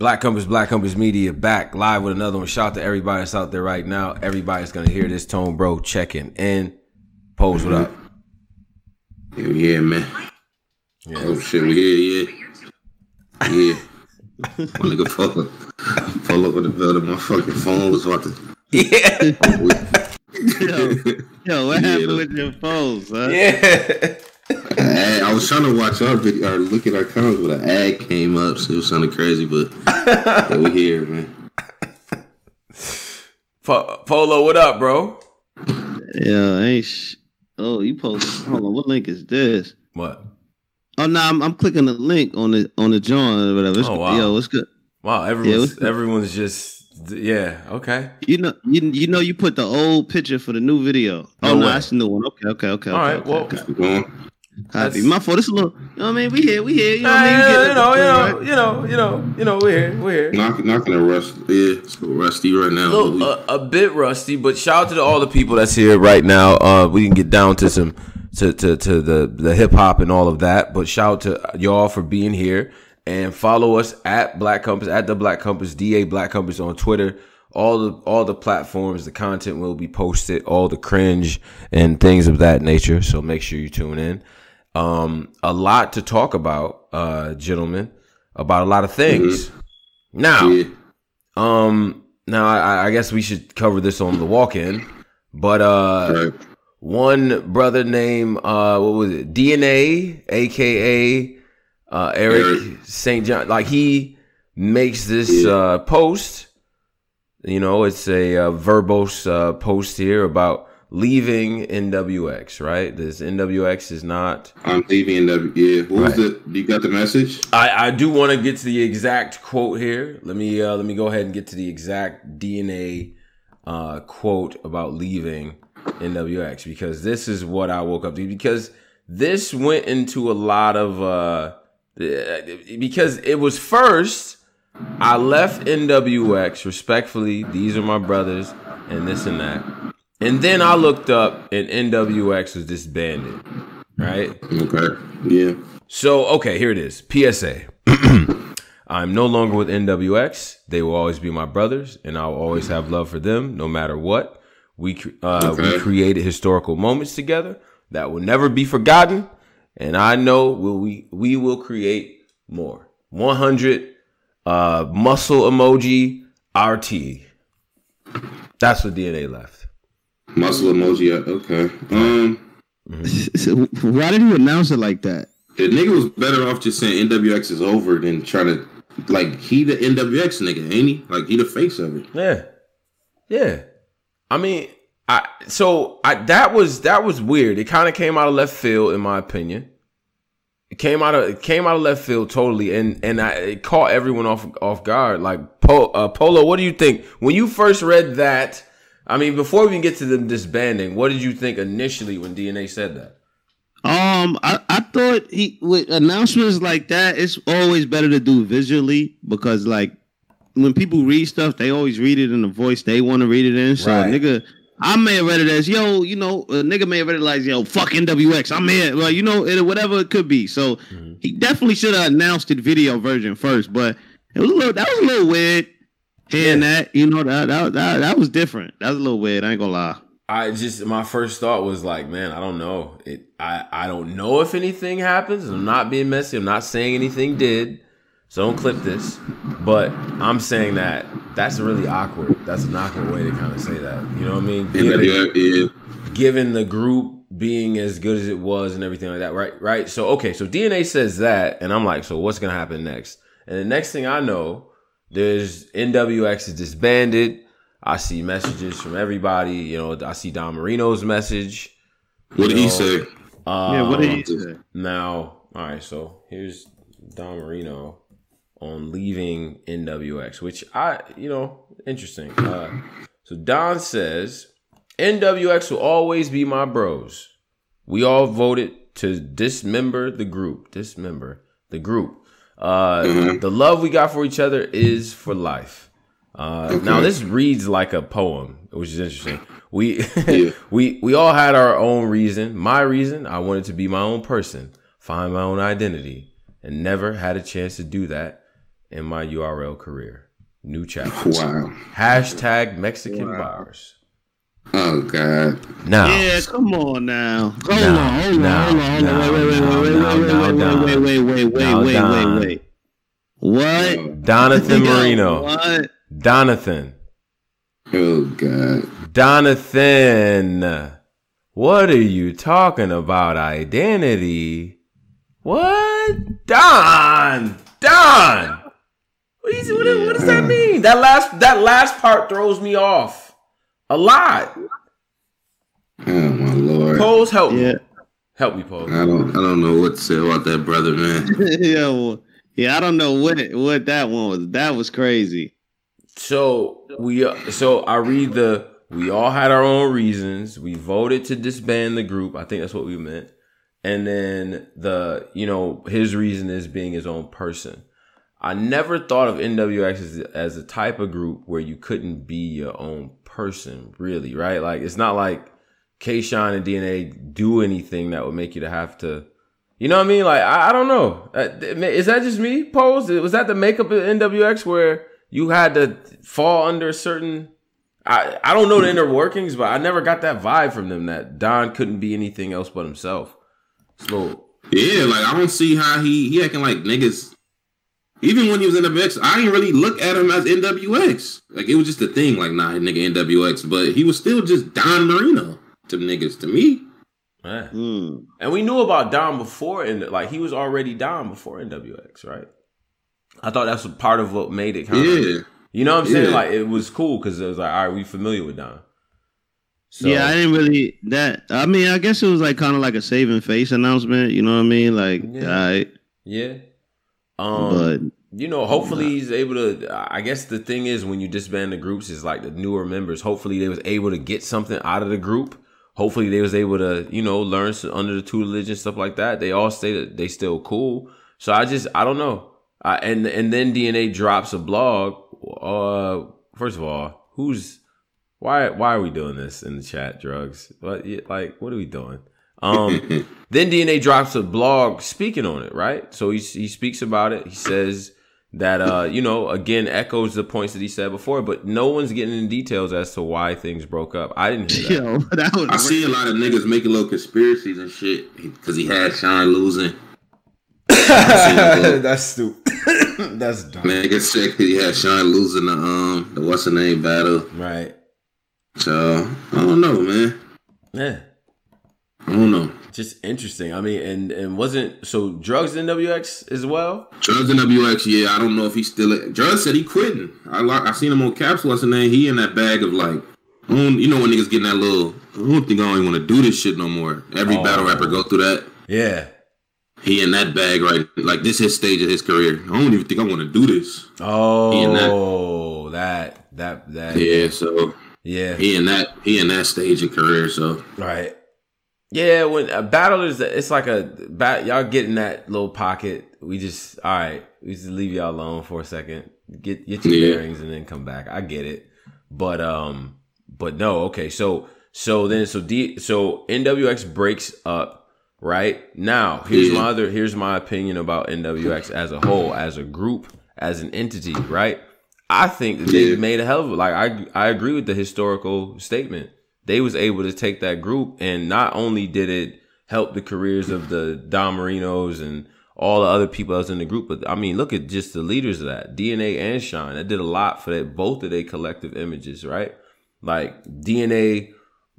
Black Compass, Black Compass Media back live with another one. Shout out to everybody that's out there right now. Everybody's gonna hear this tone, bro. Checking in. Pose what up? Yeah, yeah, man. Yeah. Oh shit, we here, yeah. Yeah. My nigga pull up, pull up in the building. My fucking phone was about to. Yeah. Yo, yo, what Yeah. happened with your phones, huh? Yeah. Ad, I was trying to watch our video or look at our comments, but an ad came up, so it was sounding crazy. But yeah, we here, man. Po- Polo, what up, bro? Yeah, ain't sh- Oh, you posted. Hold on, what link is this? What? Oh no, I'm, I'm clicking the link on the on the joint or whatever. It's, Oh, wow. Yo, it's good. Wow, everyone's what's- everyone's just yeah, okay. You know, you, you know, you put the old picture for the new video. Oh No no, that's the new one. Okay, okay, okay. All okay, right, okay, well, okay. Keep going. Copy. that's- My fault. This a little. You know what I mean? We here. We here. You know what I mean? you, know, you know, you know, you know, you know, you know, we're here, we're here. Not, not gonna rust. Yeah, it's a little rusty right now. A, little, we- a, a bit rusty, but shout out to the, all the people that's here right now. Uh, we can get down to some to to, to the the hip hop and all of that. But shout out to y'all for being here and follow us at Black Compass at the Black Compass Da Black Compass on Twitter. All the all the platforms, the content will be posted, all the cringe and things of that nature. So make sure you tune in. Um, a lot to talk about, uh, gentlemen, about a lot of things. Now, yeah. um, now I, I guess we should cover this on the walk-in, but uh, Right. one brother named uh, what was it? DNA, aka uh, Eric Eric. St. John. Like he makes this Yeah. uh post. You know, it's a uh, verbose uh, post here about leaving NWX. Right? This NWX is not. I'm leaving the. Yeah. Was Right. the? You got the message? I, I do want to get to the exact quote here. Let me uh, let me go ahead and get to the exact DNA uh, quote about leaving NWX because this is what I woke up to because this went into a lot of uh, because it was first I left NWX respectfully. These are my brothers and this and that, and then I looked up and NWX was disbanded. Right. Okay. Yeah. So, okay, here it is. PSA. I'm no longer with NWX. They will always be my brothers, and I'll always have love for them, no matter what. We uh, we created historical moments together that will never be forgotten, and I know will we we will create more. 100 uh, muscle emoji RT. That's what DNA left. Muscle emoji. yeah, Okay. Um. So, why did he announce it like that? The nigga was better off just saying NWX is over than trying to like he the NWX nigga, ain't he? Like he the face of it. Yeah. Yeah. I mean, I so I that was that was weird. It kind of came out of left field in my opinion. It came out of it came out of left field totally and and I, it caught everyone off off guard. Like po, uh, Polo, what do you think when you first read that? I mean, before we get to them disbanding, what did you think initially when DNA said that? Um, I, I thought he with announcements like that, it's always better to do visually because like when people read stuff, they always read it in the voice they want to read it in. So Right. nigga, I may have read it as yo, you know, a nigga may have read it like yo, fuck NWX, I'm here, well, you know, it, whatever it could be. So he definitely should have announced the video version first, but it was a little that was a little weird. Hearing that, you know, that, that that that was different. That was a little weird. I ain't gonna lie. I just my first thought was like, man, I don't know. It I I don't know if anything happens. I'm not being messy. I'm not saying anything did. So don't clip this. But I'm saying that that's really awkward. That's an awkward way to kind of say that. You know what I mean? Given, NWX, yeah. given the group being as good as it was and everything like that, right? Right. So okay, so DNA says that, and I'm like, so what's gonna happen next? And the next thing I know, there's NWX is disbanded. I see messages from everybody. You know, I see Don Marino's message. What did You he say? Um, yeah, what did he say? Now, all right. So here's Don Marino on leaving NWX, which I, you know, interesting. Uh, so Don says NWX will always be my bros. We all voted to dismember the group. Dismember the group. Uh, Mhm. The love we got for each other is for life. Uh, Now this reads like a poem, which is interesting. We Yeah. we we all had our own reason. My reason, I wanted to be my own person, find my own identity, and never had a chance to do that. in my URL career. New chapter. Wow. Hashtag Mexican Wow. bars. Oh God. Now, Yeah, come on now. Hold Now, on, hold on, now, hold on, hold on. Wait, wait, wait, wait, wait, wait, wait, wait, wait, wait, wait, wait. What? Donathan Marino. What? Donathan. Oh God. Donathan. What are you talking about? Identity? What? Don. Don. What, is, what, what does that mean? That last that last part throws me off a lot. Oh my lord. Pose, help me. Yeah. Help me, Pose. I don't. I don't know what to say about that brother, man. yeah, well, yeah, I don't know what what that one was. That was crazy. So we uh, so I read the we all had our own reasons. We voted to disband the group. I think that's what we meant. And then the you know his reason is being his own person. I never thought of NWX as, as a type of group where you couldn't be your own person, really, right? Like it's not like K Shine and DNA do anything that would make you to have to you know what I mean? Like I, I don't know. Uh, Is that just me? Pose was that the makeup of NWX where you had to fall under a certain? I I don't know the inner workings, but I never got that vibe from them that Don couldn't be anything else but himself. So Yeah, like I don't see how he he acting like niggas. Even when he was in NWX, I didn't really look at him as NWX. Like it was just a thing. Like nah, nigga NWX, but he was still just Don Marino to niggas. To me, man. Hmm. and we knew about Don before, and like he was already Don before NWX, right? I thought that's a part of what made it kind of. yeah. You know what I'm saying? Yeah. Like it was cool because it was like, all right, we familiar with Don. So, yeah, I didn't really that. I mean, I guess it was like kind of like a saving face announcement. You know what I mean? Like, Yeah. I, yeah. Um, but you know, hopefully he's able to. I guess the thing is, when you disband the groups, is like the newer members. Hopefully, they was able to get something out of the group. Hopefully, they was able to, you know, learn under the tutelage and stuff like that. They all say that they still cool. So I just, I don't know. I, and and then DNA drops a blog. Uh, first of all, who's why? Why are we doing this in the chat? Drugs? What? Like, what are we doing? Um, then DNA drops a blog speaking on it, right? So he he speaks about it. He says that uh, you know, again echoes the points that he said before, but no one's getting in details as to why things broke up. I didn't hear that. yo, that was I see a lot of niggas making little conspiracies and shit because he had Shine losing. That's stupid. That's dumb. Niggas said 'cause he had Shine losing the um the what's the name battle. Right. So I don't know, man. Yeah. I don't know. Just interesting. I mean, and and wasn't so drugs in WX as well. Drugs in WX, yeah, I don't know if he's still. Drugs said he quitting. I like. I seen him on Capsule. What's the name? He in that bag of like, you know when niggas getting that little. I don't think I don't even want to do this shit no more. Every Oh. battle rapper go through that. Yeah. He in that bag right, like this his stage of his career. I don't even think I want to do this. in that. Oh, that that that. Yeah, so Yeah. he in that he in that stage of career. So Right. Yeah, when a battle is, it's like a bat. Y'all get in that little pocket. We just, all right. We just leave y'all alone for a second. Get get your Yeah. bearings and then come back. I get it, but um, but no. Okay, so so then so D so NWX breaks up. Right now, here's Yeah. my other. Here's my opinion about NWX as a whole, as a group, as an entity. Right. I think that they Yeah. made a hell of a like. I I agree with the historical statement they was able to take that group and not only did it help the careers of the Don Marinos and all the other people that was in the group, but I mean, look at just the leaders of that DNA and Shine. That did a lot for that both of their collective images, right? Like DNA,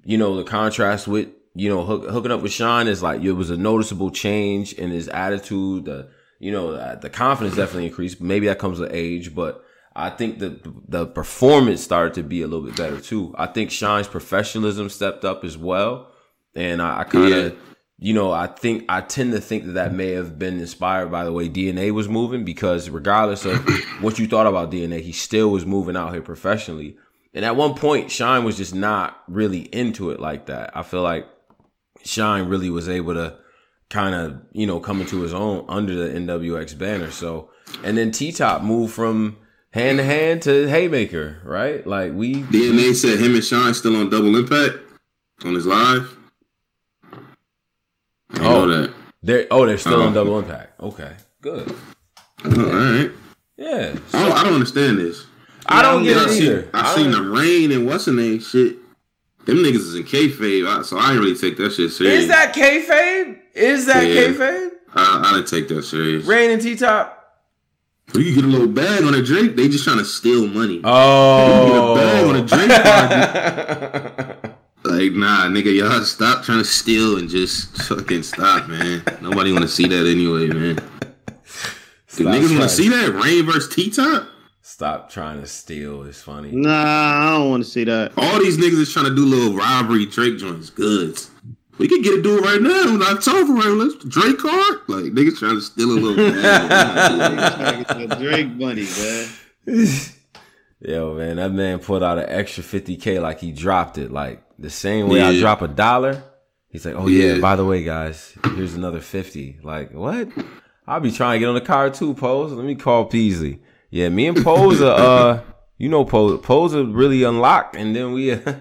you know, the contrast with you know hook, hooking up with Shine is like it was a noticeable change in his attitude. The you know the confidence definitely increased. Maybe that comes with age, but I think that the performance started to be a little bit better too. I think Shine's professionalism stepped up as well, and I, I kind of, Yeah. you know, I think I tend to think that that may have been inspired by the way DNA was moving because regardless of what you thought about DNA, he still was moving out here professionally. And at one point, Shine was just not really into it like that. I feel like Shine really was able to kind of, you know, come into his own under the NWX banner. So, and then T Top moved from hand to hand to Haymaker, right? Like we, DNA said him and Shine still on Double Impact on his live. I Oh. know that. they're oh, they're still on Oh. Double Impact. Okay, good. Oh, all right. Yeah. I don't, I don't understand this. I don't get it seen, either. I seen don't- the rain and what's the name shit. Them niggas is in kayfabe, so I ain't really take that shit serious. Is that kayfabe? Is that Yeah. kayfabe? I, I didn't take that serious. Rain and T top. You can get a little bag on a Drake. They just trying to steal money. Oh. you Get a bag on a Drake party. Like, nah, nigga, y'all stop trying to steal and just fucking stop, man. Nobody want to see that anyway, man. Do niggas want to see that Rain versus T Top? Stop trying to steal. It's funny. Nah, I don't want to see that. All these niggas is trying to do little robbery Drake joints, goods. We could get a dude right now in October, right? Let's Drake card. Like niggas trying to steal a little. bag. That Drake bunny, man. Yo, man, that man put out an extra 50K like he dropped it. Like the same way I drop a dollar. He's like, oh, yeah. Yeah. by the way, guys, here's another 50. Like, what? I'll be trying to get on the car too, Pose. Let me call Peasley. Yeah, me and Pose are, uh, you know, Pose, Pose are really unlocked. And then we, uh,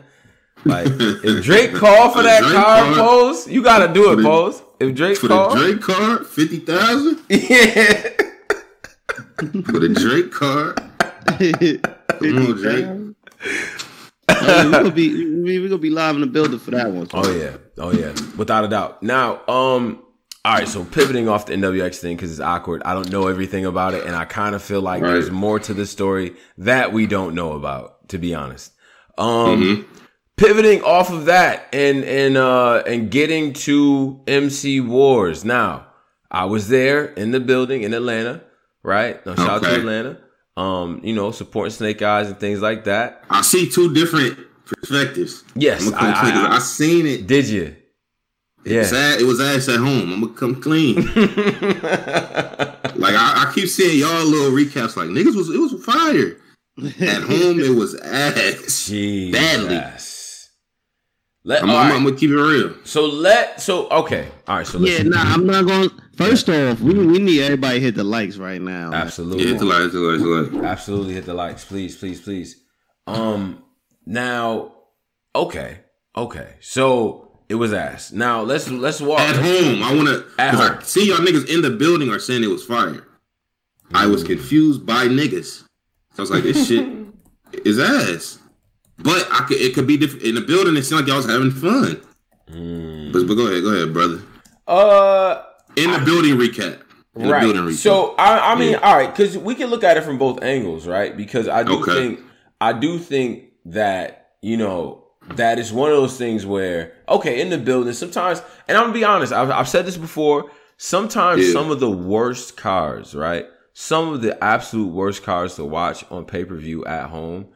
like, if Drake call for that Drake car, card. Pose, you got to do it, For the- Pose. If Drake For call, the Drake card, fifty thousand. yeah. For the Drake card, come on, Drake. Oh, we gonna be we, we gonna be live in the building for that one. Oh yeah, oh yeah, without a doubt. Now, um, all right. So pivoting off the NWX thing because it's awkward. I don't know everything about it, and I kind of feel like Right. there's more to the story that we don't know about. To be honest, um, pivoting off of that and and uh and getting to MC Wars. Now, I was there in the building in Atlanta. Right. Shout out to Atlanta. Um, you know, supporting Snake Eyes and things like that. I see two different perspectives. Yes, come I- I- I, seen it. Did you? It was, Yeah. ass, it was ass at home. I'm gonna come clean. like I, I keep seeing y'all little recaps. Like niggas was it was fire. At home it was ass. Jesus. Badly. Let, I'm, all I'm, right. I'm gonna keep it real. so let so okay. All right. So let's Yeah, nah, I'm not going. First off, we, we need everybody hit the likes right now. absolutely, Yeah, it's a lot. It's a lot. It's a lot. absolutely hit the likes, please, please, please. Um, now, okay, okay. So it was ass. Now let's let's walk. At home, I wanna. At 'cause home. I see y'all niggas in the building are saying it was fire. I was confused by niggas. So I was like, this shit is ass. But I could, it could be different in the building. It seemed like y'all was having fun. Mm. But, but go ahead, go ahead, brother. Uh, In the building recap. In right. building recap. So I, I mean, Yeah. all right, because we can look at it from both angles, right? Because I do Okay. think I do think that you know that is one of those things where okay, in the building sometimes, and I'm gonna be honest, I've, I've said this before. Sometimes Yeah. some of the worst cars, right? Some of the absolute worst cars to watch on pay per view at home.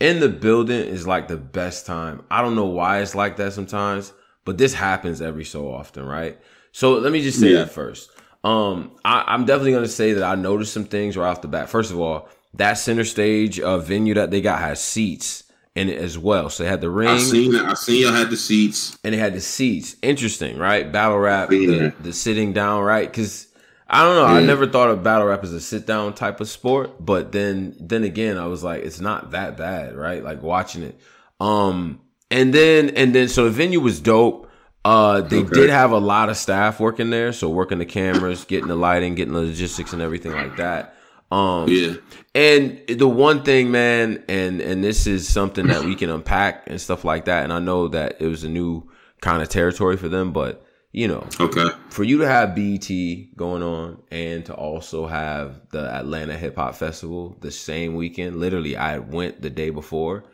In the building is like the best time. I don't know why it's like that sometimes, but this happens every so often, right? So let me just say Yeah. that first. Um, I, I'm definitely gonna say that I noticed some things right off the bat. First of all, that center stage uh, venue that they got has seats in it as well. So they had the ring I seen that. I seen y'all had the seats. and they had the seats. Interesting, right? Battle rap, the, the sitting down, right? Because I don't know. I never thought of battle rap as a sit down type of sport, but then then again, I was like, it's not that bad, right? Like watching it. Um, and then and then so the venue was dope. Uh, they Okay. did have a lot of staff working there, so working the cameras, getting the lighting, getting the logistics, and everything like that. Um, Yeah. and the one thing, man, and and this is something that we can unpack and stuff like that. And I know that it was a new kind of territory for them, but you know, Okay. for you to have BET going on and to also have the Atlanta Hip Hop Festival the same weekend, literally, I went the day before.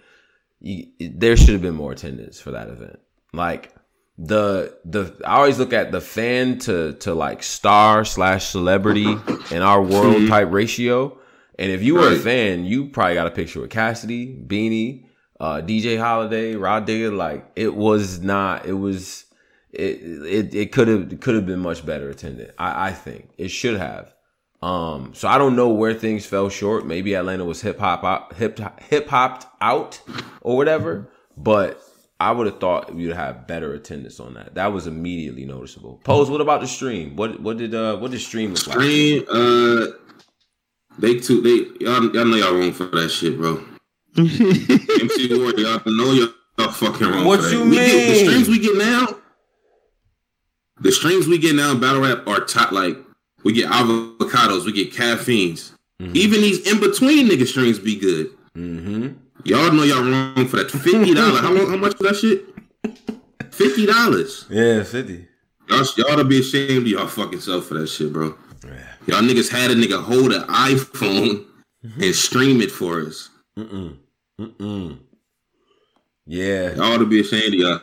You, there should have been more attendance for that event. Like the the I always look at the fan to to like star slash celebrity in our world type ratio. And if you were a fan, you probably got a picture with Cassidy, Beanie, uh, DJ Holiday, Rod Digger. Like it was not. It was. It it it could have could have been much better attended. I I think it should have. Um, so I don't know where things fell short. Maybe Atlanta was hip hop hip hip hopped out or whatever. But I would have thought you'd have better attendance on that. That was immediately noticeable. Pose. What about the stream? What what did uh what did stream look like? Stream, uh, they too, they, y'all, y'all know y'all wrong for that shit, bro. MC War, y'all know y'all, y'all fucking wrong What for you that. We get, the streams we get now, the streams we get now in Battle Rap are top, like, we get avocados, we get caffeines. Even these in between nigga streams be good. Mm-hmm. Y'all know y'all wrong for that fifty dollars. how long? How much for that shit? Fifty dollars. Yeah, fifty. Y'all, y'all to be ashamed of y'all fucking self for that shit, bro. Yeah. Y'all niggas had a nigga hold an iPhone and stream it for us. Mm-mm. Mm-mm. Yeah. Y'all to be ashamed of y'all.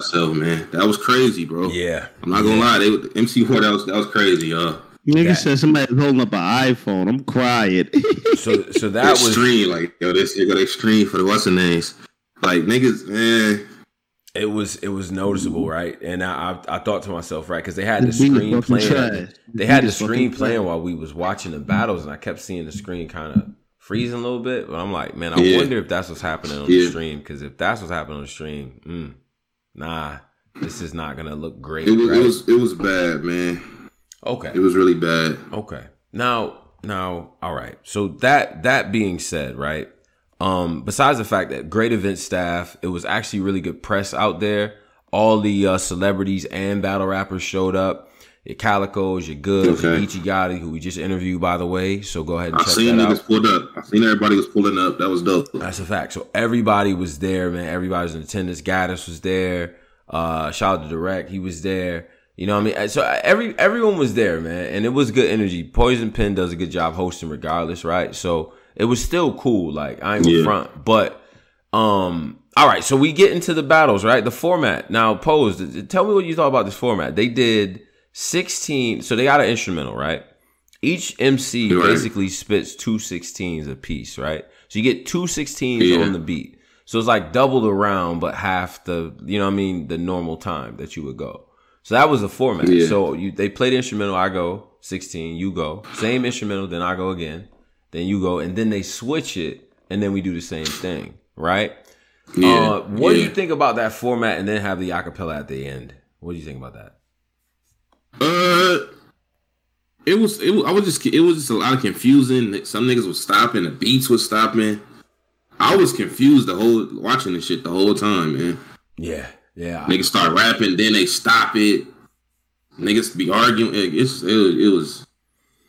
So man, that was crazy, bro. Yeah. I'm not gonna lie, they MC4 that was that was crazy, y'all. Nigga That- said somebody's holding up an iPhone. I'm crying. So so that was extreme, like yo, this nigga extreme for the what's the names. Like niggas, man. it was it was noticeable, right? And I I, I thought to myself, right, because they had the The beat is screen playing. trash. They had the is fucking screen trash. playing while we was watching the battles, and I kept seeing the screen kind of freezing a little bit. But I'm like, man, I Yeah. wonder if that's what's happening on the stream. Because if that's what's happening on the stream, mm, nah, this is not gonna look great. It was right? it was it was bad, man. okay. It was really bad. Okay. Now, now, all right. So that that being said, right? Um, besides the fact that great event staff, it was actually really good press out there. All the uh, celebrities and battle rappers showed up. Your Calicos, your Goods, your Okay. Geechi Gotti, who we just interviewed, by the way. So go ahead and I check seen that niggas out. pulled up. I seen everybody was pulling up. That was dope. That's a fact. So everybody was there, man. Everybody was in attendance. Gaddis was there. Uh, shout out to Direct, he was there. You know what I mean? So every everyone was there, man, and it was good energy. Poison Pen does a good job hosting, regardless, right? So it was still cool. Like I ain't Yeah. front, but um, all right. So we get into the battles, right? The format now. Pose. Tell me what you thought about this format. They did sixteen. So they got an instrumental, right? Each MC Right. basically spits two 16s a piece, right? So you get two 16s Yeah. on the beat. So it's like double the round, but half the, you know what I mean, the normal time that you would go. So that was the format. Yeah. So you they played the instrumental, I go 16, you go. Same instrumental, then I go again. Then you go, and then they switch it, and then we do the same thing, right? Yeah. Uh, what do you think about that format and then have the acapella at the end? What do you think about that? Uh, it was. It. I was just. It was just a lot of confusing. Some niggas was stopping. The beats was stopping. I was confused the whole watching this shit the whole time, man. Yeah, yeah. Niggas start rapping, then they stop it. Niggas be arguing. It- It's, it, was- it was.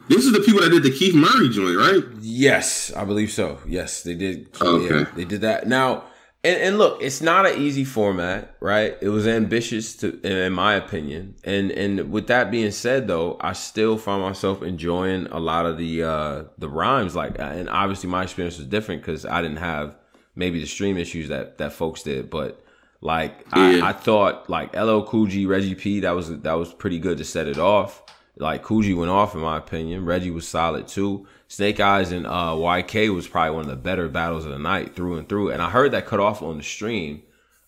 This is the people that did the Keith Murray joint, right? Yes, I believe so. Yes, they did. Okay. Yeah, they did that. Now, and, and look, it's not an easy format, right? It was ambitious to, in my opinion. And and with that being said, though, I still find myself enjoying a lot of the uh the rhymes. Like, and obviously my experience was different because I didn't have maybe the stream issues that that folks did, but. Like Yeah. I, I thought, like LL Cool G, Reggie P, that was that was pretty good to set it off. Like Coogee went off in my opinion. Reggie was solid too. Snake Eyes and uh, YK was probably one of the better battles of the night through and through. And I heard that cut off on the stream.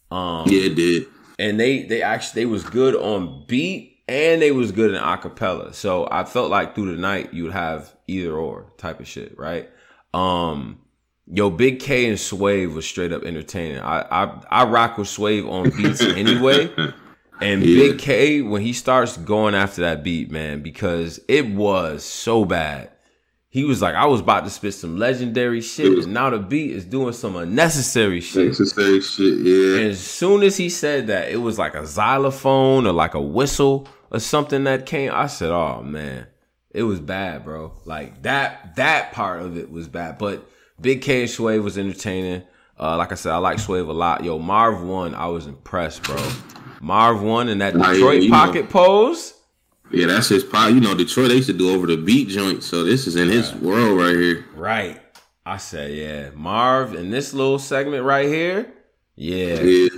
Um, Yeah, it did. and they they actually they was good on beat and they was good in acapella. So I felt like through the night you would have either or type of shit, right? Um, yo, Big K and Swave was straight up entertaining. I I I rock with Swave on beats anyway. And Yeah. Big K, when he starts going after that beat, man, because it was so bad. He was like, I was about to spit some legendary shit, was- and now the beat is doing some unnecessary shit. Necessary shit. Yeah. And as soon as he said that, it was like a xylophone or like a whistle or something that came. I said, "Oh man, it was bad, bro. Like that that part of it was bad." But Big K and Swave was entertaining. Uh, like I said, I like Swave a lot. Yo, Marv Won, I was impressed, bro. Marv Won and that Nah, yeah, Detroit know. pocket pose. Yeah, that's his. You know, Detroit they used to do over the beat joint, so this is in his world right here. Right. I said, yeah, Marv in this little segment right here. Yeah. Yeah.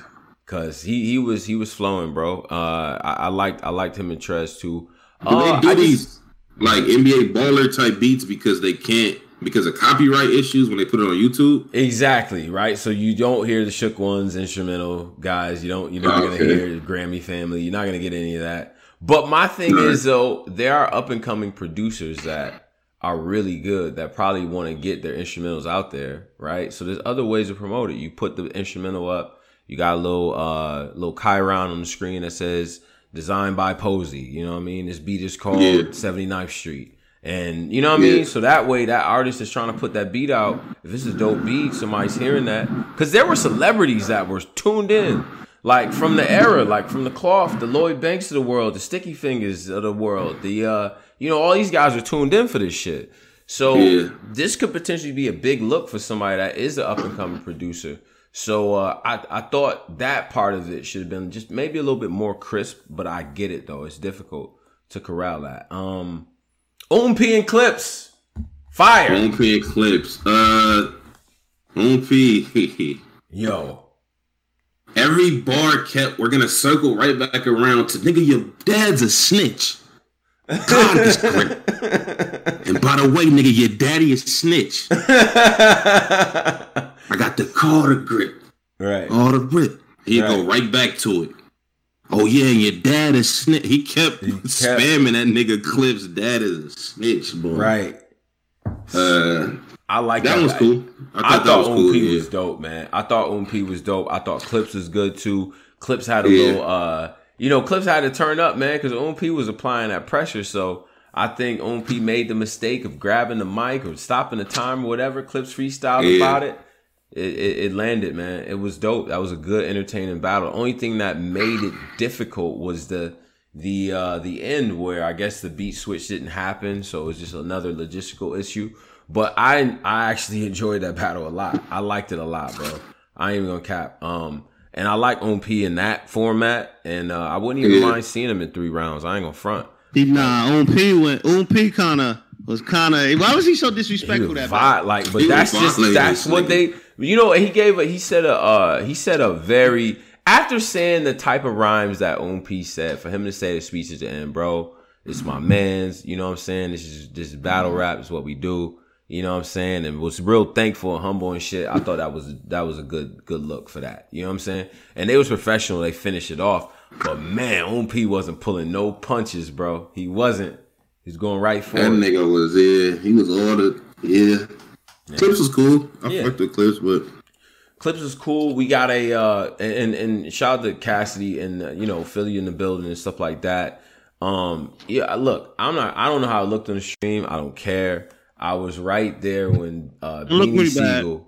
Cause he he was he was flowing, bro. Uh, I, I liked I liked him in Trez too. Do Uh, they do I just- these like NBA baller type beats because they can't because of copyright issues when they put it on YouTube? exactly right. So you don't hear the Shook Ones instrumental guys. You don't. You're not gonna hear the Grammy family. You're not gonna get any of that. But my thing is though, there are up and coming producers that are really good that probably want to get their instrumentals out there, right? So there's other ways to promote it. You put the instrumental up. You got a little uh little Chiron on the screen that says designed by Posey. You know what I mean? This beat is called Yeah. 79th Street. And you know what I mean? So that way that artist is trying to put that beat out. If this is dope beat, somebody's hearing that. Cause there were celebrities that were tuned in. Like from the era, like from the cloth, the Lloyd Banks of the world, the Sticky Fingaz of the world, the uh, you know, all these guys are tuned in for this shit. So Yeah. this could potentially be a big look for somebody that is an up and coming producer. So uh, I I thought that part of it should have been just maybe a little bit more crisp, but I get it though. It's difficult to corral that. Um, OMP and clips, fire, OMP and clips. Uh, OMP. yo. Every bar kept. We're gonna circle right back around to nigga. Your dad's a snitch. God is great. And by the way, nigga, your daddy is snitch. I got the car to grip. right. All the grip. He Right. go right back to it. Oh yeah, and your dad is snitch. He kept, kept- spamming that nigga clips. Dad is a snitch, boy. Right. Uh, I like that was cool. I I thought, that thought was cool. yeah. was dope, man. I thought OMP was dope. I thought Clips was good too. Clips had a Yeah. little, uh, you know, Clips had to turn up, man, because OMP was applying that pressure. So I think OMP made the mistake of grabbing the mic or stopping the time or whatever. Clips freestyled Yeah. about it. It, it. it landed, man. It was dope. That was a good, entertaining battle. Only thing that made it difficult was the the uh the end where I guess the beat switch didn't happen, so it was just another logistical issue. But I I actually enjoyed that battle a lot. I liked it a lot, bro. I ain't even gonna cap. Um, and I like OMP in that format, and uh, I wouldn't even Yeah. mind seeing him in three rounds. I ain't gonna front. Nah, OMP went. OMP kind of was kind of. Why was he so He disrespectful? was That vi- like, but He that's just that's what nigga. they. You know, he gave a he said a uh he said a very after saying the type of rhymes that OMP said for him to say the speech at the end, bro. It's my man's. You know what I'm saying? This is this is battle rap is what we do. You know what I'm saying? And was real thankful and humble and shit. I thought that was that was a good good look for that. You know what I'm saying? And they was professional. They finished it off. But man, OMP wasn't pulling no punches, bro. He wasn't. He's going right for That it. nigga was yeah. He was ordered. Yeah. Clips was cool. I Yeah. fucked with clips, but Clips was cool. We got a uh and and shout out to Cassidy and uh, you know Philly in the building and stuff like that. Um yeah, look, I'm not I don't know how it looked on the stream. I don't care. I was right there when uh Beanie pretty bad. Sigel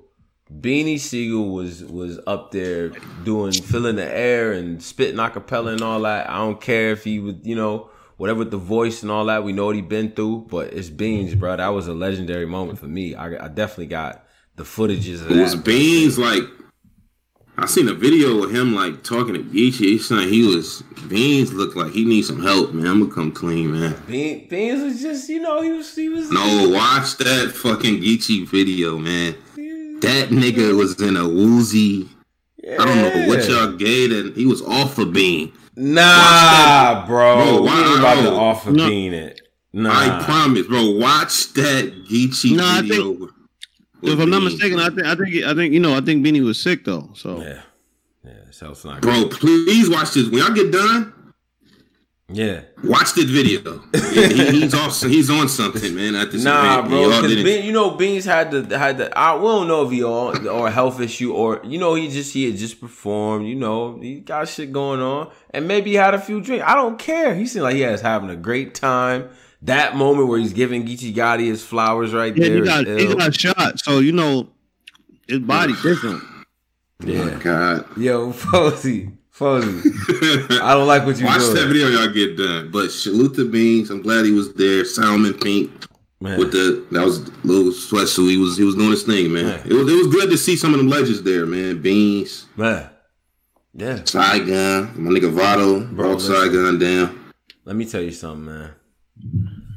Beanie Sigel was was up there doing filling the air and spitting acapella and all that. I don't care if he was, you know, whatever with the voice and all that. We know what he been through, but it's Beans, bro. That was a legendary moment for me. I, I definitely got the footages of it was that. Beans like I seen a video of him like talking to Geechi. He saying he was Beans looked like he needs some help, man. I'm gonna come clean, man. Bean, Beans was just, you know, he was, he was. No, watch that fucking Geechi video, man. That nigga was in a woozy. I don't know what y'all gave and he was off of Bean. Nah, bro. Bro, we why- ain't about to offer no. Bean it. Nah. I promise, bro. Watch that Geechi No, I video. think- with If I'm not mistaken, I think I think I think you know I think Beanie was sick though. So Yeah. Yeah, so it's not Bro, please watch this. When y'all get done, Yeah. watch this video. He- he's off. He's on something, man. At this Nah, event. bro. Y'all Because didn't- you know, Beans had the had the. I we don't know if he all or a health issue or you know he just he had just performed. You know he got shit going on and maybe he had a few drinks. I don't care. He seemed like he was having a great time. That moment where he's giving Geechi Gotti his flowers right yeah, there. he got he got shot. So you know his body different. Oh yeah. God. Yo, Posey, I don't like what you Watch doing. that video, y'all get done. But salute to Beans. I'm glad he was there. Salmon Pink Man. with the that was a little sweatsuit. He was he was doing his thing, man. Man. It was it was good to see some of them legends there, man. Beans, Man. Yeah. Saigon, my nigga Vado, Bro, brought. Saigon down. Let me tell you something, man.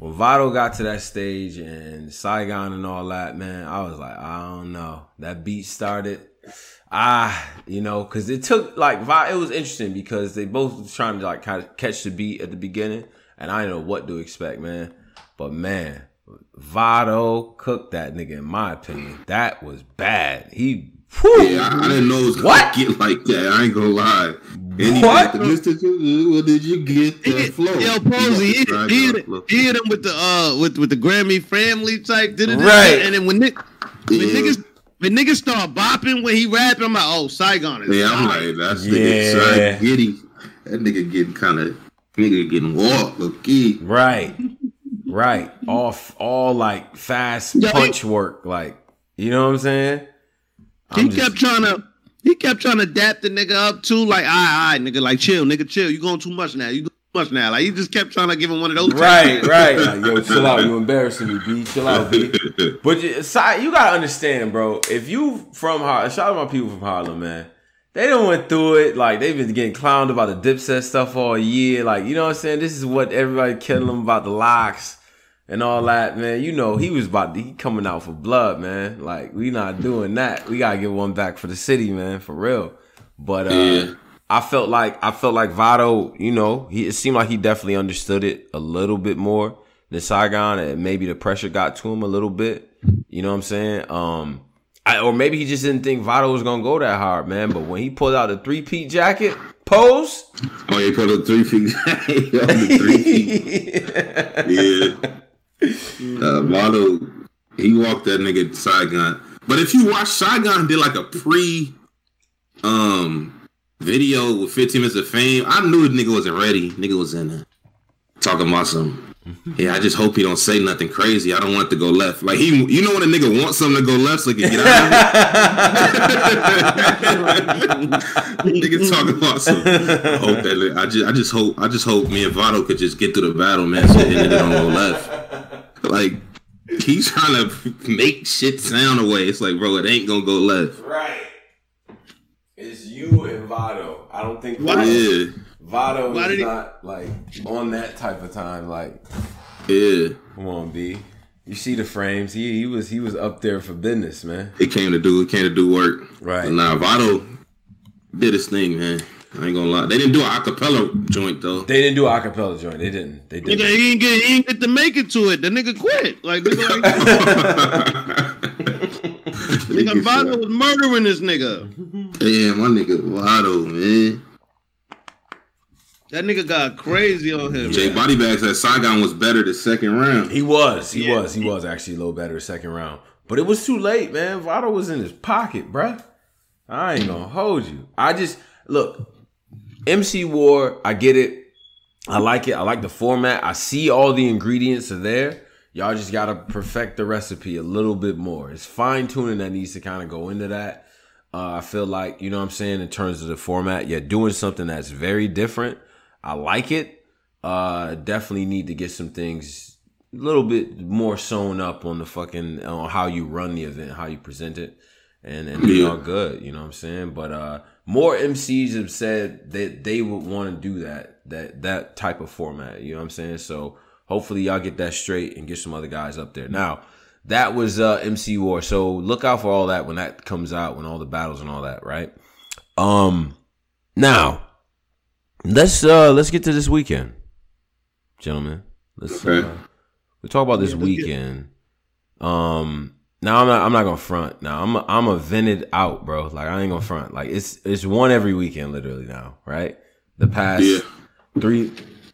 When Vado got to that stage and Saigon and all that, man, I was like, I don't know. That beat started. Ah, you know, because it took like Vi- it was interesting because they both was trying to like kind of catch the beat at the beginning, and I didn't know what to expect, man. But man, Vado cooked that nigga. In my opinion, that was bad. He, whew, Yeah, I, I didn't know it was What? gonna get like that. I ain't gonna lie. And he What? like, Mr. Choo, did you get He that hit- flow? Yo, Posey, he, Saigon he, hit, he hit him with the uh with with the Grammy family type, did it? Right. And then when Nick, when Yeah. niggas when niggas start bopping when he rapping, I'm like, oh, Saigon is. Yeah, I'm like, that's Yeah. nigga Side Giddy. That nigga getting kind of nigga getting walked, low key. Right. Right. All all like fast Yeah, punch work. Like, you know what I'm saying? he I'm just- kept trying to. He kept trying to dap the nigga up too, like, all right, all right, nigga, like chill, nigga, chill. You going too much now. You much now. Like you just kept trying to give him one of those. Right, right. Like, yo, chill out. You embarrassing me, B. Chill out, B. But you, you gotta understand, bro. If you from Harlem, shout out my people from Harlem, man. They don't went through it. Like they've been getting clowned about the Dipset stuff all year. Like you know what I'm saying. This is what everybody killing them about the locks and all that, man. You know he was about to, he coming out for blood, man. Like we not doing that. We gotta get one back for the city, man, for real. But uh, yeah. I felt like I felt like Vado, you know, he it seemed like he definitely understood it a little bit more than Saigon, and maybe the pressure got to him a little bit. You know what I'm saying? Um, I, or maybe he just didn't think Vado was gonna go that hard, man. But when he pulled out the three peat jacket pose, oh, he put a three peat jacket yeah, uh, Vado, he walked that nigga Saigon. But if you watch Saigon did like a pre, um video with 15 minutes of fame, I knew the nigga wasn't ready. Nigga was in there talking about some. Yeah, I just hope he don't say nothing crazy. I don't want it to go left. Like he, you know, when a nigga wants something to go left, so he can get out of it. nigga talking about some. I hope that. I just, I just hope, I just hope me and Vado could just get through the battle, man. So nigga don't go left. Like he's trying to make shit sound away. It's like, bro, it ain't gonna go left. Right. It's you and Vado. I don't think Vado, yeah. Vado Why is not like on that type of time. Like, yeah, come on, B. You see the frames. He he was he was up there for business, man. He came to do he came to do work. Right. But nah, Vado did his thing, man. I ain't gonna lie. They didn't do an acapella joint though. They didn't do an acapella joint. They didn't. They didn't. Nigga, he didn't get he didn't get to make it to it. The nigga quit. Like, nigga, like nigga Vado was murdering this nigga. Yeah, my nigga Vado, man. That nigga got crazy on him. Jay Body Bag said Saigon was better the second round. He was. He yeah. was. He was actually a little better second round. But it was too late, man. Vado was in his pocket, bruh. I ain't gonna hold you. I just look, MC War, I get it. I like it. I like the format. I see all the ingredients are there. Y'all just gotta perfect the recipe a little bit more. It's fine tuning that needs to kind of go into that. Uh, I feel like, you know what I'm saying, in terms of the format, you're doing something that's very different. I like it. Uh, definitely need to get some things a little bit more sewn up on the fucking, on how you run the event, how you present it, and, and be all good, you know what I'm saying? But, uh, more MCs have said that they would want to do that, that, that type of format, you know what I'm saying? So, hopefully y'all get that straight and get some other guys up there. Now, that was uh, MC War. So look out for all that when that comes out, when all the battles and all that, right? Um now let's uh let's get to this weekend. Gentlemen. Let's okay. uh, we talk about this yeah, weekend. Um now I'm not I'm not gonna front. Now I'm a, I'm a vented out, bro. Like I ain't gonna front. Like it's it's one every weekend literally now, right? The past yeah. three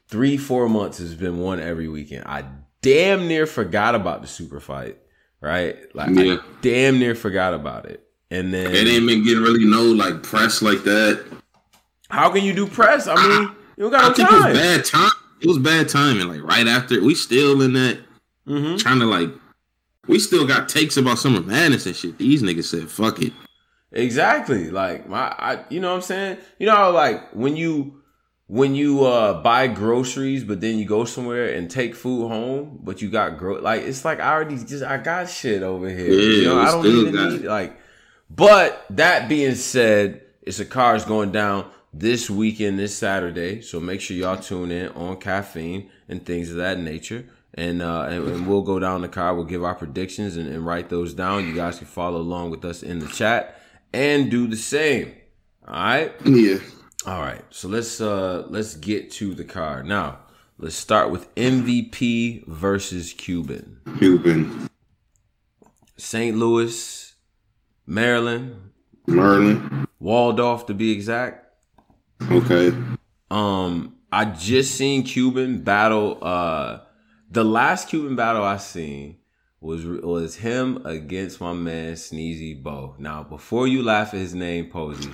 three, four months has been one every weekend. I damn near forgot about the super fight, right? Like yeah. I damn near forgot about it. And then it ain't been getting really no like press like that. How can you do press? I mean, I, you got no I think time. it was bad time. It was bad timing. Like right after we still in that mm-hmm. trying to like we still got takes about Summer Madness and shit. These niggas said fuck it. Exactly. Like my I you know what I'm saying? You know like when you when you uh buy groceries but then you go somewhere and take food home but you got gro like it's like i already just i got shit over here. Yeah, you know i don't even need like but that being said it's a cars going down this weekend this saturday so make sure y'all tune in on caffeine and things of that nature. And uh and, and we'll go down the car we'll give our predictions and, and write those down. You guys can follow along with us in the chat and do the same. All right? Yeah all right, so let's uh let's get to the card now. Let's start with MVP versus Cuban. Cuban. St. Louis, Maryland. Maryland. Waldorf to be exact. Okay. Um, I just seen Cuban battle. Uh, the last Cuban battle I seen was was him against my man Sneezy Bo. Now, before you laugh at his name, Posey,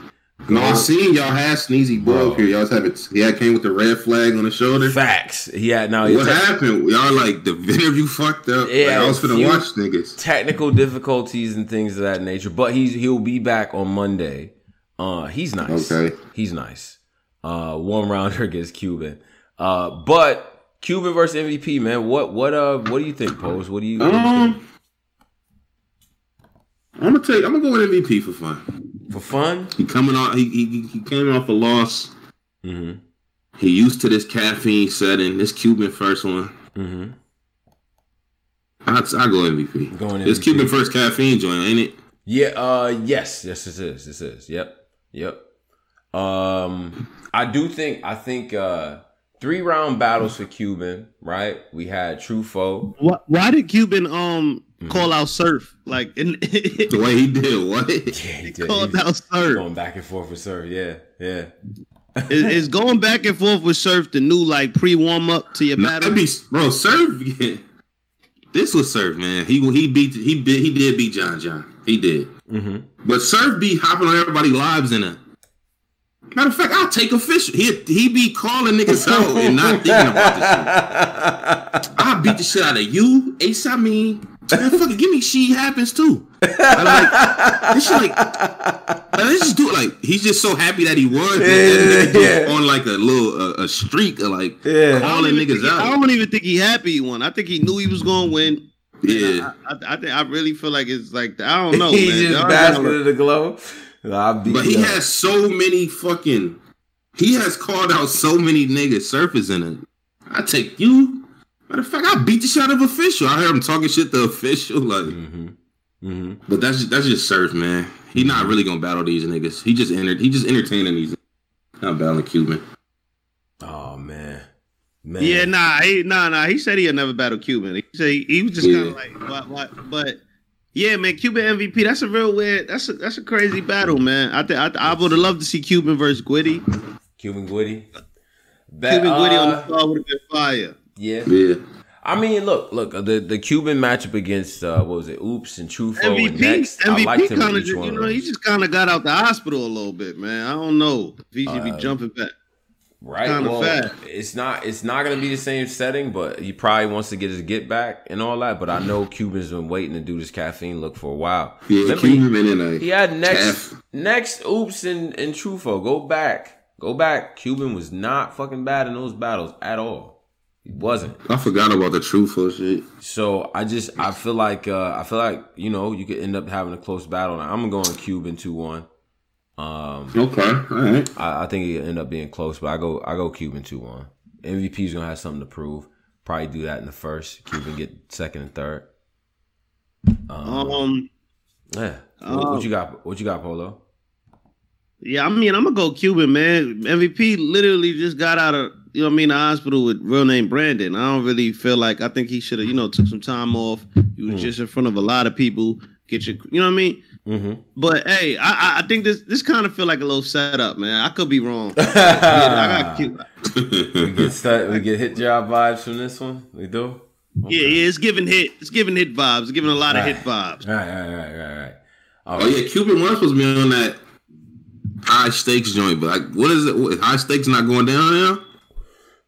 no, I seen y'all had Sneezy Bo up here. Y'all have it. Yeah, came with the red flag on the shoulder. Facts. Yeah. Now what happened? Y'all like the interview fucked up. Yeah, like, I was gonna watch niggas. Technical difficulties and things of that nature. But he's he'll be back on Monday. Uh, he's nice. Okay. He's nice. Uh, one rounder against Cuban. Uh, but Cuban versus MVP, man. What what uh what do you think, Pose? What do you? What do you think? Um, I'm gonna take. I'm gonna go with MVP for fun. For fun? He coming off. He he, he came off a loss. Mm-hmm. He used to this caffeine setting. This Cuban first one. Mm-hmm. I I go MVP. Going This MVP. Cuban first caffeine joint, ain't it? Yeah. Uh. Yes. Yes. This is. This is. Yep. Yep. Um. I do think. I think. Uh. Three round battles for Cuban. Right. We had Trufo. Why, why did Cuban um Mm-hmm. call out Surf like in, The way he did what? Yeah, he did. He called was out Surf? going back and forth with Surf. Yeah. Yeah. Is, is going back and forth with Surf the new like pre warm up to your Nah, battle? Be bro. Surf. yeah. This was Surf, man. He he beat he did he did beat John John. He did. Mm-hmm. But Surf be hopping on everybody's lives in a. Matter of fact, I'll take official. He he be calling niggas out and not thinking about this shit. I'll beat the shit out of you, Ace. I mean, man, fucking give me she happens too. I like this shit like, like, let's just do it. Like he's just so happy that he won. Yeah, nigga just yeah. On like a little uh, a streak of like Yeah. I calling even niggas think- I don't even think he happy he won. I think he knew he was going to win. Yeah. I, I, I think I really feel like it's like I don't know. he man. just Y'all basking in the glow. Nah, I beat But he up. has so many fucking. He has called out so many niggas surface in it. I take you. Matter of fact, I beat the shit out of official. I heard him talking shit to official. Like, Mm-hmm. Mm-hmm. but that's just, that's just surf, man. He not really gonna battle these niggas. He just entered. He just entertaining these. Not battling Cuban. Oh man, man. Yeah, nah, he, nah, nah. He said he'd never battle Cuban. He said he, he was just Yeah. kind of like, what, what? But yeah, man, Cuban MVP. That's a real weird. That's a that's a crazy battle, man. I think I, I would have loved to see Cuban versus Gwitty. Cuban Gwitty. Ba- Cuban Gwitty on uh, the floor would have been fire. Yeah. Yeah. I mean, look, look. The the Cuban matchup against uh, what was it? Oops and Trufo and MVP, next. I liked MVP him kind of, each one you of know, he just kind of got out the hospital a little bit, man. I don't know if he should be Uh, jumping back. right. kinda Well, fat. it's not it's not gonna be the same setting, but he probably wants to get his get back and all that. But I know Cuban's been waiting to do this caffeine look for a while. Yeah. Remember, he- Cuban been in a. He had next Calf. next oops and, and Trufo. Go back. Go back. Cuban was not fucking bad in those battles at all. He wasn't. I forgot about the Trufo shit. So I just I feel like uh I feel like, you know, you could end up having a close battle. Now, I'm going to go on Cuban 2-1. Um Okay. All right. I, I think it end up being close, but I go I go Cuban 2-1. MVP's gonna have something to prove. Probably do that in the first. Cuban get second and third. Um, Um, yeah. What, what you got? What you got, Polo? yeah, I mean, I'm gonna go Cuban, man. MVP literally just got out of, you know, what I mean, the hospital with real name Brandon. I don't really feel like I think he should have, you know, took some time off. He was Hmm. just in front of a lot of people. Get your, you know what I mean. Mm-hmm. But hey, I, I- I think this this kind of feel like a little setup, man. I could be wrong. yeah, I got Cuban. we get start, we get hit job vibes from this one. We do. Yeah, yeah, it's giving hit. It's giving hit vibes. It's giving a lot of hit vibes. All right, all right, all right, all right, all right. All Oh right. yeah, Cuban was supposed to be on that high stakes joint, but like, what is it? High stakes not going down now?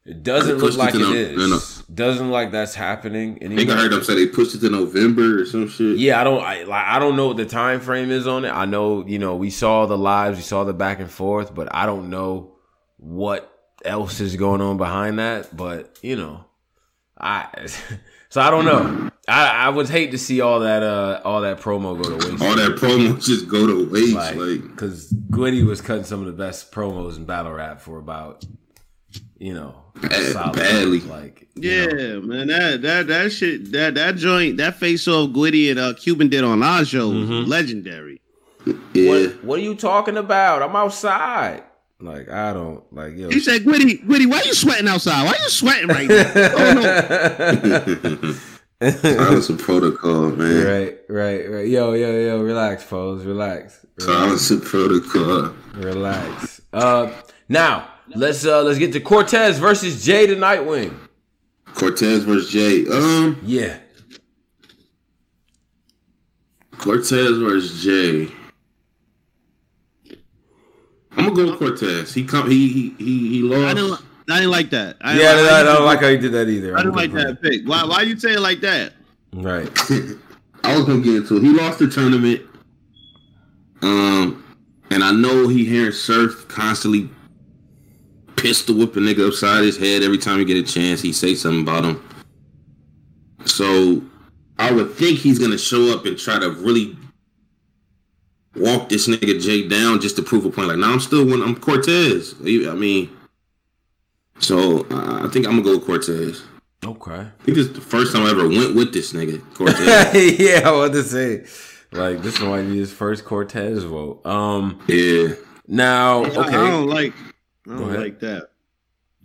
It doesn't look it like it no- is. no, no. Doesn't look like that's happening I anymore. think I heard them say they pushed it to November or some shit. Yeah, I don't. I like. I don't know what the time frame is on it. I know, you know, we saw the lives, we saw the back and forth, but I don't know what else is going on behind that. But you know, I. So I don't know. I, I would hate to see all that uh all that promo go to waste. All that promo just go to waste. like Like, because Gwitty was cutting some of the best promos in battle rap for about you know Bad- solid badly. like Yeah, know. man, that that that shit, that that joint, that face off Gwitty and uh, Cuban did on our show was Mhm. legendary. yeah. What what are you talking about? I'm outside. Like I don't like yo. He said, "Gwitty, Gwitty, why are you sweating outside? Why are you sweating right now?" oh no, Silence of protocol, man. right, right, right. Yo, yo, yo, relax, folks. Relax. Relax. Silence of protocol. Relax. Uh now let's uh let's get to Cortez versus Jay the Nightwing. Cortez versus Jay. Um, Yeah. Cortez versus Jay. I'm gonna go with Cortez. He come. He he he, he I lost. didn't, I didn't like that. I Yeah, didn't I, like, I don't like how you did that either. I I'm didn't like that pick. Why? Why you say it like that? Right. I was gonna get into it. He lost the tournament. Um, and I know he hearing Surf constantly pistol whip a nigga upside his head every time he get a chance. He say something about him. So I would think he's gonna show up and try to really walk this nigga Jay down just to prove a point. Like, now nah, I'm still when I'm Cortez. I mean, so uh, I think I'm gonna go with Cortez. Okay. I think this is the first time I ever went with this nigga Cortez. yeah, I want to say, like, this might be his first Cortez vote. Um. Yeah. Now, okay. I don't like. I don't like that.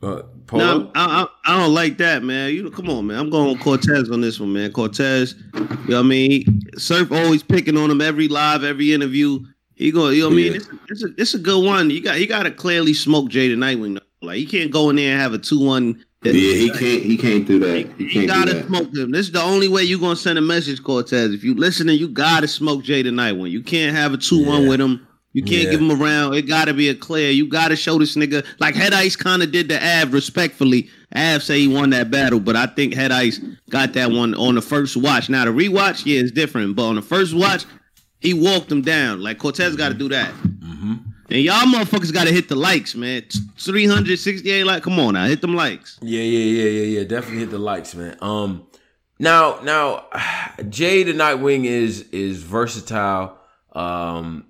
Uh, no, I, I, I, don't like that, man. You come on, man. I'm going Cortez on this one, man. Cortez, you know what I mean? Surf always picking on him every live, every interview. He go, you know what yeah. I mean? It's, it's, a, it's a good one. You got he got to clearly smoke Jay the Nightwing. Like he can't go in there and have a two one. Yeah, he can't. He can't do that. He, he gotta smoke him. This is the only way you gonna send a message, Cortez. If you listening, you gotta smoke Jay the Nightwing. You can't have a two one with him. You can't yeah. give him around. It got to be a clear. You got to show this nigga like Head Ice kind of did the Av respectfully. Av say he won that battle, but I think Head Ice got that one on the first watch. Now the rewatch, yeah, it's different, but on the first watch, he walked him down. Like Cortez got to do that. Mm-hmm. And y'all motherfuckers got to hit the likes, man. 368 like, come on now, hit them likes. Yeah, yeah, yeah, yeah, yeah. Definitely hit the likes, man. Um, now, now, Jay the Nightwing is is versatile. Um,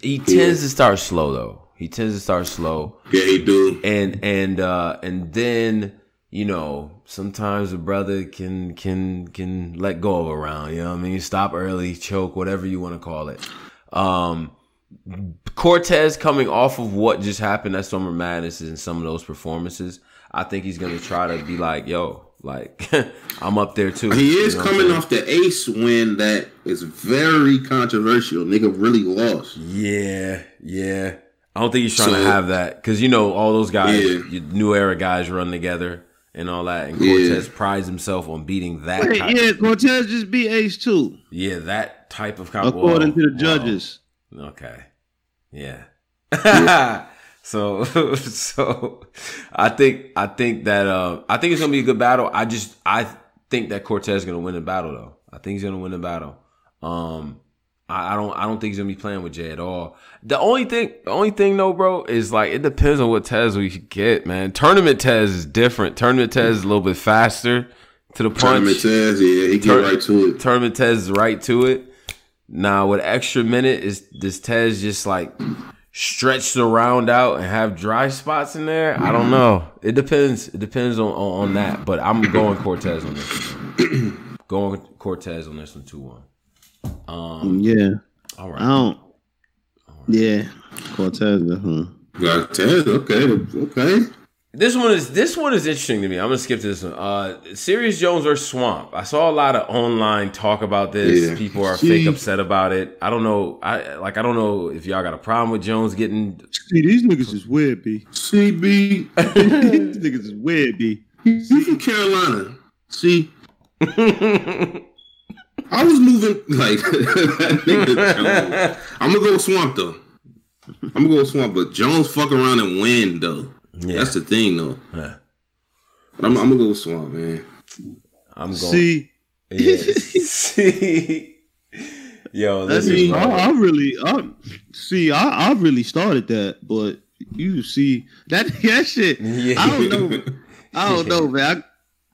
he tends yeah. to start slow though. He tends to start slow. Yeah, he do. And and uh and then you know sometimes a brother can can can let go of a round. You know what I mean? Stop early, choke, whatever you want to call it. Um, Cortez coming off of what just happened at Summer Madness and some of those performances, I think he's gonna try to be like, yo, like I'm up there too. He is you know coming off the Ace win that is very controversial. Nigga really lost. Yeah, yeah. I don't think he's trying so, to have that because you know all those guys, yeah. new era guys, run together and all that. And Cortez yeah. prides himself on beating that. Wait, yeah, Cortez just beat Ace too. Yeah, that type of comp- according to the judges. Okay, yeah. So so I think I think that uh, I think it's gonna be a good battle. I just I think that Cortez is gonna win the battle though. I think he's gonna win the battle. Um I, I don't I don't think he's gonna be playing with Jay at all. The only thing the only thing though, bro, is like it depends on what Tez we get, man. Tournament Tez is different. Tournament Tez is a little bit faster to the punch. Tournament Tez, yeah, he get Tur- right to it. Tournament Tez is right to it. Now with extra minute is this Tez just like stretch the round out and have dry spots in there. I don't know. It depends. It depends on, on, on that. But I'm going Cortez on this. One. going Cortez on this one two one. Um, yeah. All right. I don't. Right. Yeah, Cortez. Huh? Cortez. Okay. Okay. This one is this one is interesting to me. I'm gonna skip to this one. Uh Serius Jones or Swamp. I saw a lot of online talk about this. Yeah. People are fake upset about it. I don't know. I like I don't know if y'all got a problem with Jones getting See, these niggas is weird, B. CB. these niggas is weird, B. He's from Carolina. See? I was moving like I'm gonna go with Swamp though. I'm gonna go with Swamp, but Jones fuck around and win though. Yeah. That's the thing, though. Yeah. But I'm, I'm gonna go with Swamp, man. I'm going. See, yeah. see, yo, I mean, I, I, really, I see, I, I really started that, but you see that that shit. Yeah. I don't know. I don't know, man.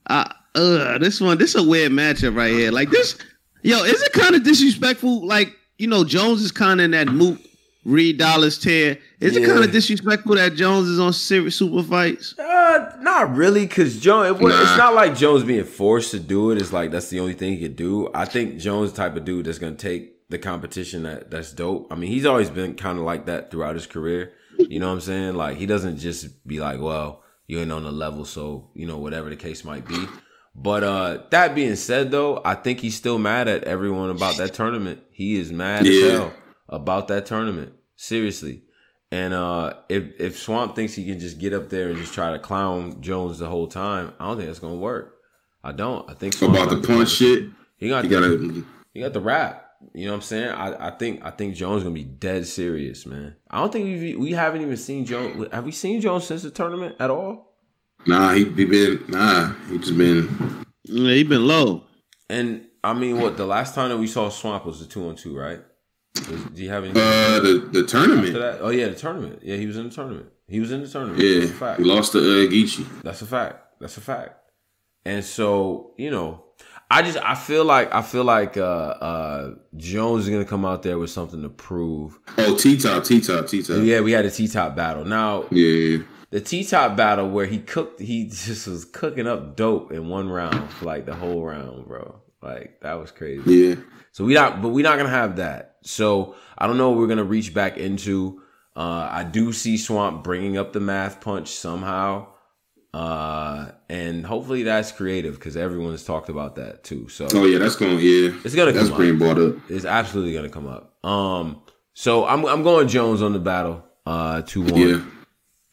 I, I uh, this one, this is a weird matchup right here. Like this, yo, is it kind of disrespectful? Like you know, Jones is kind of in that moot Reed Dollaz tear. Is yeah. it kind of disrespectful that Jones is on serious super fights? Uh, not really, because Jones. It, nah. It's not like Jones being forced to do it. It's like that's the only thing he could do. I think Jones type of dude that's gonna take the competition that that's dope. I mean, he's always been kind of like that throughout his career. You know what I'm saying? Like he doesn't just be like, well, you ain't on the level, so you know whatever the case might be. But uh that being said, though, I think he's still mad at everyone about that tournament. He is mad yeah. as hell about that tournament. Seriously. And uh, if if Swamp thinks he can just get up there and just try to clown Jones the whole time, I don't think that's gonna work. I don't. I think Swamp about the punch shit. He got he, the, gotta, he got the rap. You know what I'm saying? I, I think I think Jones gonna be dead serious, man. I don't think we we haven't even seen Jones. Have we seen Jones since the tournament at all? Nah, he, he been nah. He just been yeah, he been low. And I mean, what the last time that we saw Swamp was the two on two, right? Do you have any? Uh, the the tournament. Oh yeah, the tournament. Yeah, he was in the tournament. He was in the tournament. That's a Yeah, fact. he lost to uh, Geechi. That's a fact. That's a fact. And so, you know, I just I feel like I feel like uh uh Jones is gonna come out there with something to prove. Oh, T top, T top, T top. Yeah, we had a T top battle. Now yeah. the T top battle where he cooked he just was cooking up dope in one round for like the whole round, bro. Like that was crazy. Yeah. So we not, but we're not gonna have that. So I don't know what we're gonna reach back into. Uh, I do see Swamp bringing up the math punch somehow, uh, and hopefully that's creative because everyone's talked about that too. So Oh yeah, that's going. Yeah, it's gonna come up. that's come being up. brought up. It's absolutely gonna come up. Um, so I'm I'm going Jones on the battle, uh, two one, Yeah.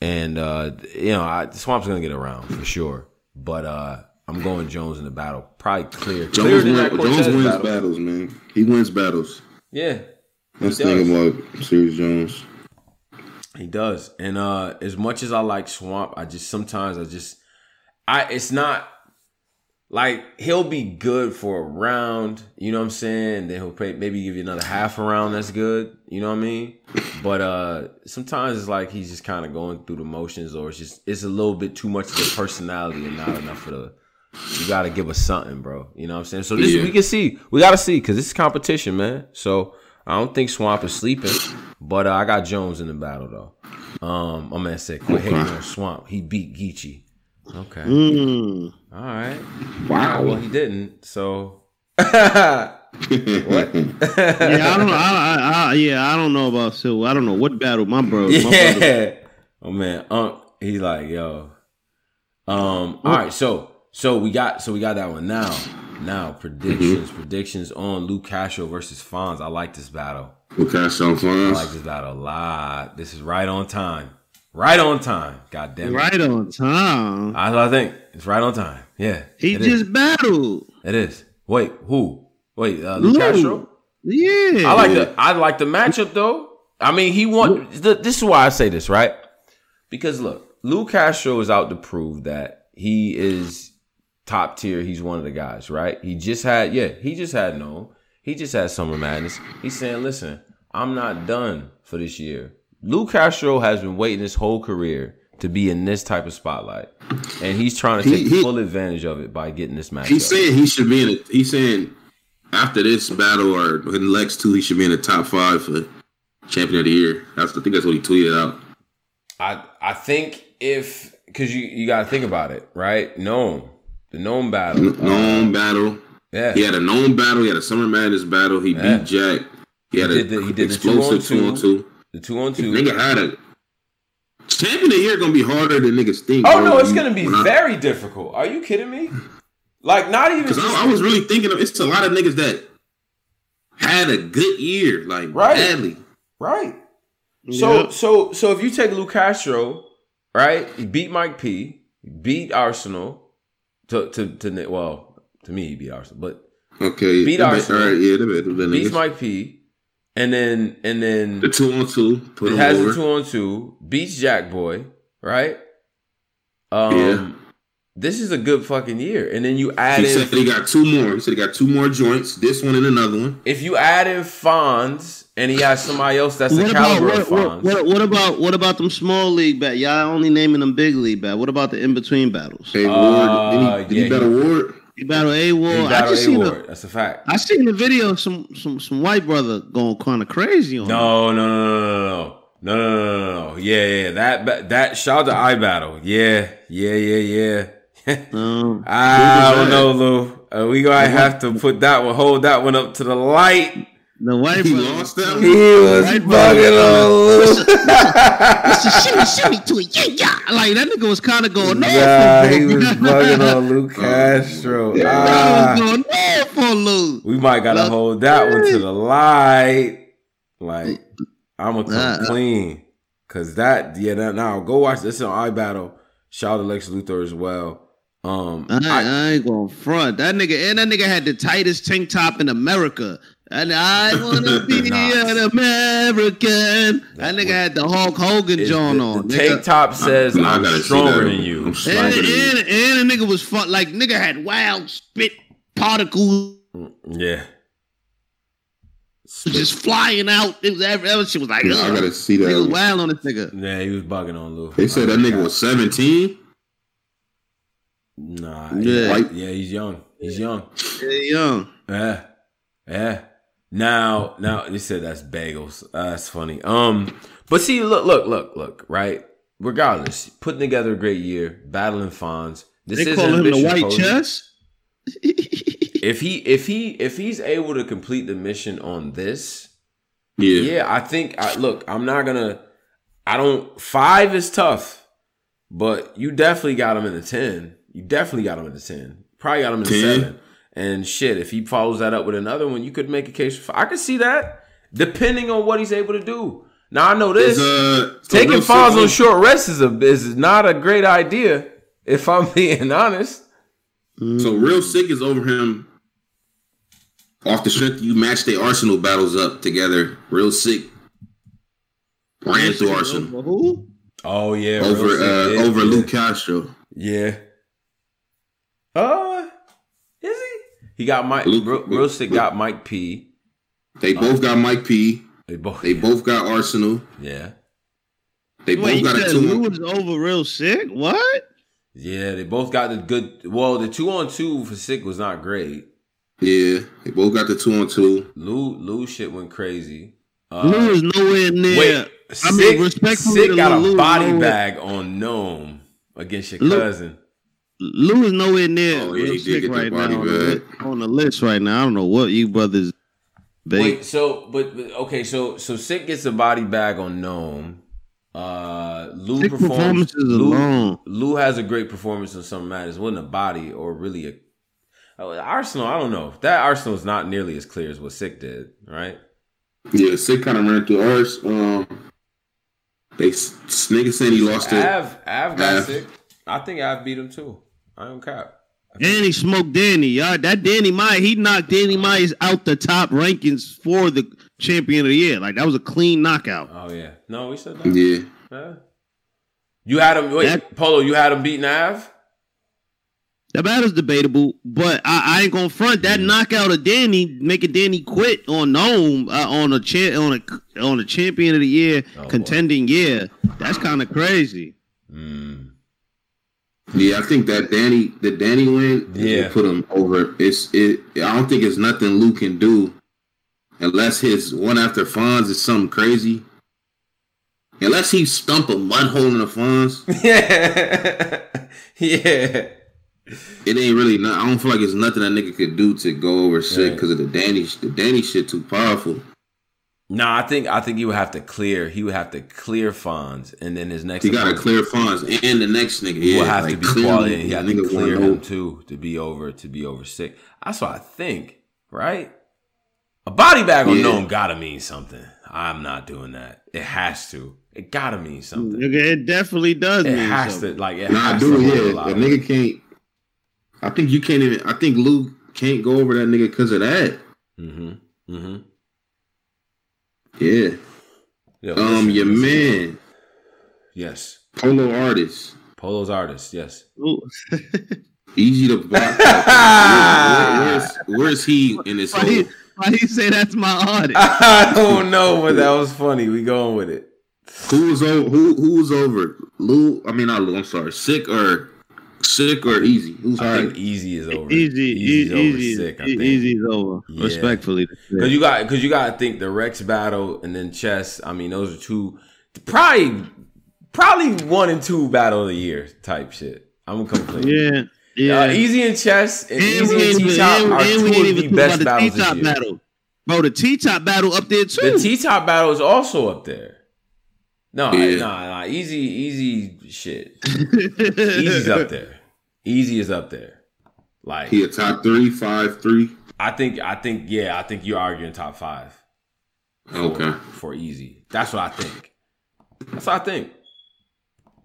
and uh, you know I, Swamp's gonna get around for sure, but uh, I'm going Jones in the battle, probably clear, Jones, win, Jones wins battle. battles, man. He wins battles. Yeah, That's He the thing does. about Serius Jones. He does. And uh as much as I like Swamp, I just sometimes I just I it's not like he'll be good for a round, you know what I'm saying? Then he'll pay, maybe give you another half a round that's good, you know what I mean? But uh sometimes it's like he's just kind of going through the motions or it's just it's a little bit too much of the personality and not enough of the you got to give us something, bro. You know what I'm saying? So this Yeah. we can see. We got to see cuz this is competition, man. So I don't think Swamp is sleeping, but uh, I got Jones in the battle though. Um, my man said, "Quit hating on Swamp. He beat Geechi." Okay, Mm. all right. Wow. Well, he didn't. So what? Yeah, I don't know. I, I, I, yeah, I don't know about Silver. I don't know what battle my bro. My brother yeah. Oh man, um, he like yo. Um. All right. So so we got so we got that one now. Now predictions predictions on Luke Castro versus Fonz. I like this battle. We'll cash on I like this battle a lot. This is right on time. Right on time. God damn it. right on time. That's what I think. It's right on time. Yeah. He just is. battled. It is. Wait, who? Wait, uh, Luke Lou. Castro. Yeah, I like the I like the matchup though. I mean, he won. th- This is why I say this, right? Because look, Lou Castro is out to prove that he is top tier. He's one of the guys, right? He just had, yeah, he just had no. He just had Summer Madness. He's saying, listen, I'm not done for this year. Lou Castro has been waiting his whole career to be in this type of spotlight, and he's trying to take he- full advantage of it by getting this match. He's saying he should be in. A, he's saying after this battle or in Lex two, he should be in the top five for champion of the year. That's I think that's what he tweeted out. I I think if because you you got to think about it, right? Gnome, the known battle. N- Known um, battle. yeah, He had a known battle. He had a Summer Madness battle. He Yeah. beat Jack. He had He a the- he did the explosive two two on on two. the two on two. Nigga had a champion of the year gonna be harder than niggas think. Oh bro. no, it's gonna be when I- very difficult. Are you kidding me? Like not even. Because I, I was really thinking of it's a lot of niggas that had a good year, like Right. badly. right. So Yep. so so if you take Lou Castro, right? He beat Mike P. Beat Arsenal. To to to well to me he beat Arsenal, but Okay, Beat Arsenal. All right, yeah, the beats. Mike P. And then and then The two on two, put It has over. the two on two, beats Jack Boy, right? Um, Yeah. this is a good fucking year. And then you add He in said he got two more. He said he got two more joints. This one and another one. if you add in Fonz and he has somebody else that's the What about caliber what, of what, Fonz. what, what about what about them small league bat? Y'all only naming them big league bat. What about the in between battles? Hey, Uh, Ward. Did he, did yeah, he bet a Ward? He battled A he War. I just seen A-Ward. a, That's a fact. I seen the video of some some some white brother going kind of crazy on. him. No, no, no, no, no, no. No, no, no, no, no. Yeah, yeah. That ba- that shout out to I battle. Yeah, yeah, yeah, yeah. Um, I don't that? know, Lou. Uh, we gonna have to put that one, hold that one up to the light. The white He brother. lost that He was Right, bugging on Lou. Listen, shimmy, shimmy to it, yeah, yeah. Like that nigga was kind of going off. Nah, he was bugging on Lou Castro. That Ah, was going off on Lou. we might gotta Look, hold that one to the light. Like, I'm gonna come Nah. clean. Cause that, yeah, that, now go watch this on iBattle. Shout out to Lex Luthor as well. Um, I, I- I ain't gonna front. That nigga and that nigga had the tightest tank top in America. And I wanna be Nah. an American. That nigga had the Hulk Hogan is John on. the tank top says Nah, I I'm gotta stronger than you. I'm And, stronger than you. and, and the nigga was fun. Like nigga had wild spit particles. Mm, yeah. just flying out. It was that, that shit was like, Yeah, I gotta see Nigga was wild on this nigga. Yeah, he was bugging on Lou. They said that nigga was 17. Nah, Yeah. yeah, yeah, he's young. He's young. Yeah, young. Yeah, yeah. Now, now you said that's bagels. Uh, that's funny. Um, but see, look, look, look, look. Right. Regardless, putting together a great year, battling Fonz. This They is call him the white Posey. chess. If he, if he, if he's able to complete the mission on this, Yeah. yeah, I think. I, look, I'm not gonna. I don't. Five is tough, but you definitely got him in the ten. You definitely got him in the ten. Probably got him in the 10? seven. And shit, if he follows that up with another one, you could make a case for. I could see that, depending on what he's able to do. Now I know this. Uh, Taking Real Fonz on short rest is a is not a great idea. If I'm being honest. So real sick is over him. Off the strength, you match the Arsenal battles up together. Real sick ran through Arsenal Who? Oh yeah, over uh, over yeah. Luke Castro. Yeah. Uh, is he? He got Mike. Luke- Real, Real Sick got Mike P. They both got Mike P. They both. They both got Arsenal. Yeah. They Wait, both you got a said two. Lou was over real sick? What? Yeah, they both got the good. Well, the two on two for Sick was not great. Yeah, they both got the two on two. Lou Lou shit went crazy. Uh, Lou is nowhere near. wait, I mean, Sick, respectfully Sick to got Lou, a body Lou- bag on Gnome against your Lou- cousin. Lou is nowhere near Oh, yeah, he did sick get the right body now on the, on the list right now. I don't know what you brothers. Big. Wait, so but, but okay, so so Sick gets a body bag on Gnome. Uh, Lou Sick performs. performances Lou, alone. Lou has a great performance on some matters. It wasn't a body or really a oh, Arsenal. I don't know. That Arsenal is not nearly as clear as what Sick did. Right? Yeah, sick kind of ran through ours. Um, they s- nigga saying he lost it. Av Av got Av. Sick. I think Av beat him too. I don't cap. I think- And he smoked Danny. Y'all, that Danny Myers, he knocked Danny Myers out the top rankings for the champion of the year. Like that was a clean knockout. Oh yeah. No, we said that. Yeah, Yeah. You had him. Wait, That- Polo. You had him beating Av. That battle's debatable, but I, I ain't gonna front that knockout of Danny, making Danny quit on Gnome uh, on a cha- on a on a champion of the year Oh, boy. contending year. That's kind of crazy. Mm. Yeah. I think that Danny, the Danny win, Yeah. put him over. It's it. I don't think it's nothing Luke can do, unless his one after Fonz is something crazy. Unless he stump a mud hole in the Fonz, Yeah. yeah. it ain't really. Not, I don't feel like it's nothing that nigga could do to go over sick Right. because of the Danny. The Danny shit too powerful. No, I think I think he would have to clear. He would have to clear Fonz, and then his next. He got to clear Fonz, and the next nigga. will Yeah, have like to be quality. him. He had to clear know. him too to be over to be over sick. That's what I think. Right? A body bag on Yeah. Gnome gotta mean something. I'm not doing that. It has to. It gotta mean something. Nigga, it definitely does. It mean has something. to like it Nah, has dude, to hold a yeah, the nigga can't. I think you can't even. I think Luke can't go over that nigga because of that. Mm-hmm. Mm-hmm. Yeah. Yo, Um, listen, your listen. man, Yes. polo artist, Polo's artist, yes. Easy to block. Where- where's, where's he in this why, whole? he, why he say that's my artist? I don't know, but that was funny. We going with it. Who was over? Who who was over? Lou? I mean, not Lou. I'm sorry. Sick or sick or easy? Who's I higher? think easy is over. Easy, Easy's easy, over easy, sick. I think. easy's over. Yeah. Respectfully, Because you got because you got to think the Rex battle and then chess. I mean, those are two probably probably one and two battle of the year type shit. I'm gonna come clean. yeah, yeah. Uh, easy and chess and, And easy we and T even- top are and two of the best about the battles this T-top year. battle. Bro, the T top battle up there too. The T top battle is also up there. No, Yeah. nah, nah, easy, easy shit. Easy's up there. Easy is up there. Like He a top three, five, three. I think, I think, yeah, I think you're arguing top five. for- Okay. For easy, that's what I think. That's what I think.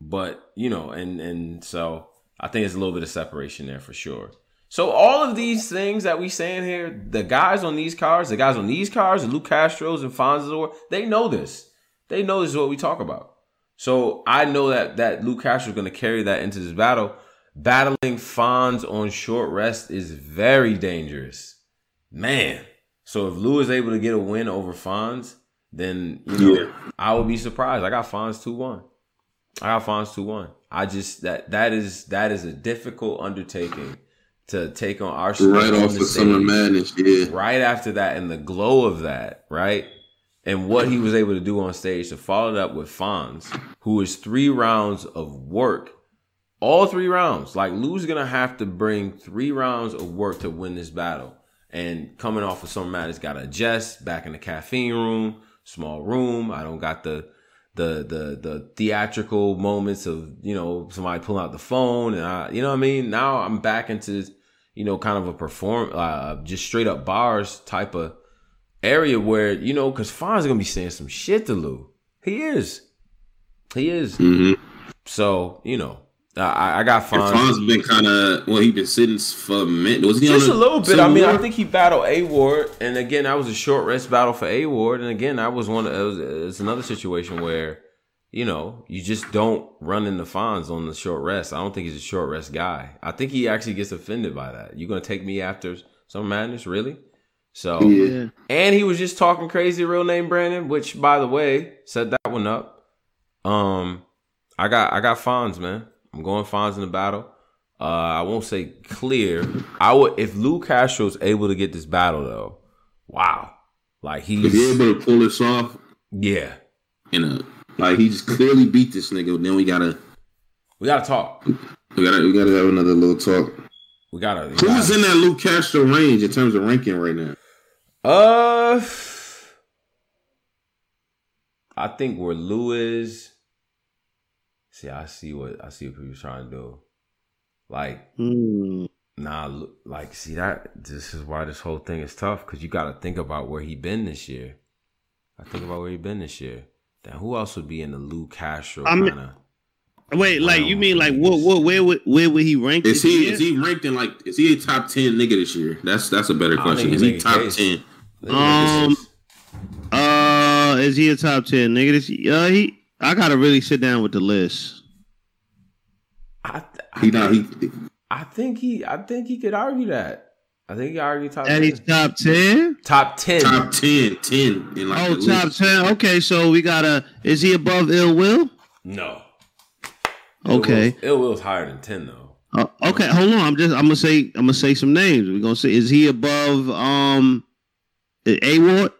But you know, and and so I think it's a little bit of separation there for sure. So all of these things that we saying here, the guys on these cars, the guys on these cars, the Luke Castros and Fonzador, they know this. They know this is what we talk about. So I know that that Luke Castro is going to carry that into this battle. Battling Fonz on short rest is very dangerous. Man, So if Lou is able to get a win over Fonz, then you know Yeah. I would be surprised. I got Fonz two one. I got Fonz two one. I just that that is that is a difficult undertaking to take on our Right off the of Summer. Madness, yeah. right after that and the glow of that, right? And what he was able to do on stage to follow it up with Fonz, who is three rounds of work. All three rounds. Like Lou's gonna have to bring three rounds of work to win this battle. And coming off of Summer Madness, got to adjust back in the caffeine room, small room. I don't got the the the the theatrical moments of you know somebody pulling out the phone and I you know what I mean. Now I'm back into you know kind of a perform uh, just straight up bars type of area where you know because Fonz gonna be saying some shit to Lou. He is, he is. Mm-hmm. So you know I I got And Fonz. Fonz been kind of well, he been sitting for a minute. Was he Just on a little bit. I mean, I think he battled A Ward, and again, that was a short rest battle for A Ward, and again, that was one. Of, it was, it's another situation where, you know, you just don't run into Fonz on the short rest. I don't think he's a short rest guy. I think he actually gets offended by that. You gonna take me after some madness, really? So, Yeah. and he was just talking crazy. Real name Brandon, which by the way, set that one up. Um, I got I got Fonz, man. I'm going Fonz in the battle. Uh, I won't say clear. I would if Lou Castro's able to get this battle though. Wow, like If he's he's able to pull this off, yeah. you know, like he just clearly beat this nigga. Then we gotta, We gotta talk. we gotta, we gotta have another little talk. We gotta. we Who's gotta- in that Luke Castro range in terms of ranking right now? Uh, I think where Lou is. See, I see what I see what people trying to do. Like, Hmm. nah, like, see that this is why this whole thing is tough because you got to think about where he been this year. I think about where he been this year. Then who else would be in the Lou Castro I'm- kind of? Wait, like you mean like what? What? Where? would- Where would he rank? Is he year? is he ranked in like is he a top ten nigga this year? That's that's a better question. Is he he make a top ten? Um, Uh, is he a top ten nigga? This, uh, he. I gotta really sit down with the list. I, I, He not he. I think he. I think he could argue that. I think he argue top And he's top ten. top ten. Top 10, 10 in like Oh, top list. ten. Okay, so we gotta. Is he above Ill Will? No. Okay. Ill Will's, Ill Will's higher than ten though. Uh, okay, hold on. I'm just. I'm gonna say. I'm gonna say some names. We're gonna say. Is he above um, A Ward?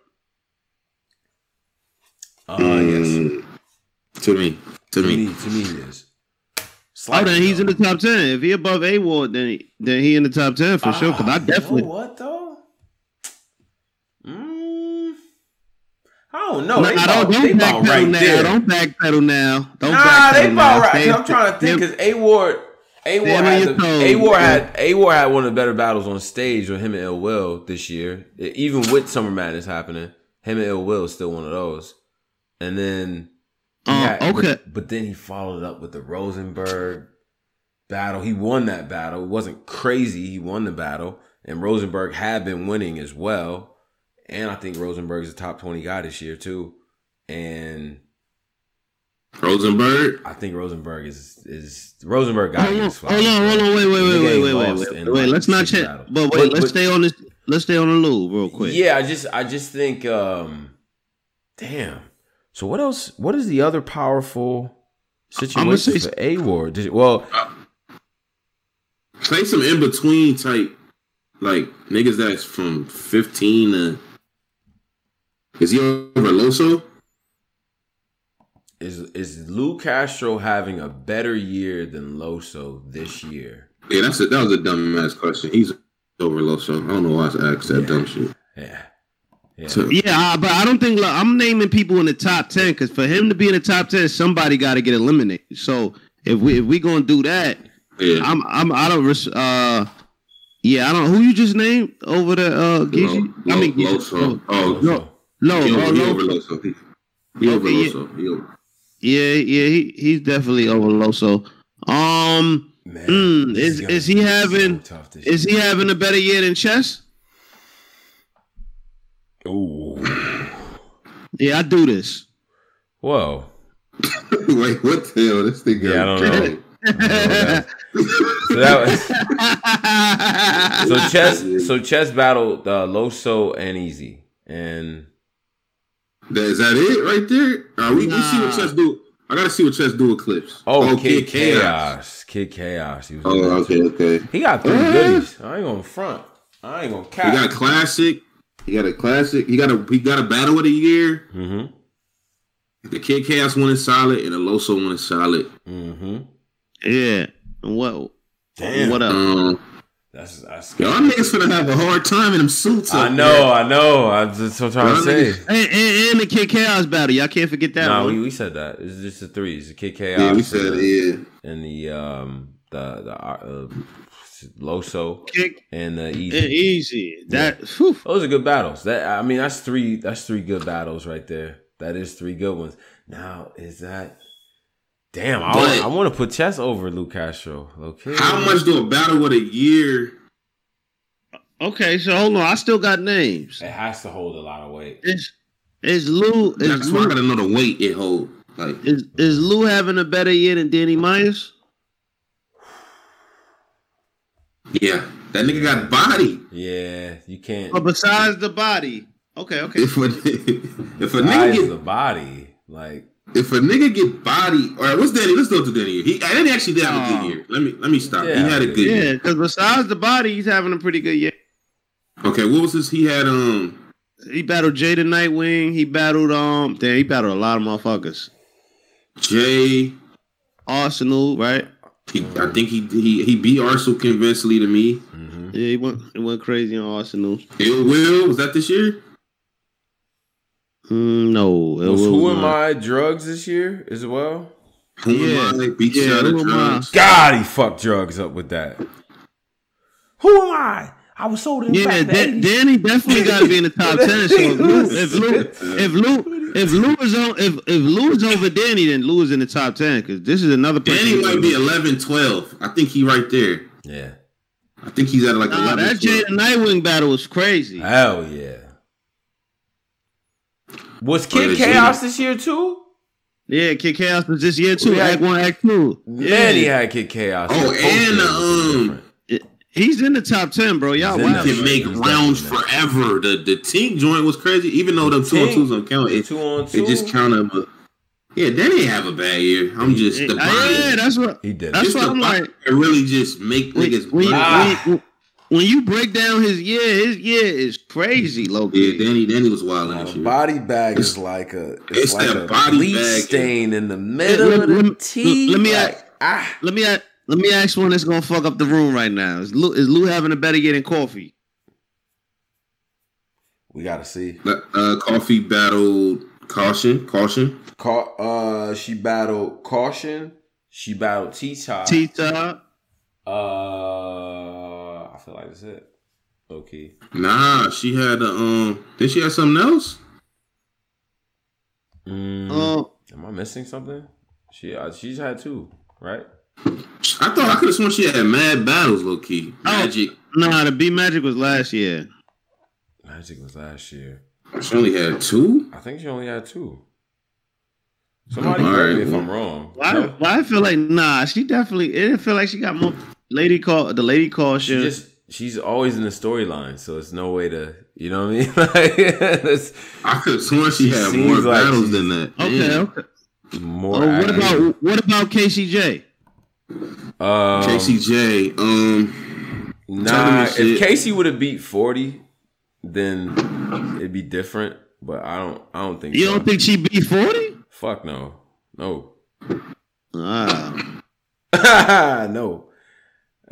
Uh, yes. To me, to To me. me, to me, he is. Oh, then he's in the top ten. If he above A Ward, then he, then he in the top ten for sure. Because Ah, I definitely. You know what though? Mm, I don't know. Nah, they don't about, don't they about backpedal right now. there. Don't backpedal now. Don't nah, backpedal they now. about right. Stay- I'm trying to think because A Ward, A on had A bro. had A Ward had one of the better battles on stage with him and Ill Will this year. Even with Summer Madness happening, him and Ill Will is still one of those. And then, he Uh, had- okay. but, then he followed up with the Rosenberg battle. He won that battle. It wasn't crazy. He won the battle, and Rosenberg had been winning as well. And I think Rosenberg is a top twenty guy this year too. And Rosenberg. I think Rosenberg is is Rosenberg got Hold on, against hold on, hold on, wait, wait, wait, Nigga wait, wait, wait, wait, in, wait. like, Let's not six check. battles. But wait, But- let's but- stay on this. Let's stay on the Lou real quick. Yeah, I just I just think um damn. So what else what is the other powerful situation say- for A Ward? Did- Well, Say some in between type, like niggas that's from fifteen to. Is he over Loso? Is is Lou Castro having a better year than Loso this year? Yeah, that's a, that was a dumb ass question. He's over Loso. I don't know why I asked that dumb shit. Yeah. Yeah. So, Yeah, uh, but I don't think look, I'm naming people in the top ten because for him to be in the top ten, somebody got to get eliminated. So if we if we gonna do that, yeah. I'm I'm I don't uh yeah I don't who you just named over there uh Geezy? Lo- I mean Loso. Oh, no no he, no over, he no over Loso. He, he over Okay, yeah. Loso. He over. Yeah yeah he he's definitely over Loso. Um Man, Mm, is- is he be so having- tough is he having a better year than Chess? year. Ooh. Yeah, I do this. Whoa. Wait, what the hell? This thing Yeah, I don't know. So that was so chess. So chess battled uh, Loso and Easy, and That- Is that it right there? Uh, we, we see what Nah. Chess do. I gotta see what Chess do with clips. oh, Kid Chaos. Kid Chaos. He was Oh, okay, okay. He got three Uh. goodies. I ain't gonna front. I ain't gonna He cap. got a classic. He got a classic. He got a he got a battle of the year. mm-hmm. The Kid Chaos one is solid, and the Loso one is solid. Mm-hmm. yeah. And what? Damn. What up? Um, That's that's. y'all niggas finna have a hard time in them suits. I know. there. I know. I just what I'm trying to say. And, and, and the Kid Chaos battle. Y'all can't forget that Nah, one. we, we said that. It's just the three. It's the Kid Chaos. Yeah, we said the- yeah. And the um the the uh, Loso Kick and the and Easy. easy. That whew. Those are good battles. That I mean, that's three. That's three good battles right there. That is three good ones. Now is that? Damn, I, But- I want to put chess over Luke Castro. Okay. How much do a battle with a year? Okay, so hold on. I still got names. It has to hold a lot of weight. Is is Lou That's is why I Lou, gotta know the weight it hold. Like is, is Lou having a better year than Danny Myers? yeah, that nigga got body. Yeah, you can't. But besides the body, okay, okay. If a if a nigga Size get the body, like if a nigga get body, all right, what's Danny? Let's go to Danny. He Danny actually did have a Oh. good year. Let me let me stop. Yeah, he had a good year. Yeah, because besides the body, he's having a pretty good year. Okay, what was this? He had um He battled Jay the Nightwing. He battled um. Damn, he battled a lot of motherfuckers. Jay. Arsenal, right? He, I think he he he beat Arsenal convincingly to me. mhm. Yeah, he went he went crazy on Arsenal. Ill Will was that this year? Mm, no, it was was who am. I drugs this year as well? Who Yeah. am I? Beat Yeah, shot of who I? drugs. God, he fucked drugs up with that. Who am I? I was sold in Yeah, back in the 80s. Danny definitely got to be in the top ten. So if Lou, if Lou, if Lou, if Lou is on, if if Lou is over Danny, then Lou is in the top ten because this is another. person Danny might be 11, 12. I think he right there. Yeah. I think he's at like Nah, 11, that 12. Jay the Nightwing battle was crazy. Hell yeah. Was Kid Chaos this year too? Yeah, Kid Chaos was this year too. Yeah. Act one, Act two. Man, he had Kid Chaos. Oh, and, um, different. He's in the top ten, bro. Y'all wow. can make He's rounds forever. The the Tink joint was crazy, even though them two on twos don't count. It, Two on two. it just count up. but- Yeah, Danny ain't have a bad year. I'm just the Yeah, body. yeah, that's what. He did. That's what I'm like. that really just make niggas. When, when you break down his year, his year is crazy, low yeah, Danny Danny was wild in Uh, this year. body bag is like a it's, it's like that a body bleach bag. stain in the middle Let- of the let- teeth. let me like, ask- ah. Let me a- let me ask one that's gonna fuck up the room right now. Is Lou is Lou having a better year than Coffee? We gotta see. Uh, coffee battled caution, caution. Ca- uh, she battled caution. She battled T Top. T Top. Uh, I feel like that's it. Okay. Nah, she had a um. Did she have something else? Mm, Uh, am I missing something? She uh, she's had two, right? I thought I could have sworn she had mad battles, low key. Magic. nah, the B Magic was last year. Magic was last year. She only had two. I think she only had two. Somebody All correct me right, if. I'm wrong. Why? No? Why I feel like nah, she definitely. It didn't feel like she got more. Lady call the lady call, She just she's always in the storyline, so it's no way to you know what I mean. like, I could have sworn she, She had more like battles she's- than that. okay, Damn. okay. more. Oh, what active. about what about KCJ? um, KCJ. Um, Nah, if shit. Casey would have beat forty, then it'd be different. But I don't. I don't think. You so. don't think she beat forty? Fuck no, no, Ah, no.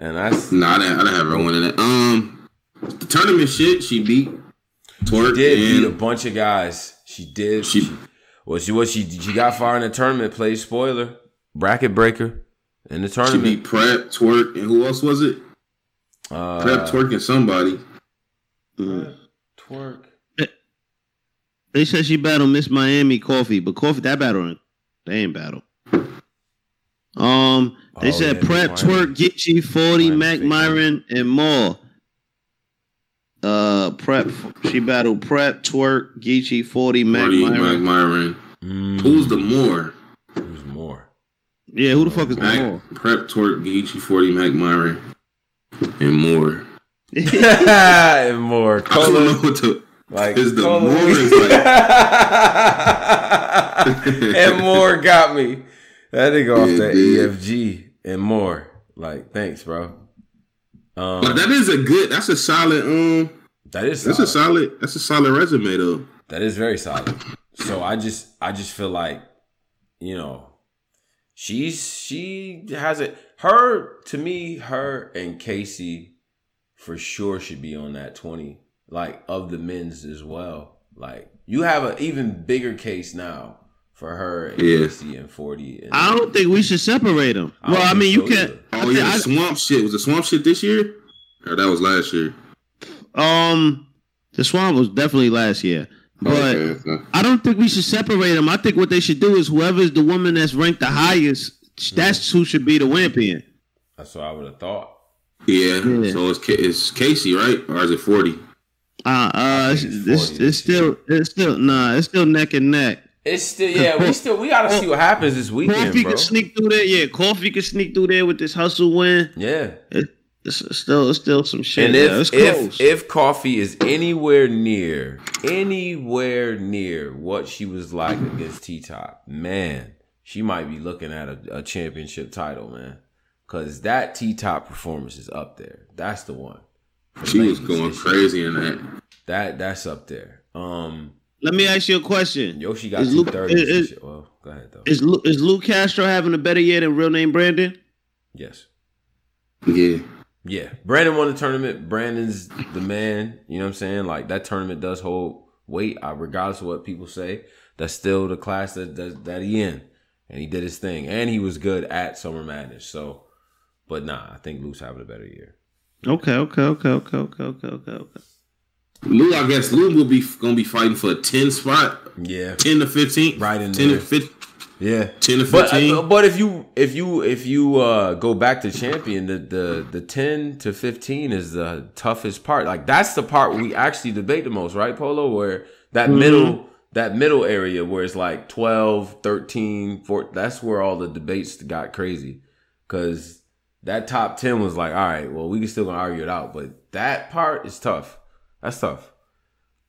And I s- nah, I didn't, I didn't have her winning it. Um, the tournament shit, she beat Twerk did beat a bunch of guys. She did. She- She, well, she was she she got far in the tournament. Played spoiler bracket breaker in the tournament. she tournament. beat Prep, Twerk, and who else was it? uh, Prep, Twerk, and somebody. mm. twerk. They said she battled Miss Miami Coffee, but Coffee that battle they ain't battle. Um, they Oh, said yeah, Prep, Miss Miami. Twerk, Geechi, Forty, Mac, Myron, and more. Uh, Prep. She battled Prep, Twerk, Geechi, Forty, Mac, Marty, Myron. Mac Myron. Mm, Who's the more? Who's more? Yeah, who the fuck is Mac, more? Prep, Twerk, Geechi, 40, Mac Myron, and more. and more. I don't know what to. like Is the Cola- more is and more got me. That nigga off Yeah, that yeah. EFG and more. Like, thanks, bro. Um, But that is a good. That's a solid. Um, that is that's a solid. That's a solid resume though. That is very solid. So I just I just feel like, you know, she's she has it her to me, her and Casey for sure should be on that 20. Like of the men's as well. Like you have an even bigger case now for her and Yeah. Casey and 40. And, I don't think we should separate them. I Well, I mean, you can't. either. I Oh thi- yeah, the I- swamp shit was the swamp shit this year, or that was last year. um, the Swamp was definitely last year, but Okay, okay. I don't think we should separate them. I think what they should do is whoever's the woman that's ranked the highest, that's who should be the champion. That's what I would have thought. yeah. Yeah. So it's it's Casey, right? Or is it forty? Uh, uh, it's, it's it's, 40 it's this still, it's still, nah, it's still neck and neck. It's still yeah, we still we gotta see what happens this weekend, Coffee bro. can sneak through there. Yeah, Coffee can sneak through there with this hustle win. Yeah. It's it's still, it's still some shit. And if it's if if coffee is anywhere near anywhere near what she was like against T Top, man, she might be looking at a, a championship title, man. Cause that T Top performance is up there. That's the one. For She was going crazy in that. That that's up there. Um, Let me ask you a question. Yoshi got Is Luke- is- Well, go ahead though. Is Lu, is Lou Castro having a better year than real name Brandon? Yes. Yeah. Yeah, Brandon won the tournament. Brandon's the man. You know what I'm saying? Like that tournament does hold weight, uh, regardless of what people say. That's still the class that that, that he in, and he did his thing, and he was good at Summer Madness. So, but nah, I think Luke's having a better year. Okay, okay, okay, okay, okay, okay, okay, okay. Lou, I guess Lou will be gonna be fighting for a ten spot, Yeah, ten to fifteen, Right in ten there. to fifteen, yeah. ten to fifteen. uh, but if you if you if you uh go back to champion, the the the ten to fifteen is the toughest part. Like that's the part we actually debate the most, right, Polo? Where that middle that middle area where it's like 12, 13, 14, that's where all the debates got crazy. Cause that top ten was like, all right, well, we can still gonna argue it out, but that part is tough. That's tough.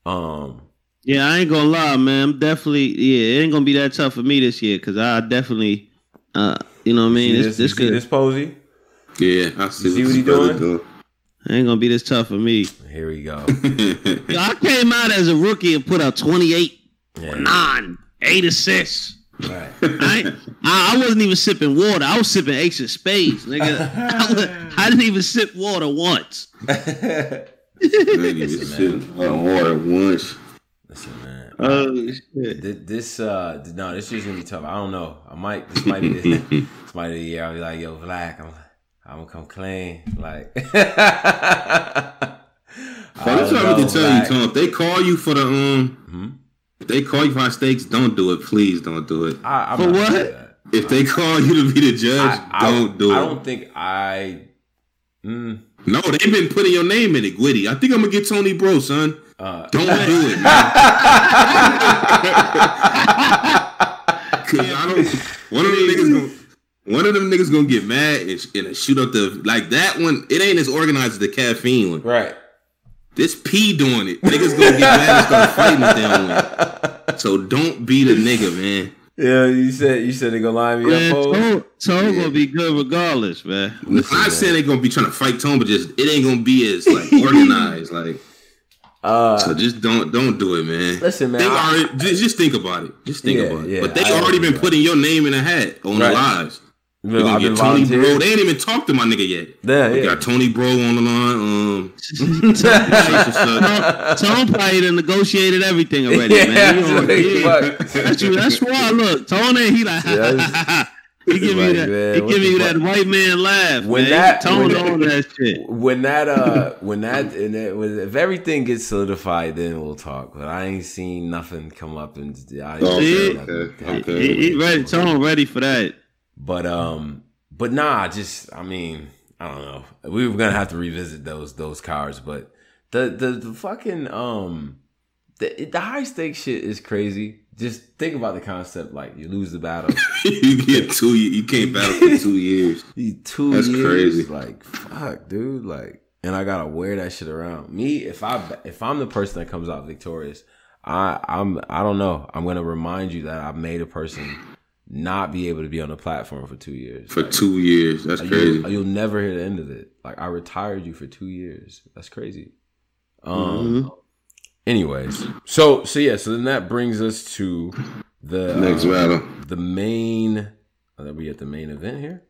Um Yeah, I ain't gonna lie, man. I'm definitely yeah. It ain't gonna be that tough for me this year because I definitely, uh, you know what I mean. see This this, this could this posy? yeah, I see, see what he this brother doing? ain't gonna be this tough for me. Here we go. Yo, I came out as a rookie and put out 28, Yeah. nine, eight assists. Right. I, I I wasn't even sipping water. I was sipping ace of spades, nigga. I, was- I didn't even sip water once. It's shit on water once. Listen, man. Oh shit! Th- This uh no, this year's gonna be tough. I don't know. I might this might be this, this might be the year I'll be like, yo, Black, I'm I'm gonna come clean. Like that's what I to tell you, Tom. If they call you for the um, Hmm? if they call you for stakes, don't do it. Please don't do it. I, I'm For what? gonna do that. If they call you to be the judge, I, I, don't do it. I don't think I mm, No, they've been putting your name in it, Gwitty. I think I'm gonna get Tony Bro, son. uh Don't do it, man. I don't. One of them niggas gonna. One of them niggas gonna get mad and, and shoot up the like that one. It ain't as organized as the caffeine one. right. This P doing it. Niggas gonna get mad and start fighting if they don't. So don't be the nigga, man. Yeah, you said you said they're gonna line me Man, up. Pose? Tone, Tone gonna be good regardless, man. Listen, I'm not man. saying they gonna be trying to fight Tone, but just it ain't gonna be as like organized. Like Uh, so, just don't don't do it, man. Listen, man, Think I- already, just, just think about it. Just think Yeah, about it. yeah, but they I already been putting your name in a hat on Right. the lives. You We're know, gonna I've been get Tony Bro. They ain't even talked to my nigga yet. Yeah, We yeah. got Tony Bro on the line. Um, Tone, Tone probably done negotiated everything already, Yeah, man. He on- like, That's, you, that's why. Look, Tone, he like, Yeah, he give like, that, man, he give the you fuck? that white man laugh. When man. that- Tone when- on that shit. when that uh when that and it, when, if everything gets solidified then we'll talk but i ain't seen nothing come up and I ain't Okay, seen okay, okay. He, he ready. Tone ready for that. But um but nah just i mean i don't know we were gonna have to revisit those those cars, but the the, the fucking um the the high stakes shit is crazy. Just think about the concept. Like you lose the battle, you get two. You can't battle for two years. two That's years. crazy. Like fuck, dude. Like, and I gotta wear that shit around. Me, if I if I'm the person that comes out victorious, I I'm I don't know. I'm gonna remind you that I made a person not be able to be on the platform for two years. For Like, two years. That's crazy. You'll, you'll never hear the end of it. Like I retired you for two years. That's crazy. Um. Mhm. Anyways, so so yeah, so then that brings us to the Next uh, battle. the main. Are we at the main event here?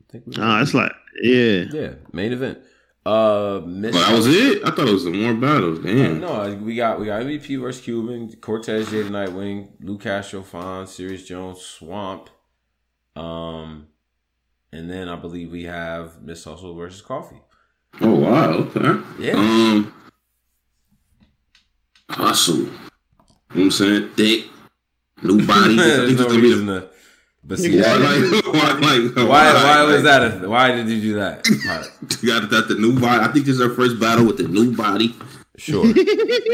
I think Ah, it's like yeah. yeah, main event. Uh, that was it. I thought it was some more battles. Damn. No, we got we got MVP versus Cuban, Cortez, Jay the Nightwing, Lou Castro, Fonz, Serius Jones, Swamp, um, and then I believe we have Miss Hustle versus Coffee. Oh wow. Okay. Yeah. Um. Hustle. You know what I'm saying? Thick. New body. There's no reason to. But see, Why, like, why, like, why why was like, that? A, why did you do that? Alright, Got that the new body. I think this is our first battle with the new body. Sure.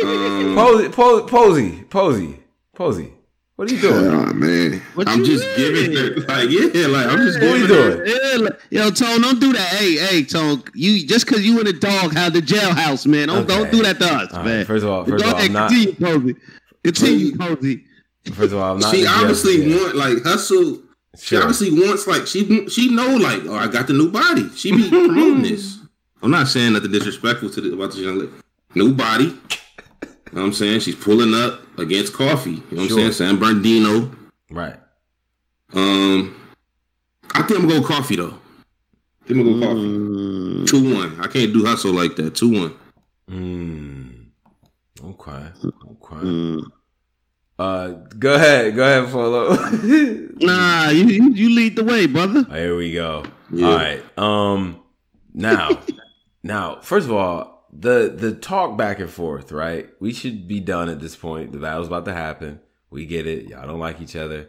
Um, Posey, Po- Posey, Posey, Posey. What are you doing? Oh man, What I'm just mean? giving her like yeah, like I'm just What are giving you doing? Yeah, like- yo, Tone, don't do that. Hey, hey, Tone, you just because you in the dog how the jailhouse, man. Don't Okay. don't do that to us, All right, man. first of all, first of all, I'm not. continue, Posey. Continue, Posey. First of all, I'm not. She in the jail obviously yet. want like hustle. She obviously wants like she she know like oh I got the new body. She be promoting this. I'm not saying nothing disrespectful to the, about this young lady. New body. You know what I'm saying? She's pulling up against coffee. You know what Sure. I'm saying? San Bernardino. Right. Um I think I'm gonna go coffee though. I think I'm gonna go coffee. Mm, Two one. I can't do hustle like that. Two one. Mm. Okay. Okay. mm. Uh, go ahead. Go ahead, follow. Nah, you, you you lead the way, brother. Here we go. Yeah. All right. Um. Now, now, first of all, the the talk back and forth, right? We should be done at this point. The battle's about to happen. We get it. Y'all don't like each other.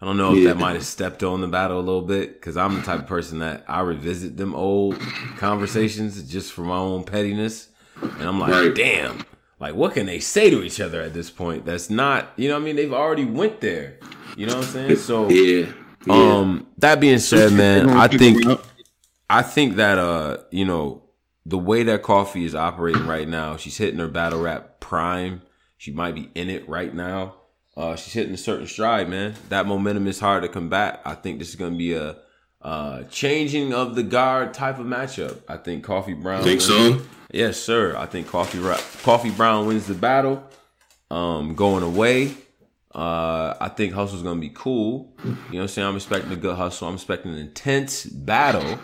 I don't know if Yeah. that might have stepped on the battle a little bit because I'm the type of person that I revisit them old conversations just for my own pettiness, and I'm like, Right. damn, like what can they say to each other at this point? That's not, you know, what I mean, they've already went there. You know what I'm saying? So, Yeah. yeah. um, that being said, man, I think I think that uh, you know, the way that Coffee is operating right now, she's hitting her battle rap prime. She might be in it right now. Uh, she's hitting a certain stride, man. That momentum is hard to combat. I think this is gonna be a uh changing of the guard type of matchup. I think Coffee Brown. think so? Yes, sir. I think Coffee Coffee Brown wins the battle. Um, going away. Uh, I think Hustle's gonna be cool. You know what I'm saying? I'm expecting a good hustle. I'm expecting an intense battle.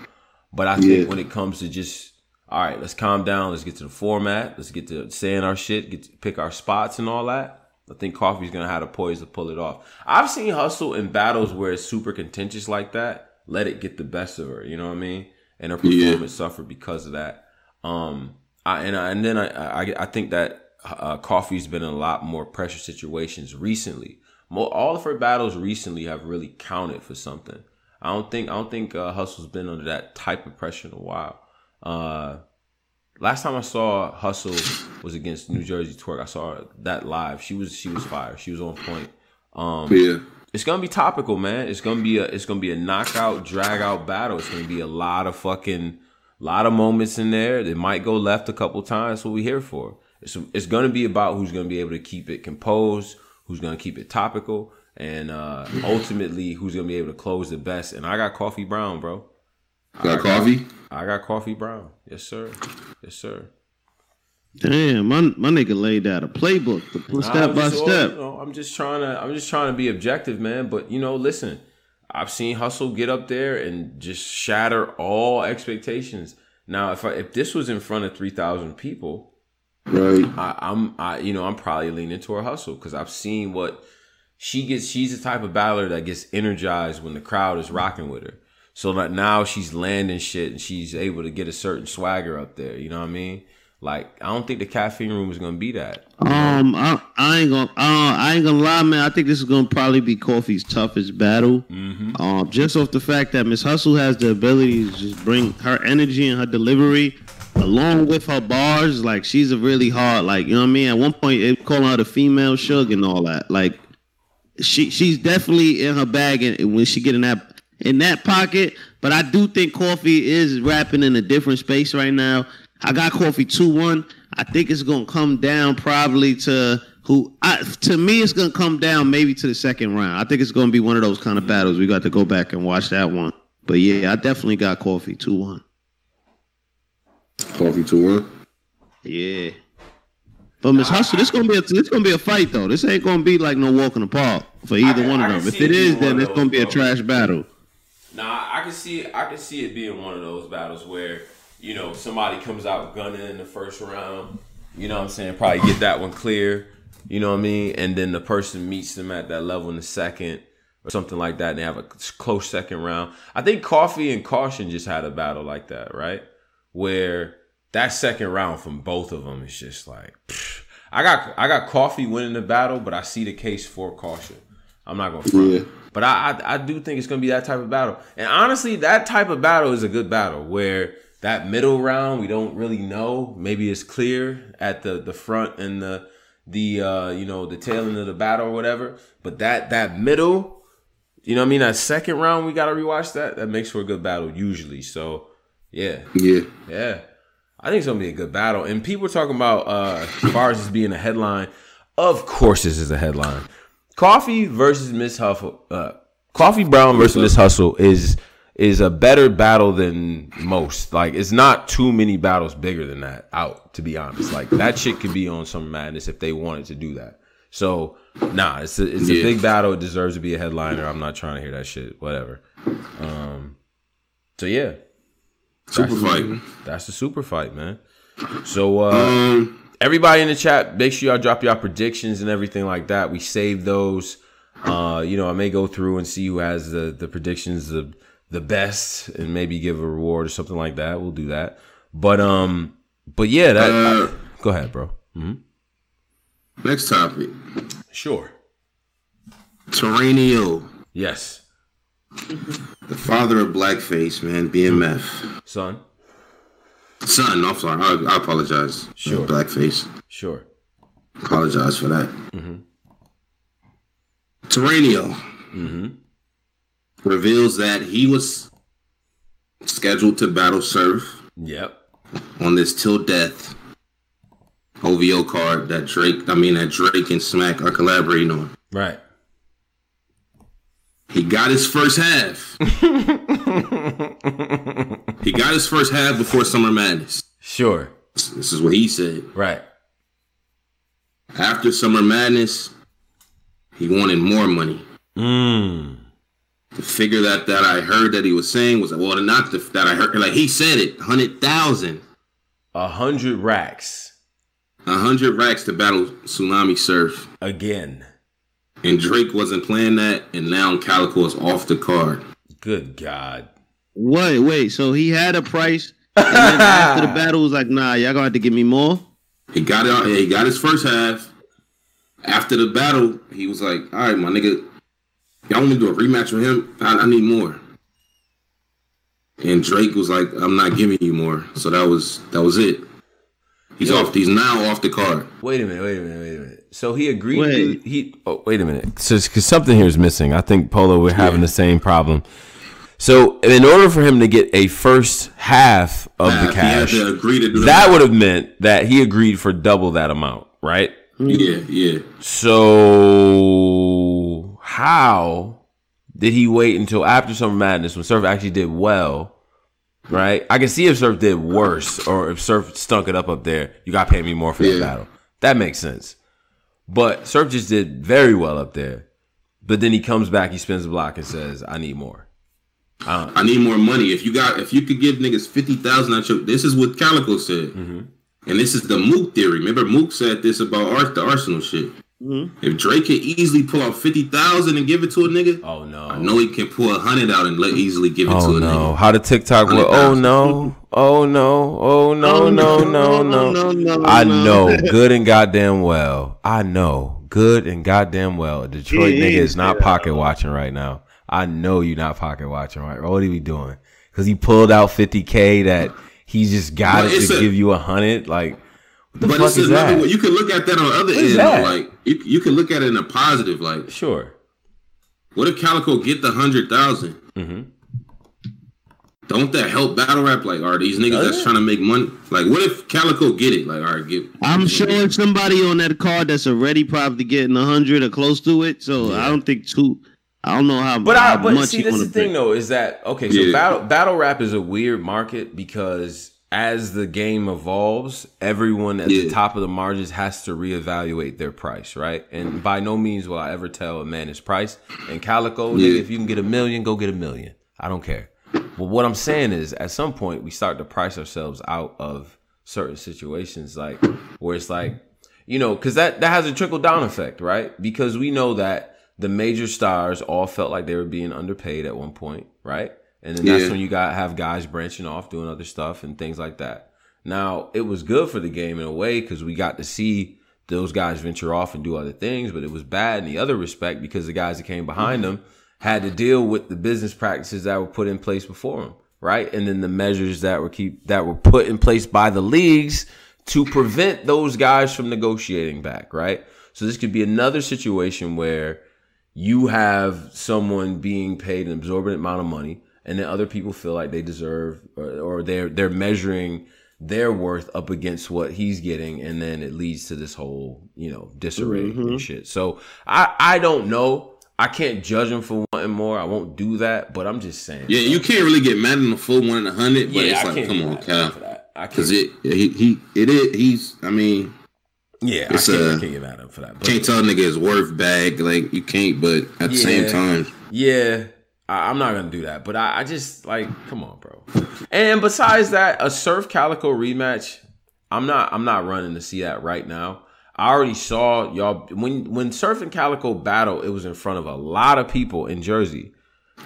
But I think Yeah. when it comes to just all right, let's calm down. Let's get to the format. Let's get to saying our shit. Get to pick our spots and all that. I think Coffee's gonna have the poise to pull it off. I've seen Hustle in battles where it's super contentious like that. Let it get the best of her. You know what I mean? And her Yeah. performance suffered because of that. Um, I and I, and then I, I I think that uh, Coffee's been in a lot more pressure situations recently. Mo all of her battles recently have really counted for something. I don't think I don't think uh, Hustle's been under that type of pressure in a while. Uh, last time I saw Hustle was against New Jersey Twerk. I saw that live. She was she was fire. She was on point. Um, Yeah. it's gonna be topical, man. It's gonna be a it's gonna be a knockout, drag out battle. It's gonna be a lot of fucking lot of moments in there. It might go left a couple times. That's what we here for. It's it's gonna be about who's gonna be able to keep it composed, who's gonna keep it topical, and uh ultimately who's gonna be able to close the best. And I got Coffee Brown, bro. Got coffee? I got Coffee Brown. Yes, sir. Yes, sir. Damn, my my nigga laid out a playbook, the Nah, step by just- step. You know, I'm just trying to. I'm just trying to be objective, man. But you know, listen, I've seen Hustle get up there and just shatter all expectations. Now, if I, if this was in front of three thousand people, Right. I, I'm I you know I'm probably leaning toward Hustle because I've seen what she gets. She's the type of battler that gets energized when the crowd is rocking with her. So that now she's landing shit and she's able to get a certain swagger up there. You know what I mean? Like I don't think the caffeine room is gonna be that. Um, I, I ain't gonna, uh, I ain't gonna lie, man. I think this is gonna probably be Coffee's toughest battle. Mm-hmm. Um, just off the fact that Miss Hustle has the ability to just bring her energy and her delivery along with her bars, like she's a really hard, like you know what I mean. At one point, it calling her the female Shug and all that. Like she she's definitely in her bag, and when she get in that in that pocket. But I do think Coffee is rapping in a different space right now. I got Coffee two one. I think it's gonna come down probably to who. I, to me, it's gonna come down maybe to the second round. I think it's gonna be one of those kind of battles. We got to go back and watch that one. But yeah, I definitely got Coffee two one. Coffee two one. Yeah. But Miss Hustle, this gonna be a this gonna be a fight though. This ain't gonna be like no walk in the park for either can- one of them. If it it is, then it's of gonna be a those, trash battle. Nah, I can see I can see it being one of those battles where you know somebody comes out gunning in the first round. You know what I'm saying? Probably get that one clear. You know what I mean? And then the person meets them at that level in the second or something like that. And they have a close second round. I think Coffee and Caution just had a battle like that, right? Where that second round from both of them is just like pfft. I got I got Coffee winning the battle, but I see the case for Caution. I'm not gonna front. Yeah. But I, I I do think it's gonna be that type of battle. And honestly, that type of battle is a good battle where that middle round we don't really know. Maybe it's clear at the the front and the the uh you know the tail end of the battle or whatever. But that that middle, you know what I mean, that second round we gotta rewatch that. That makes for a good battle usually. So yeah. Yeah. Yeah. I think it's gonna be a good battle. And people are talking about uh as far as this being a headline. Of course this is a headline. Coffee versus Miss Hustle uh Coffee Brown versus Miss Hustle is is a better battle than most. Like it's not too many battles bigger than that out, to be honest. Like that shit could be on some madness if they wanted to do that. So nah, it's a it's a Yeah. big battle. It deserves to be a headliner. I'm not trying to hear that shit. Whatever. Um so yeah. Super That's fight. the- That's the super fight, man. So uh Um. everybody in the chat, make sure y'all drop y'all predictions and everything like that. We save those. Uh, you know, I may go through and see who has the the predictions the the best and maybe give a reward or something like that. We'll do that. But um but yeah, that Uh, go ahead, bro. hmm Next topic. Sure. Terranio, Yes. the father of blackface, man. BMF. Son. Son, I'm sorry. I, I apologize. Sure. Blackface. Sure. Apologize for that. Mm-hmm. Terranio Mm-hmm. Reveals that he was scheduled to battle Surf Yep. on this till death OVO card that Drake, I mean that Drake and Smack are collaborating on. Right. He got his first half. he got his first half before Summer Madness. Sure. This is what he said. Right. After Summer Madness, he wanted more money. Mm. The figure that, that I heard that he was saying was well, not the that I heard. Like he said it, hundred thousand, A hundred racks a hundred racks to battle Tsunami Surf. again. And Drake wasn't playing that, and now Calico is off the card. Good God. Wait, wait. So he had a price, and then after the battle was like, nah, y'all gonna have to give me more. He got it. He got his first half. After the battle, he was like, "All right, my nigga, y'all want me to do a rematch with him? I, I need more." And Drake was like, "I'm not giving you more." So that was that was it. He's Yo. off. He's now off the card. Wait a minute, wait a minute, wait a minute. So he agreed Wait. to he oh wait a minute. So cuz something here is missing. I think Polo we're having Yeah. the same problem. So in order for him to get a first half of Half. the cash, to agree to do that would have meant that he agreed for double that amount, right? Yeah, yeah. So how did he wait until after Summer Madness when Surf actually did well? Right? I can see if Surf did worse or if Surf stunk it up up there, you got to pay me more for that Yeah. battle. That makes sense. But Surf just did very well up there. But then he comes back, he spins the block and says, I need more. I need more money. If you got, if you could give niggas fifty thousand, at your, this is what Calico said, Mm-hmm. and this is the Mook theory. Remember, Mook said this about Ars- the Arsenal shit. Mm-hmm. If Drake could easily pull out fifty thousand and give it to a nigga, Oh no. I know he can pull a hundred out and let easily give it Oh to a no! nigga. How the TikTok? Will, oh no! Oh no! Oh no! No! No! No! no, no, I know good and goddamn well. I know good and goddamn well. Detroit Yeah, nigga is not yeah. pocket watching right now. I know you're not pocket watching right. What are we doing? Because he pulled out fifty k that he just got But it to a- give you a hundred. Like, what the But fuck it's is another that? way. You can look at that on the other What is end. though, Like you, you can look at it in a positive. Like, sure. what if Calico get the hundred Mm-hmm. Don't that help battle rap? Like, are these niggas Does that's it? trying to make money? Like, what if Calico get it? Like, all right, get. I'm sure somebody on that card that's already probably getting a hundred or close to it. So I don't think two. I don't know how. Much. But I but much see you this is wanna the thing though is that okay so Yeah. battle battle rap is a weird market because as the game evolves everyone at the top of the margins has to reevaluate their price right and by no means will I ever tell a man his price and Calico Yeah. if you can get a million go get a million I don't care but what I'm saying is at some point we start to price ourselves out of certain situations like where it's like you know, because that that has a trickle down effect, right? Because we know that the major stars all felt like they were being underpaid at one point, right? And then that's Yeah. when you got have guys branching off doing other stuff and things like that. Now it was good for the game in a way because we got to see those guys venture off and do other things, but it was bad in the other respect because the guys that came behind mm-hmm. them had to deal with the business practices that were put in place before them, right? And then the measures that were keep that were put in place by the leagues to prevent those guys from negotiating back, right? So this could be another situation where you have someone being paid an exorbitant amount of money, and then other people feel like they deserve, or, or they're they're measuring their worth up against what he's getting, and then it leads to this whole you know disarray and mm-hmm. shit. So I I don't know. I can't judge him for wanting more. I won't do that, but I'm just saying. Yeah, you can't really get mad in the full one in a hundred, but Yeah, it's I like, can't come on, mad Cal, for that. I can't. because it, he, he, it is. He's. I mean, Yeah, I can't, I a- can't get mad at him for that. But can't tell a nigga his worth bag. Like you can't, but at the same time, Yeah, I, I'm not gonna do that. But I, I just like, come on, bro. And besides that, a Surf Calico rematch, I'm not, I'm not running to see that right now. I already saw y'all when when Surf and Calico battle. It was in front of a lot of people in Jersey.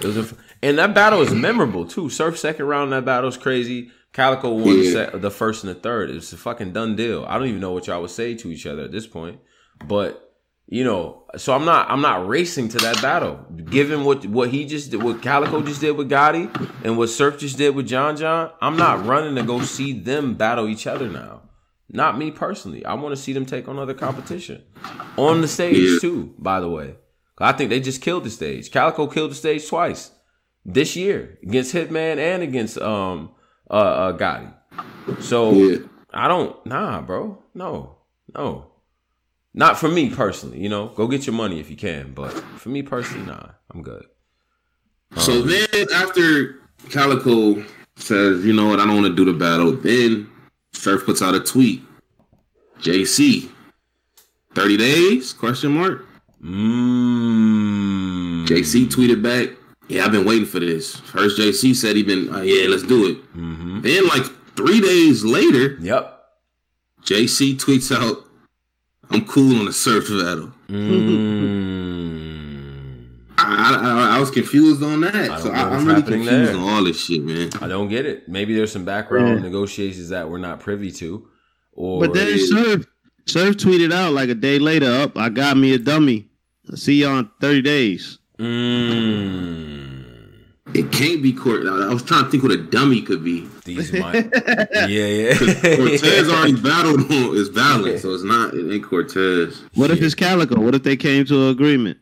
It was, in, and that battle is memorable too. Surf second round that battle is crazy. Calico won the, Yeah. set, the first and the third. It was a fucking done deal. I don't even know what y'all would say to each other at this point, but you know, so I'm not I'm not racing to that battle. Given what what he just did, what Calico just did with Gotti, and what Surf just did with John John, I'm not running to go see them battle each other now. Not me personally. I want to see them take on other competition on the stage too. By the way, I think they just killed the stage. Calico killed the stage twice this year against Hitman and against um uh, uh Gotti. So Yeah. I don't nah, bro. No, no. Not for me personally, you know. Go get your money if you can, but for me personally, nah, I'm good. So then after Calico says, you know what, I don't want to do the battle, then Surf puts out a tweet. JC, 30 days? Question mark. Mmm. JC tweeted back, yeah, I've been waiting for this. First JC said he been, uh, yeah, let's do it. Mm-hmm. Then like three days later, Yep. JC tweets out, I'm cool on the surf battle. Mm. I, I, I was confused on that. don't So I, I'm really confused there. on all this shit, man. I don't get it. Maybe there's some background Yeah. negotiations that we're not privy to, or But then Surf Surf tweeted out like a day later, up, I got me a dummy. I'll see y'all in 30 days. Mm. It can't be Cortez. I was trying to think what a dummy could be. These might, yeah, yeah. Cortez already battled on is valid, so it's not. It ain't Cortez. What if it's Calico? What if they came to an agreement?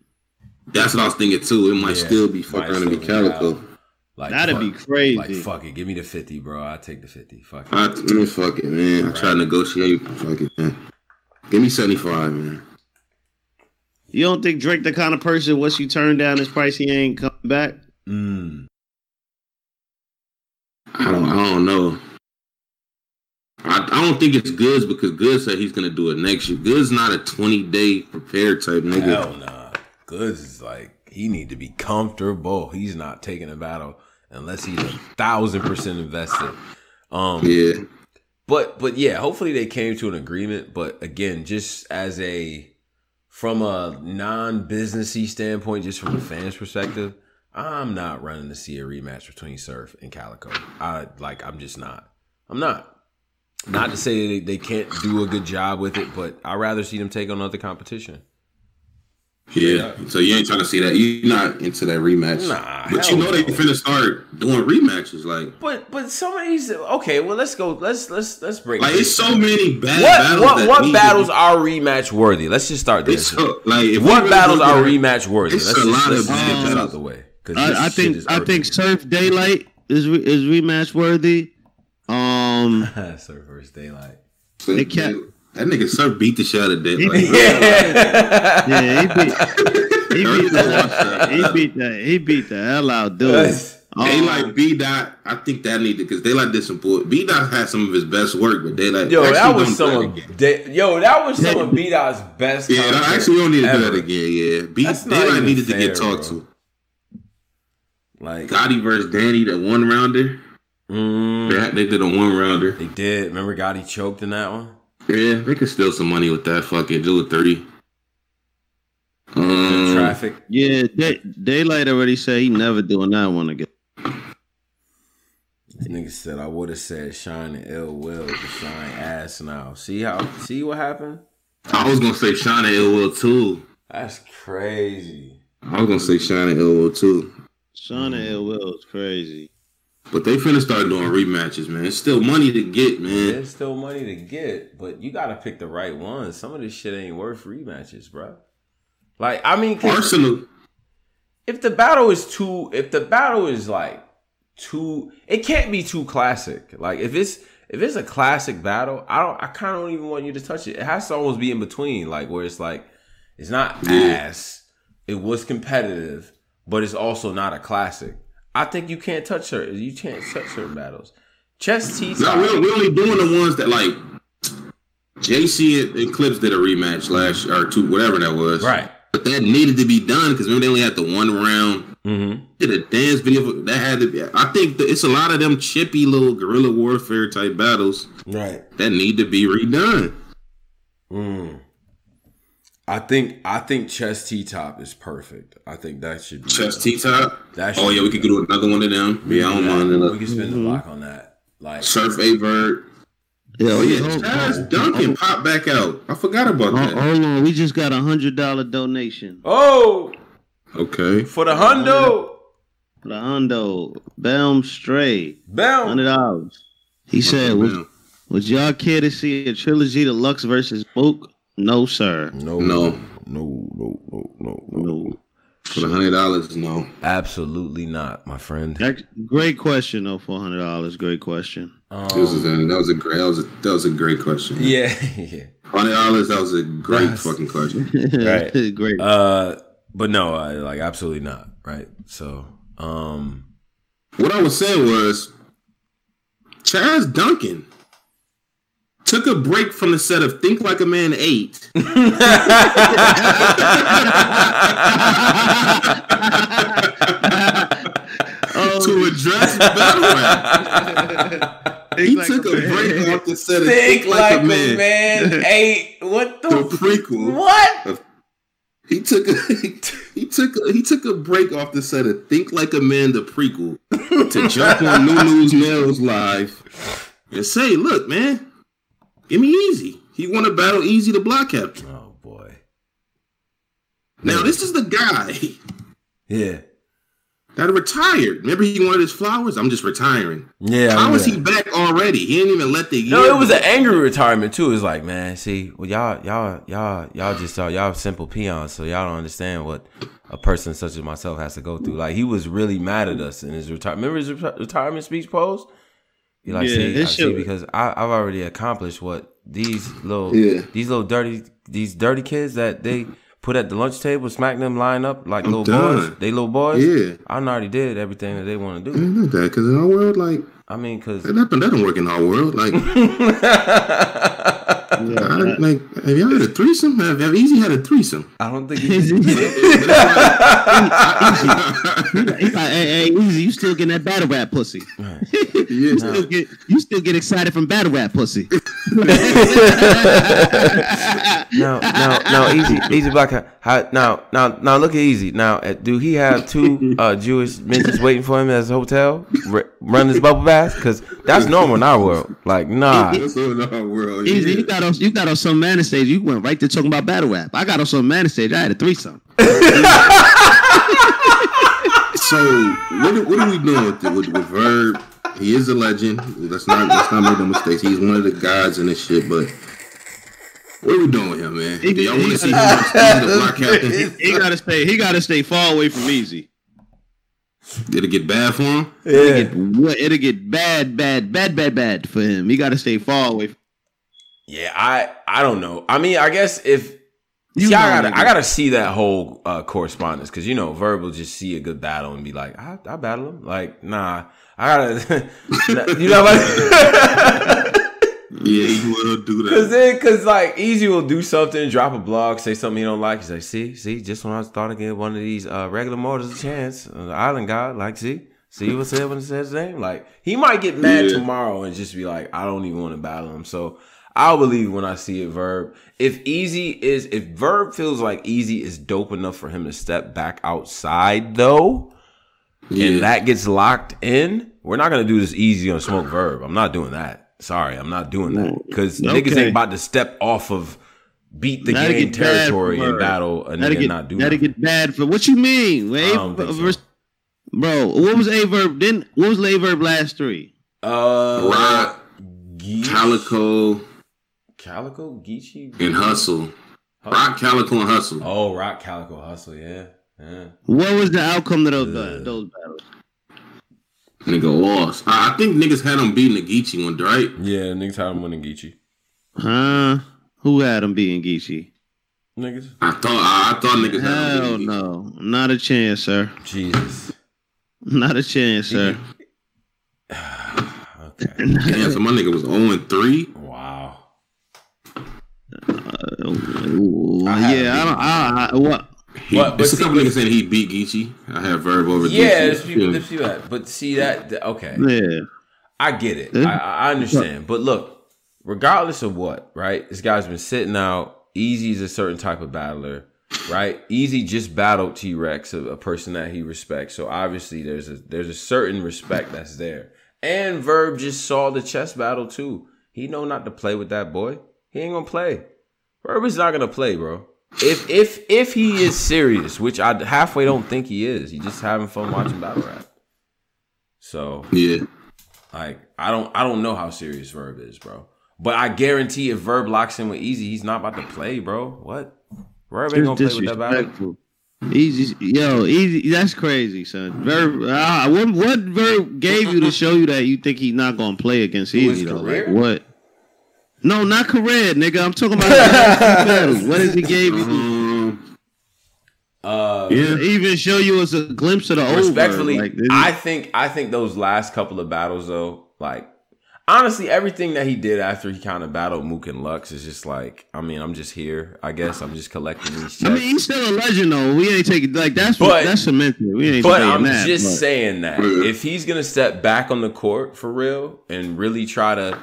That's what I was thinking too. It might Yeah, still be might fucking around to be Calico. Cal. Like, That'd fuck- be crazy. Like fuck it, give me the fifty, bro. I take the fifty. Fuck it. I, man, fuck it, man. I try to negotiate. Fuck it, man. Give me seventy five, man. You don't think Drake the kind of person once you turn down his price he ain't coming back? Mm. I don't. I don't know. I, I don't think it's Goods because Goods said he's gonna do it next year. Goods not a twenty day prepared type nigga. Hell nah. Goods is like he need to be comfortable. He's not taking a battle unless he's a thousand percent invested. Um, Yeah, but but yeah, hopefully they came to an agreement. But again, just as a from a non-businessy standpoint, just from a fan's perspective, I'm not running to see a rematch between Surf and Calico. I like I'm just not. I'm not. Not to say they, they can't do a good job with it, but I'd rather see them take on other competition. Yeah. So you ain't trying to see that. You're not into that rematch. Nah, But you know they no. finna start doing rematches. Like, But but some of these okay. Well, let's go. Let's let's let's break. like it's so many bad What battles. what what need to battles are rematch worthy? Let's just start this. so, like What really battles are rematch worthy? Let's a just, lot let's of bad this out the way. 'Cause I, I think is I think. Surf Daylight is re- is rematch worthy. Um, Sir First Daylight. It can't- That nigga Surf beat the shit out of He Daylight. beat- Yeah. yeah, he beat he beat the he beat the he beat the hell out dude. Yes. Um, Daylight B dot, I think that needed because Daylight did some bull. B dot had some of his best work, but Daylight. Yo, that was some of that again. Yo, that was some of B Dot's best. Yeah, no, content actually, we don't need to do that again. Yeah, B That's not Daylight even needed to get talked bro. to. Like, Gotti versus Danny, that one rounder. mm, They, they did a one rounder. they did. Remember, Gotti choked in that one. Yeah, they could steal some money with that. Fuck it, do it thirty. Um, traffic. yeah, Day, Daylight already said he never doing that one again. This nigga said I would have said shine and ill will, but shine ass now. See how? See what happened? I was gonna say Shine and Ill Will too. That's crazy. I was gonna say Shine and Ill Will too. Shauna Ill mm-hmm. Will is crazy. But they finna start doing rematches, man. It's still money to get, man. It's still money to get, but you gotta pick the right ones. Some of this shit ain't worth rematches, bro. Like, I mean, Arsenal. if the battle is too, if the battle is like too, it can't be too classic. Like, if it's if it's a classic battle, I don't, I kind of don't even want you to touch it. It has to almost be in between, like where it's like, it's not Yeah. ass. It was competitive, but it's also not a classic. I think you can't touch her. You can't touch certain battles. Chess T. No, we we only doing the ones that like JC and, and Clips did a rematch last or two, whatever that was. Right. But that needed to be done because remember they only had the one round. Mm-hmm. Did a dance video for- that had to be. I think that it's a lot of them chippy little guerrilla warfare type battles Right. that need to be redone. Mm. I think I think chess T top is perfect. I think that should be Chest T top. That Oh yeah, we be- could do another one of them. Yeah, I don't mind We that. can spend the block on that. Like Surf A Bird. Yo, Oh yeah, hold- Chaz hold- Duncan oh. popped back out. I forgot about hold- that. hold on, we just got a hundred dollar donation. oh Okay. for the hundo For The Hundo, Belm Stray, bell. hundred dollars. He said, would, would y'all care to see a trilogy deluxe versus Mook? No, sir. No, No. no, no, no, no, no. No. For the hundred dollars, no. Absolutely not, my friend. That, great question though, four hundred dollars. Great question. This was Um, a, that was a great that was a, that was a great question. yeah, yeah. Hundred dollars. That was a great Yes. fucking question. Right. great. Uh, but no, I, like absolutely not. Right. So, um, What I was saying was, Chaz Duncan took a break from the set of Think Like a Man Eight oh, to address battle rap. He took a break off the set of think like a Man. man. Eight. What the? The prequel. what? He took a, he took a, he took a break off the set of Think Like a Man the prequel to jump on New News Nails live and say, "Look, man, give me easy. He won a battle easy to block captain. Oh boy. Now this is the guy Yeah. that retired. Remember he wanted his flowers. I'm just retiring. Yeah. How is he back already? He didn't even let the year. No, it was go. an angry retirement too. It's like, man, see, well, y'all, y'all, y'all, y'all just y'all, y'all simple peons, so y'all don't understand what a person such as myself has to go through. Like he was really mad at us in his retirement. Remember his reti- retirement speech post? He like, Yeah, see, I his see, shit- because I, I've already accomplished what these little, Yeah. these little dirty, these dirty kids that they put at the lunch table, smack them, line up like I'm little done. boys. They little boys. Yeah. I already did everything that they want to do. didn't that because in our world, like I mean, cause that, that don't work in our world. Like, I, like have y'all had a threesome? Have, have Easy had a threesome? I don't think. He's He, like, hey, hey, easy. You still getting that battle rap pussy? Yeah. You still get, you still get excited from battle rap pussy? No, no, no, easy, easy black. How, now, now, now, look at easy. Now, uh, do he have two uh, Jewish midgets waiting for him at his hotel, re- run this bubble bath? Because that's normal in our world. Like, nah. That's in our world. Easy, yeah. you got on you got on some man stage. You went right to talking about battle rap. I got on some man stage. I had a threesome. So what are, what are we doing with, it? with with Verb? He is a legend. Let's not let's not make no mistakes. He's one of the guys in this shit. But what are we doing with him, man? He- Do y'all want to see him on stage, the block captain? He gotta stay. He gotta stay far away from Easy. Did it get bad for him? Yeah. What? It'll get bad, bad, bad, bad, bad for him. He gotta stay far away. From, Yeah, I I don't know. I mean, I guess if You see, I gotta. I gotta see that whole uh, correspondence because you know, Verb will just see a good battle and be like, I, I battle him. Like, nah, I gotta, you know, like. Yeah, he will do Cause that. then, cause like Easy will do something, drop a blog, say something he don't like. He's like, see, see, just when I was starting to give one of these uh, regular mortals a chance, uh, the Island God, like, see, see what said when it said his name. Like, he might get mad Yeah. tomorrow and just be like, I don't even want to battle him. So I'll believe when I see it. Verb. If Easy is, if Verb feels like Easy is dope enough for him to step back outside, though, Yeah. and that gets locked in, we're not gonna do this easy on smoke verb. I'm not doing that. Sorry, I'm not doing that because niggas ain't about to step off of beat the That'll game territory for and battle a that'll nigga get not do that'll get bad for what you mean? Wait, don't think so. bro. What was a verb? Then what was a verb last three? Uh, Rock, Geech- Calico, Calico, Geechi, and Hustle. Rock, Calico, and Hustle. Oh, Rock, Calico, Hustle, yeah, yeah. What was the outcome of those Uh, those battles? Nigga lost. I I think niggas had him beating the Geechi one, right? Yeah, niggas had him winning Geechi. Huh? Who had him beating Geechi? Niggas, I thought I, I thought niggas had Hell him no, not a chance, sir. Jesus. Not a chance, sir. Okay. Damn, so my nigga was 0 and 3. Wow. Ooh, I yeah, I don't. I, I, what? He, But- but there's a couple but- niggas saying he beat Geechi. I have Verb over Yeah, there's people, Yeah. there's people that, but see that, that- okay. Yeah, I get it. Yeah. I, I understand. But look, regardless of what, right? This guy's been sitting out. Easy's a certain type of battler, right? Easy just battled T Rex, a, a person that he respects. So obviously there's a there's a certain respect that's there. And Verb just saw the chess battle too. He know not to play with that boy. He ain't gonna play. Verb is not gonna play, bro. If if if he is serious, which I halfway don't think he is, he just having fun watching battle rap. So Yeah. like I don't I don't know how serious Verb is, bro. But I guarantee if Verb locks in with Easy, he's not about to play, bro. What? Verb ain't gonna play with that battle. Easy, yo, easy. That's crazy, son. Verb, uh, what what verb gave you to show you that you think he's not gonna play against Easy? Though? Like, what? No, not career, nigga. I'm talking about the battles. What does he gave you? Um, Uh yeah. even show you as a glimpse of the old respectfully, Verb? Like, I think I think those last couple of battles though, like honestly, everything that he did after he kind of battled Mook and Lux is just like, I mean, I'm just here. I guess I'm just collecting these checks. I mean, he's still a legend though. We ain't taking like that's But- what that's cemented. We ain't taking that. But I'm that, just but- saying that if he's gonna step back on the court for real and really try to,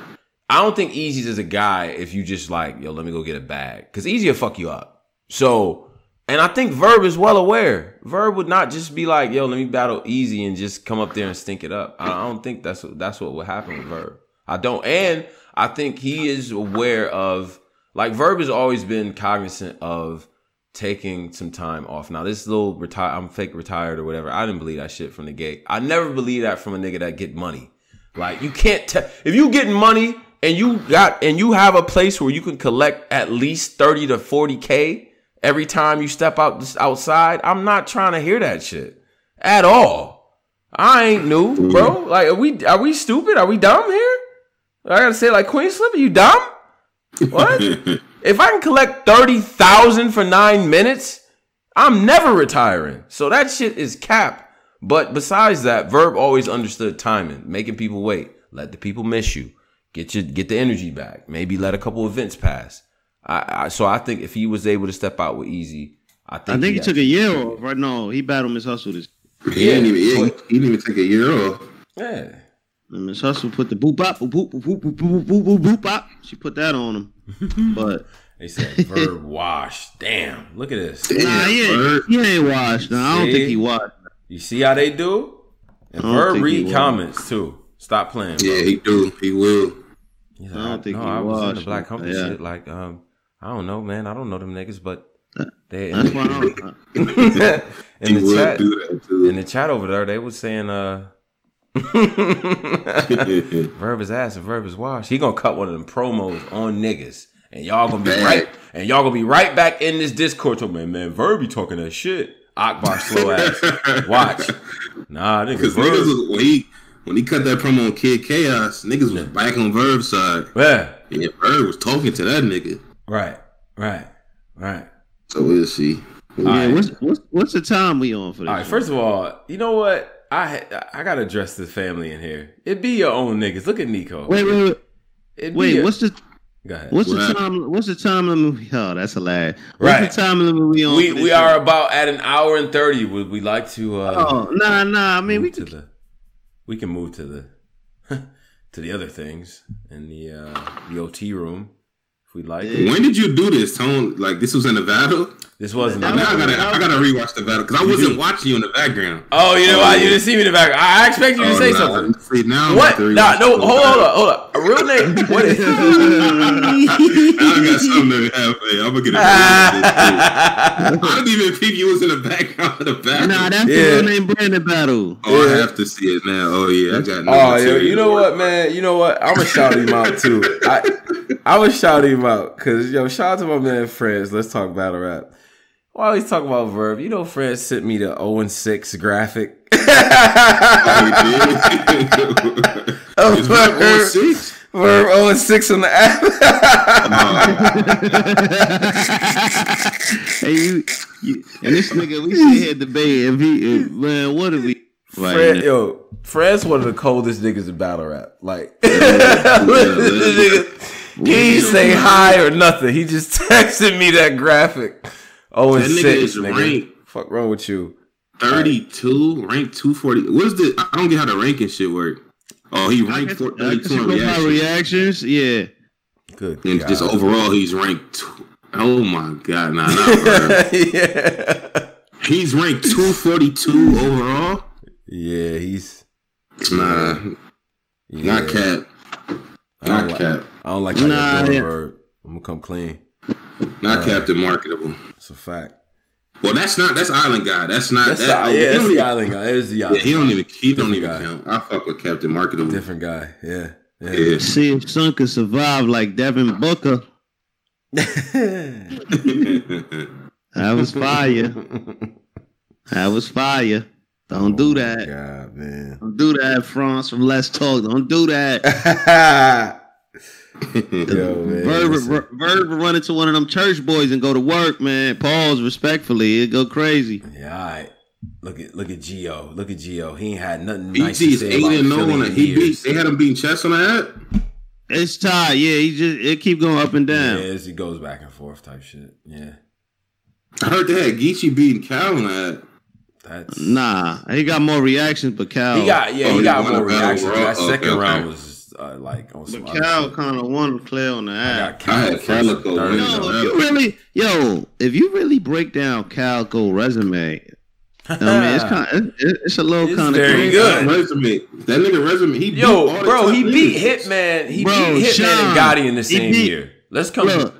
I don't think Easy's is a guy if you just like, yo, let me go get a bag because Easy will fuck you up. So, and I think Verb is well aware. Verb would not just be like, yo, let me battle Easy and just come up there and stink it up. I don't think that's what that's what would happen with Verb. I don't, and I think he is aware of like Verb has always been cognizant of taking some time off. Now this little retire, I'm fake retired or whatever. I didn't believe that shit from the gate. I never believe that from a nigga that get money. Like you can't tell if you getting money and you got and you have a place where you can collect at least thirty to forty k every time you step out this outside. I'm not trying to hear that shit at all. I ain't new, bro. Like are we are we stupid? Are we dumb here? I gotta say like Queenz Flip, are you dumb? What? if I can collect thirty thousand for nine minutes, I'm never retiring. So that shit is cap. But besides that, Verb always understood timing, making people wait, let the people miss you, get your get the energy back, maybe let a couple events pass. I, I so I think if he was able to step out with Easy, I think I think he took a actually- year off. Right? No, he battled Miss Hustle this. He didn't even. Yeah, he, he didn't even take a year off. Yeah. And Miss Hustle put the boop bop boop boop boop boop boop boop boop boop bop. She put that on him. But They said Verb wash. Damn, look at this. Damn, nah, he ain't, he ain't washed. Nah, I don't think he washed. You see how they do? And I Verb read was. comments too. Stop playing. Bro. Yeah, he do. He will. He's I don't think no, he I was in the Black it. Yeah. shit. Like, um, I don't know, man. I don't know them niggas, but they That's why I don't, in the chat. do that too. In the chat over there, they was saying, uh, Verb is ass and Verb is wash. He gonna cut one of them promos on niggas, and y'all gonna be Bad. right, and y'all gonna be right back in this Discord. Talking, man, man, Verb be talking that shit. Akbar slow ass. Watch. Nah, nigga, Because niggas was he when he cut that promo on Kid Chaos, niggas was back on Verb's side. Yeah. Yeah, Verb was talking to that nigga. Right. Right. Right. So we'll see. yeah, Alright. what's, what's what's the time we on for this? All right. First of all, you know what? I I gotta address the family in here. It be your own niggas. Look at Nico. wait, wait, wait, It be wait. your- What's the Go ahead. what's the time? What's the time limit? Oh, that's hilarious. What's Right. the time limit we on? we we shit? are about at an hour and thirty. Would we like to? Uh, Oh, nah, nah. I mean, we to the. We can move to the to the other things in the uh, the OT room if we'd like. When did you do this, Tone? Like this was in Nevada? This wasn't. That Now I gotta I gotta rewatch Nevada because I wasn't watching you in the background. Oh, you know oh, what? You didn't see me in the back. I I expect you to Oh, say nah, something. See, now What? about Nah, no, hold on, hold on, hold on. A real name? What is? Now I got something to have. Hey, I'm gonna get a I didn't even think you was in the background of the battle. Nah, that's Yeah. the real name Brandon battle. oh, Yeah. I have to see it now. Oh yeah, I got. no Oh, yo, you know what, man? You know what? I'm gonna shout him out too. I I was shouting him out because yo, shout out to my man Friends. Let's talk battle rap. Why always talk about Verb? You know, Friends sent me the 0 and 6 graphic. Oh, he did. Oh, is Verb Verb. six? Verb 0 and 6 on the app. hey, you, you, and this nigga, we sit here debate if he, if, man, what are we? Right Fred, yo, Fred's one of the coldest niggas in battle rap. Like, yeah. this nigga, he say hi or nothing. He just texted me that graphic. Oh, and That nigga six, is nigga. ranked. Fuck wrong with you? 32, ranked 240. What is the? I don't get how the ranking shit work. Oh, he ranked guess- four- 32 you in go by reaction. reactions. Yeah. Good. And just overall, he's ranked. Two, oh my god, nah, nah, yeah. He's ranked 242 overall. Yeah, he's Nah, yeah. not cap. I don't Not like, cap. I don't like how Nah, you're doing, yeah. I'm gonna come clean. Not Captain Marketable. It's a fact. Well, that's not. That's Island Guy. That's not. That's that, the, he yeah, it's don't the even- island guy. It's the Yeah, island. he don't even. He don't even Different count. I fuck with Captain Marketable. Different guy. Yeah. Yeah. Yeah. See if Son could survive like Devin Booker. That was fire. That was fire. Don't do oh that. God, man. Don't do that, France from Let's Talk. Don't do that. Yo, man. Verb. Run into one of them church boys and go to work, man. Pause respectfully. It go crazy. Yeah, all right. Look at look at Gio. Look at Gio. He ain't had nothing BT nice is eight and no Philly on in it. He beat. They had him beating chess on that. It's tied. Yeah, he just it keep going up and down. as he goes back and forth type shit. Yeah, I heard they had Geechi beating Cal on that. that's Nah, he got more reactions, but Cal. He got yeah, Oh, he he got more reactions. That second Okay, okay. round was uh, like on some but other Cal kind of won clear on the I app. got Cal I had first Calicoe third. winning. No, No, if you really, yo, if you really break down Calco resume, I mean, it's kind, of, it's a little It's kind of very good. Resume. That nigga resume. He beat Yo, all bro, top he beat niggas. Hitman. He Bro, beat Hitman Sean, and Gotti in the same beat- year. Let's come. Look,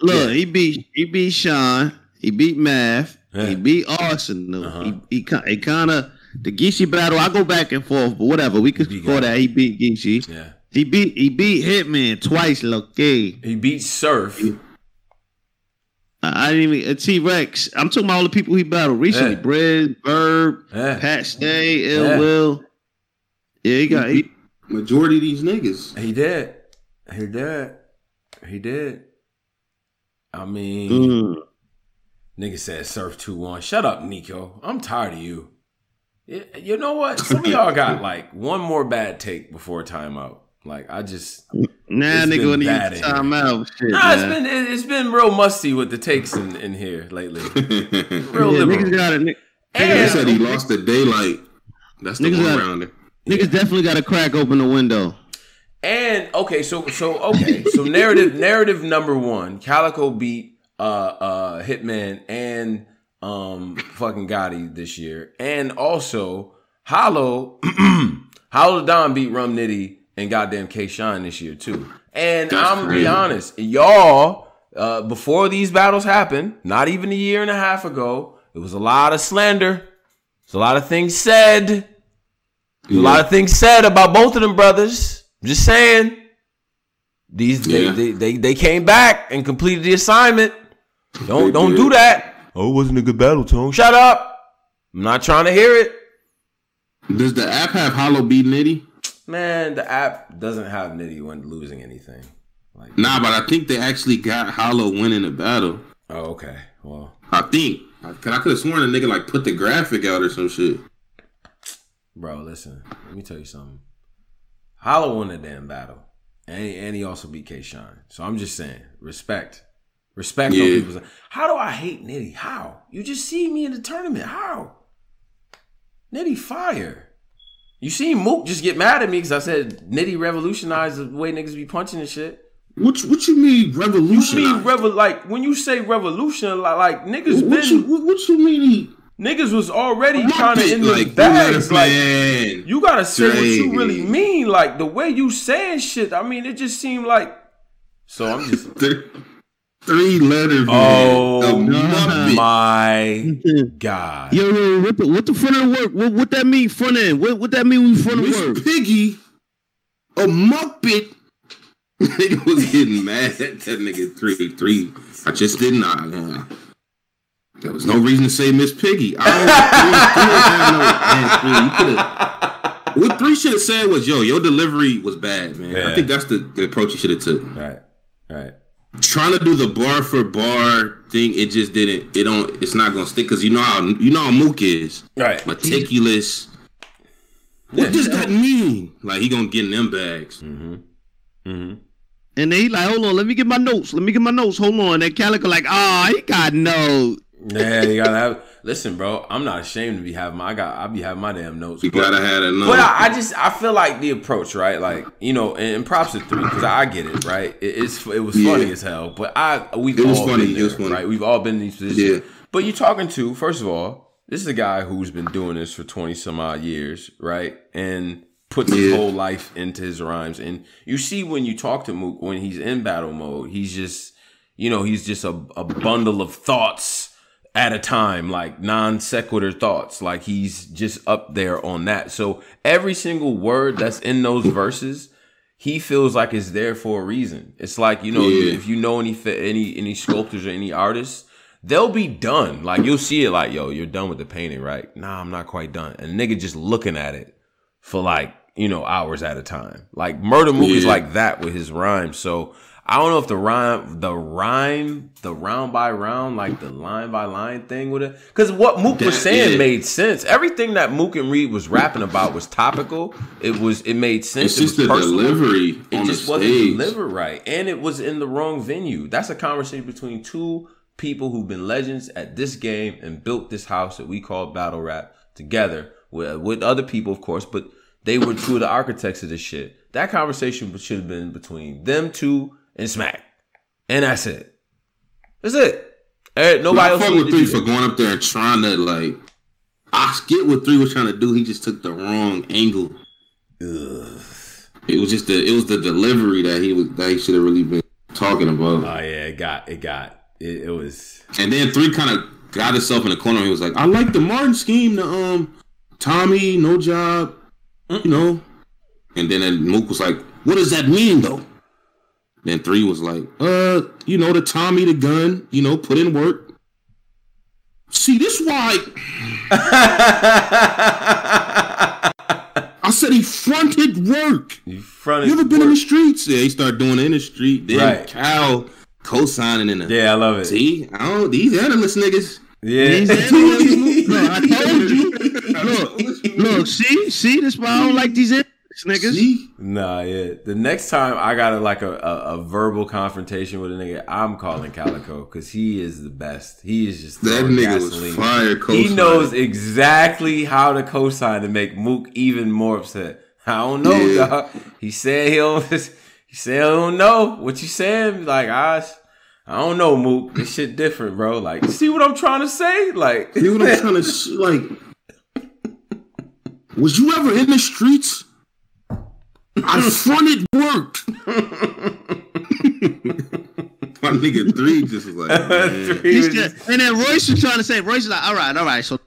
look, Yeah. he beat he beat Sean, he beat Math, Yeah. he beat Arsenal. Uh-huh. He he, he kind of the Geechi battle. I go back and forth, but whatever. We could beat call that. He beat Geechi. Yeah, He beat he beat Hitman twice. Look, hey. he beat Surf. I I didn't even T Rex. I'm talking about all the people he battled recently. Yeah. Bread, Verb, Yeah. Pat Stay, Ill Yeah. Will. Yeah, he got he, Majority of these niggas. He did. He did. He did. I mean, mm. nigga said Surf two one. Shut up, Nico. I'm tired of you. You know what? Some of y'all got like one more bad take before timeout. Like I just Nah, nigga, been when he bad get in here. time out, shit. Nah, it's man. been it- it's been real musty with the takes in, in here lately. Real yeah, liberal. niggas got it. They said he lost the daylight. That's the Niggas one got- rounder. Niggas definitely got to crack open the window. and okay, so so okay, so narrative narrative number one, Calicoe beat uh uh Hitman and um fucking Gotti this year, and also Hollow, Hollow Don beat Rum Nitty and goddamn K Shine this year too. And That's I'm gonna be honest, y'all, uh, before these battles happened, not even a year and a half ago, it was a lot of slander. It's a lot of things said. There's a lot of things said about both of them brothers. I'm just saying. These they, Yeah. they, they they came back and completed the assignment. Don't They don't did. do that. Oh, it wasn't a good battle, Tone. Shut up. I'm not trying to hear it. Does the app have Hollow beat Nitty? Man, the app doesn't have Nitty when losing anything. Like, Nah, but I think they actually got Hollow winning the battle. oh, okay. Well, I think. Cause I could have sworn a nigga like put the graphic out or some shit. bro, listen. Let me tell you something. Hollow won the damn battle, and he, and he also beat K Shine. So I'm just saying, respect, respect. Yeah. People's, how do I hate Nitty? How you just see me in the tournament? How Nitty fire? You seen Mook just get mad at me because I said Nitty revolutionized the way niggas be punching and shit. What what you mean revolution? You mean revel like when you say revolution, like, like niggas what, you, been what, what you mean? He, niggas was already kind of in the like, bags. Like man. you gotta say what you really mean. Like the way you saying shit. I mean, it just seemed like. So I'm just. Th- three letter. Oh man. A Muppet. my god! Yo, yo, what the, what the front end work? What, what that mean front end? What, what that mean when front of Miss work? Piggy, a Muppet. nigga was getting mad at that nigga three three. I just didn't. I, uh, there was no reason to say Miss Piggy. I don't. three, three, man, three, what three should have said was, "Yo, your delivery was bad, man." I think that's the, the approach you should have took. Right, right. Trying to do the bar for bar thing, it just didn't. It don't. It's not gonna stick because you know how you know how Mook is Right. meticulous. What Yeah. does that mean? Like he gonna get in them bags. Mm-hmm. Mm-hmm. And then he like, hold on, let me get my notes. Let me get my notes. Hold on. That Calicoe like, ah, he got notes. Yeah, you gotta have. Listen, bro, I'm not ashamed to be having my. I got. I be having my damn notes. You but- gotta have that. But I, I just I feel like the approach, right? Like you know, and, and props to three because I get it, right? It, it's it was funny Yeah. as hell, but I we've It was all funny, been it was there, funny. right? We've all been in these positions. Yeah. But you're talking to first of all, this is a guy who's been doing this for twenty some odd years, right? And puts his whole life into his rhymes, and you see when you talk to Mook when he's in battle mode, he's just you know he's just a, a bundle of thoughts at a time, like non sequitur thoughts. Like he's just up there on that. So every single word that's in those verses, he feels like it's there for a reason. It's like you know, Yeah. if you know any any any sculptors or any artists, they'll be done. Like you'll see it, like yo, you're done with the painting, right? Nah, I'm not quite done. And nigga just looking at it for like you know hours at a time. Like Murder Mook is Yeah. like that with his rhymes. So I don't know if the rhyme, the rhyme, the round by round, like the line by line thing with it, because what Mook was saying yeah. made sense. Everything that Mook and Reed was rapping about was topical. It was, it made sense. It's it just was the personal. delivery It just wasn't delivered right, and it was in the wrong venue. That's a conversation between two people who've been legends at this game and built this house that we call battle rap together with, with other people, of course, but they were two of the architects of this shit. That conversation should have been between them two and Smack, and that's it. That's it. Nobody I else fuck with three for that. going up there and trying to like. I get what three was trying to do. He just took the wrong angle. Ugh. It was just the it was the delivery that he was that he should have really been talking about. Oh yeah, it got it got it, it was And then three kind of got himself in the corner. He was like, "I like the Martin scheme, the um Tommy, no job, you know." And then then Mook was like, "What does that mean, though?" Then three was like, "Uh, you know, the Tommy, the gun, you know, put in work." See, this why I said he fronted work. you fronted. You ever been in the streets? Yeah, he started doing it in the street. Then Right. Cal co-signing in the. Yeah, I love it. See, I don't. These analyst niggas. Yeah. These analysts- Look, I told you. Look, look, see, see, this why I don't like these analysts, niggas. See, Nah, yeah. The next time I got a, like a, a, a verbal confrontation with a nigga, I'm calling Calicoe because he is the best. He is just that nigga gasoline. was fire. He knows exactly how to co-sign to make Mook even more upset. I don't know, Yeah. dog. He said he don't. He said I don't know what you saying. Like I, I don't know, Mook. This shit different, bro. Like, see what I'm trying to say? Like, See what I'm trying to sh- like? Was you ever in the streets? I fronted work. My nigga three just was like, man. Three was just- just- and then Royce was trying to say, Royce was like, all right, all right. So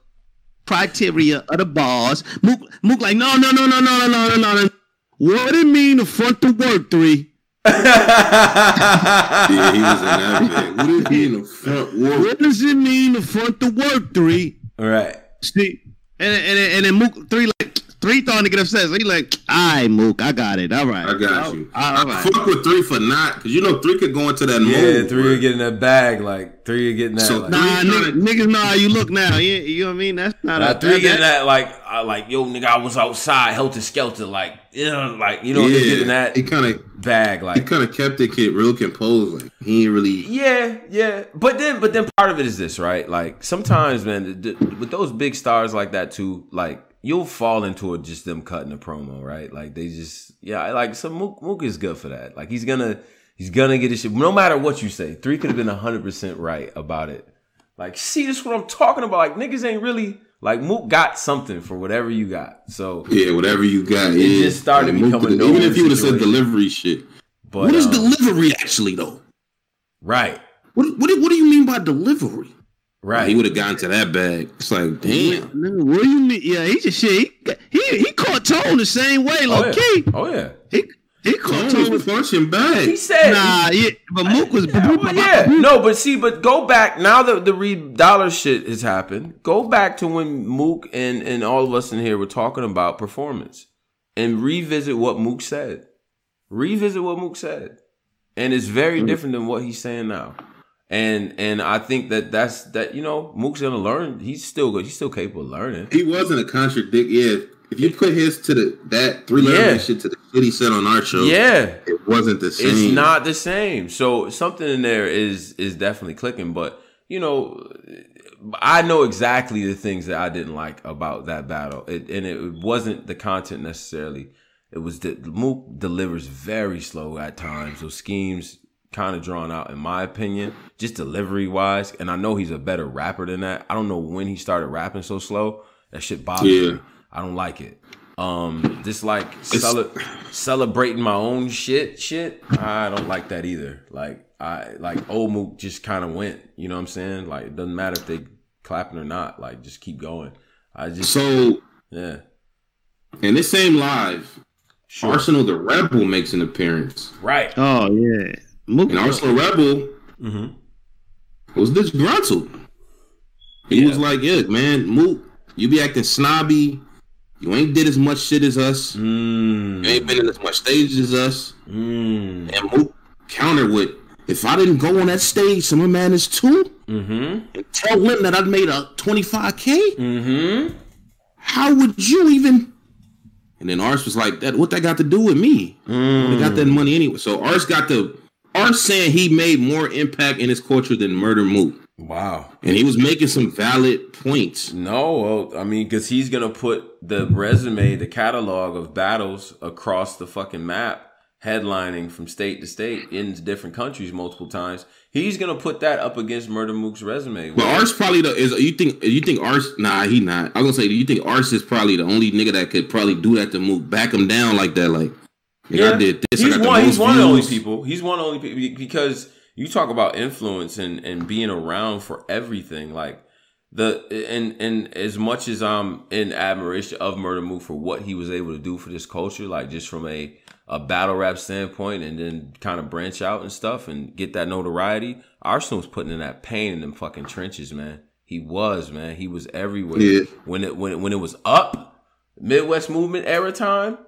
criteria of the bars. Mook, Mook like, no, no, no, no, no, no, no, no, no. What it mean to front the work three? yeah, he was in that bit. What did he in the front work? What does it mean to front the work three? All right. See, and and and then Mook three like three starting to get upset. So he like, all right, Mook, I got it. All right, I got you. Oh, all I right. fuck with three for not, because you know three could go into that Yeah, mode. three where- are getting that bag. Like three are getting that. So like, Nah, Three niggas, niggas know how you look now. You, you know what I mean? That's not Nah, a three that- getting that- that like I like yo nigga I was outside helter skelter like you know like you know just getting that he kind of bag he like kind of kept the kid real composed. Like he ain't really. yeah yeah but then but then part of it is this right like sometimes man th- th- with those big stars like that too like you'll fall into it just them cutting a promo right like they just yeah like so Mook, Mook is good for that like he's gonna he's gonna get his shit no matter what you say three could have been hundred percent right about it like see this is what I'm talking about like niggas ain't really like Mook got something for whatever you got so Yeah, whatever you got. yeah. just started Like, becoming Even if you would have said delivery shit. but what is um, delivery actually though? right What what what do you mean by delivery? Right He would have gotten to that bag. It's like damn. Nigga, what do you mean? Yeah, he just shit. He he, he caught Tone the same way, oh yeah. key. oh yeah He he caught Tone Tone. was punching back. he said Nah, yeah, but Mook was. Yeah, well, yeah, no, but see, but go back now that the Reed Dollaz shit has happened. Go back to when Mook and and all of us in here were talking about performance, and revisit what Mook said. Revisit what Mook said, and it's very mm. different than what he's saying now. And and I think that that's that you know Mook's gonna learn. He's still good. He's still capable of learning. He wasn't a contradict. Yeah, if you put his to the that three letter Yeah. shit to the shit he said on our show, Yeah, it wasn't the same. it's not the same. So something in there is is definitely clicking. But you know, I know exactly the things that I didn't like about that battle, it, and it wasn't the content necessarily. It was that Mook delivers very slow at times. Those schemes kind of drawn out, in my opinion, just delivery wise. And I know he's a better rapper than that. I don't know when he started rapping so slow. That shit bothers Yeah. me. I don't like it. Um, just like cele- celebrating my own shit, shit. I don't like that either. Like I like old Mook just kind of went. You know what I'm saying? Like it doesn't matter if they clapping or not. Like just keep going. I just So yeah. in this same live, Arsenal the Rebel makes an appearance, Right. Oh yeah, Mook. and Arsenal Rebel Mm-hmm. was disgruntled. He Yeah. was like, "Yeah, man, Mook, you be acting snobby. You ain't did as much shit as us. You Mm. ain't been in as much stages as us." Mm. And Mook countered with, "If I didn't go on that stage, some man is too, Mm-hmm. and tell him that I made a 25k, Mm-hmm. how would you even?" And then Ars was like, "That what that got to do with me? They got that money anyway." So Ars got the Ars saying he made more impact in his culture than Murder Mook, Wow. and he was making some valid points. No, well, I mean, because he's gonna put the resume, the catalog of battles across the fucking map, headlining from state to state in different countries multiple times. He's gonna put that up against Murder Mook's resume. But Ars probably the is you think you think Ars nah he not. I was gonna say do you think Ars is probably the only nigga that could probably do that to move back him down like that like yeah, I did this. He's one. He's one of the only people. He's one of the only people because you talk about influence and and being around for everything. Like the and and as much as I'm in admiration of Murder Mook for what he was able to do for this culture, like just from a a battle rap standpoint, and then kind of branch out and stuff and get that notoriety. Arsenal was putting in that pain in them fucking trenches, man. He was, man. He was everywhere. Yeah. When it when it, when it was up, Midwest movement era time.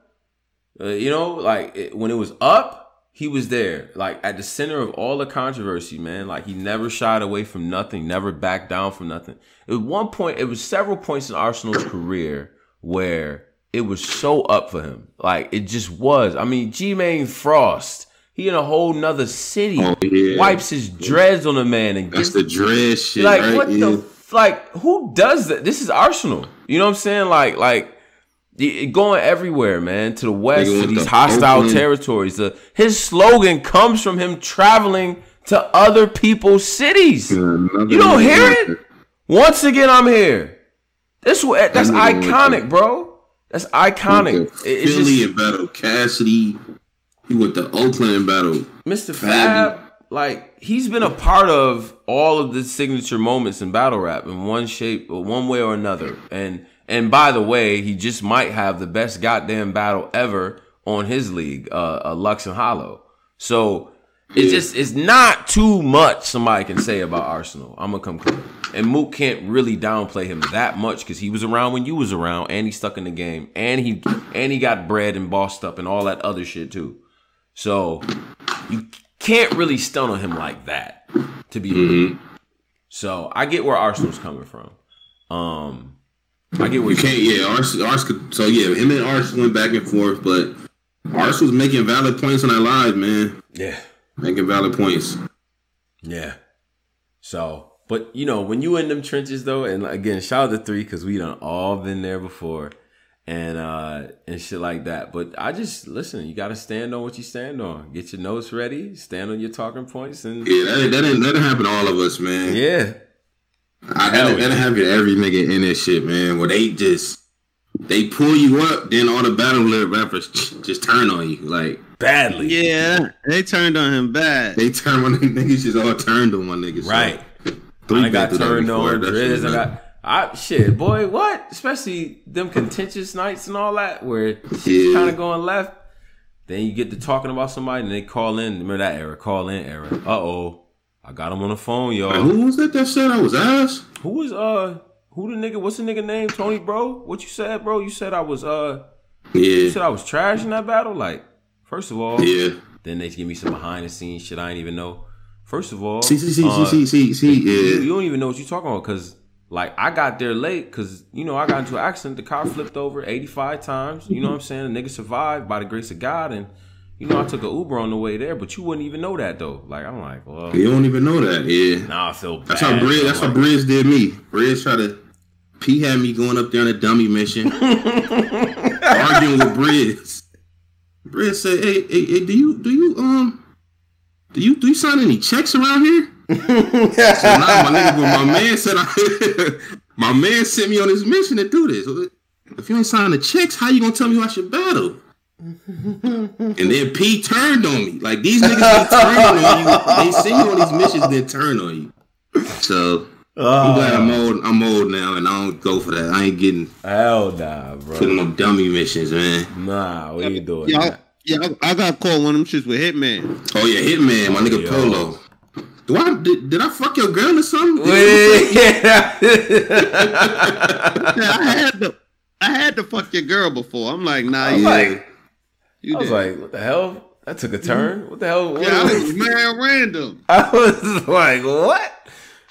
Uh, you know, like it, when it was up, he was there, like at the center of all the controversy, man. Like he never shied away from nothing, never backed down from nothing. At one point, it was several points in Arsenal's career where it was so up for him. Like it just was. I mean, G Main Frost, he in a whole nother city, Oh, yeah. wipes his dreads on a man and That's gives the dread shit, like right? what yeah. the like who does that? This is Arsenal. You know what I'm saying? Like like going everywhere, man, to the west, to these hostile Oakland. territories. The, his slogan comes from him traveling to other people's cities. You don't hear it? Once again, I'm here. This that's iconic, bro. That's iconic. It's Philly just and battled Cassidy. He went to Oakland battle. Mr. Fab. Fab. Like he's been a part of all of the signature moments in battle rap in one shape or one way or another. And and by the way, he just might have the best goddamn battle ever on his league, uh, uh Lux and Hollow. So it's just it's not too much somebody can say about Arsenal. I'm gonna come clean. And Mook can't really downplay him that much because he was around when you was around, and he stuck in the game, and he and he got bred and bossed up and all that other shit too. So you can't really stun on him like that, to be real. So I get where Arsenal's coming from. Um, I get where You can't, yeah. Ars, Ars could, so yeah, him and Ars went back and forth, but Ars was making valid points on that live, man. Yeah, Making valid points. yeah. So, but you know, when you in them trenches though, and again, shout out to three because we done all been there before, and uh and shit like that. But I just listen. You got to stand on what you stand on. Get your notes ready. Stand on your talking points, and Yeah, that, that, didn't, that didn't happen to all of us, man. yeah, I, that, Hell that yeah. didn't happen to every nigga in this shit, man. Where they just, they pull you up, then all the battle lip rappers just turn on you. Like, badly. Yeah, they turned on him bad. they turn on the niggas, just all turned on my niggas. So, Right. three I got been through that turned on. That Driz, shit, I got. I shit, boy, what? Especially them contentious nights and all that, where shit's Yeah. kind of going left. Then you get to talking about somebody, and they call in. Remember that era? Call in era. Uh oh, I got him on the phone, y'all. who was that that said I was ass? Who was uh? Who the nigga? What's the nigga name? Tony, bro. What you said, bro? You said I was uh. Yeah. You said I was trash in that battle. Like, first of all, Yeah. then they give me some behind the scenes shit I didn't even know. First of all, See, see, see, uh, see, see, see, you, yeah. you don't even know what you're talking about because like I got there late because you know I got into an accident. The car flipped over 85 times. You know what I'm saying? The nigga survived by the grace of God, and you know I took an Uber on the way there, but you wouldn't even know that though. Like I'm like, well, You don't even know that, yeah. now I feel bad. That's how Briz. That's how Briz did me. Briz tried to. P had me going up there on a dummy mission, arguing with Briz. Briz said, "Hey, hey, hey, do you, do you, um, do you, do you sign any checks around here?" so now my nigga, but my man said, I, my man sent me on this mission to do this. If you ain't signing the checks, how you gonna tell me who I should battle? And then P turned on me. Like these niggas be turning on you. They send you on these missions, then turn on you. So I'm glad I'm ah. old. I'm old now, and I don't go for that. I ain't getting Hell nah, bro. putting no dummy missions, man. Nah, we ain't doing Yeah, I, that. yeah, I, I got caught one of them shits with Hitman. Oh yeah, Hitman, my nigga Yo. Polo. Do I did, did I fuck your girl or something? Yeah. Yeah, I had to, I had to fuck your girl before. I'm like, nah, I was you, like, you I was did. like, what the hell? That took a turn. What the hell? What yeah, I was- was mad random. I was like, what?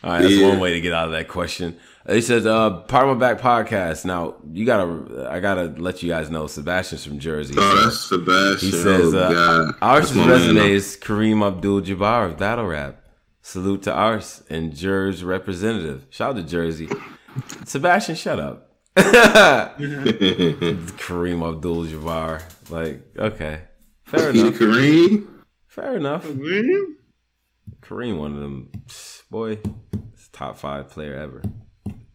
All right, that's Yeah. one way to get out of that question. He says, uh, part of my back podcast. Now, you gotta, I gotta let you guys know, Sebastian's from Jersey. Oh, that's Sebastian. he says, oh, uh, God. Ars's That's my man, resume is Kareem Abdul Jabbar of Battle Rap. Salute to Ars and Jersey representative. Shout out to Jersey. Sebastian, shut up. Kareem Abdul Jabbar. Like, okay. Fair enough. Kareem. Fair enough. Man, Kareem, one of them, boy, it's top five player ever,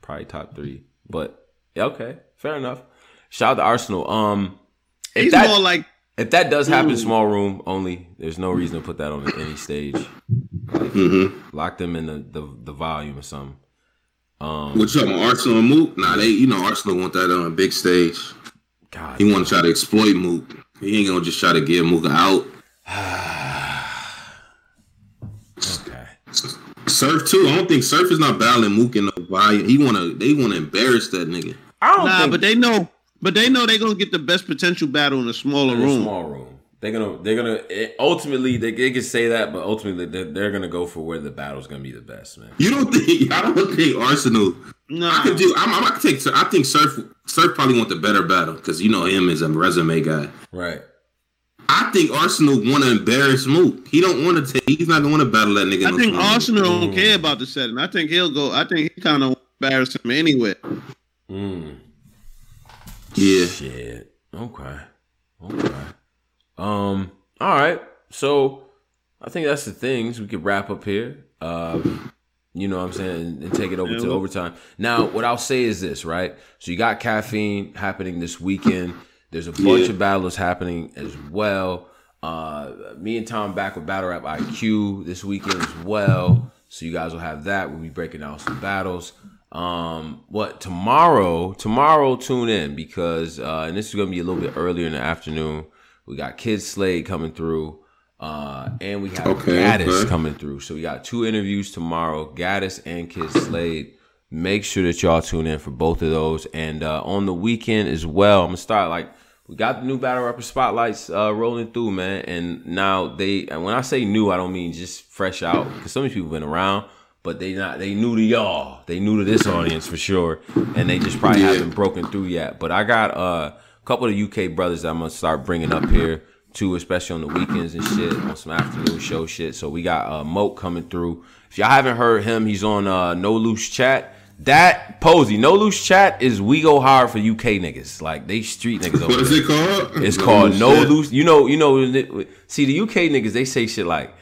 probably top three. But yeah, okay, fair enough. Shout out to Arsenal. Um, if He's that more like if that does happen, small room only. There's no reason to put that on any stage. Mm-hmm. Lock them in the the, the volume or something. Um, What you talking about, Arsenal and Mook? Nah, they, you know, Arsenal want that on a big stage. God, He want to try to exploit Mook. He ain't gonna just try to get Mook out. okay. Surf too. I don't think Surf is not battling Mook in the volume. He wanna, they wanna embarrass that nigga. I don't nah, think but they know, but they know they gonna get the best potential battle in a smaller in a room. small room. They're gonna they're gonna it, ultimately they, they can say that, but ultimately they're, they're gonna go for where the battle's gonna be the best, man. You don't think? I don't think Arsenal. No, I could do. I'm, I'm gonna take. I think Surf. Surf probably want the better battle because you know him as a resume guy. Right. I think Arsenal want to embarrass Mook. He don't want to take. He's not gonna battle that nigga. I no think small. Arsenal Mm. don't care about the setting. I think he'll go. I think he kind of embarrass him anyway. Mm. Yeah. Shit. Okay. Okay. Um. All right. So I think that's the things we could wrap up here. Um. You know what I'm saying? And, and take it over to overtime. Now, what I'll say is this, right? So you got caffeine happening this weekend. There's a bunch Yeah. of battles happening as well. Uh, me and Tom back with Battle Rap IQ this weekend as well. So you guys will have that. We'll be breaking down some battles. Um, what tomorrow? Tomorrow, tune in because uh, and this is gonna be a little bit earlier in the afternoon. We got Kid Slade coming through, uh, and we have Okay, Gaddis okay. coming through. So we got two interviews tomorrow, Gaddis and Kid Slade. Make sure that y'all tune in for both of those. And uh, on the weekend as well, I'm gonna start like we got the new battle rapper spotlights uh, rolling through, man. And now they, and when I say new, I don't mean just fresh out because some of these people have been around, but they not they new to y'all. They new to this audience for sure, and they just probably Yeah. haven't broken through yet. But I got uh, couple of UK brothers that I'm gonna start bringing up here too, especially on the weekends and shit, on some afternoon show shit. So we got uh, Moat coming through. If y'all haven't heard him, he's on uh, No Loose Chat. That Posey, No Loose Chat is we go hard for UK niggas. Like they street niggas over What is there. it called? It's called No shit. Loose. You know, you know. See, the UK niggas they say shit like,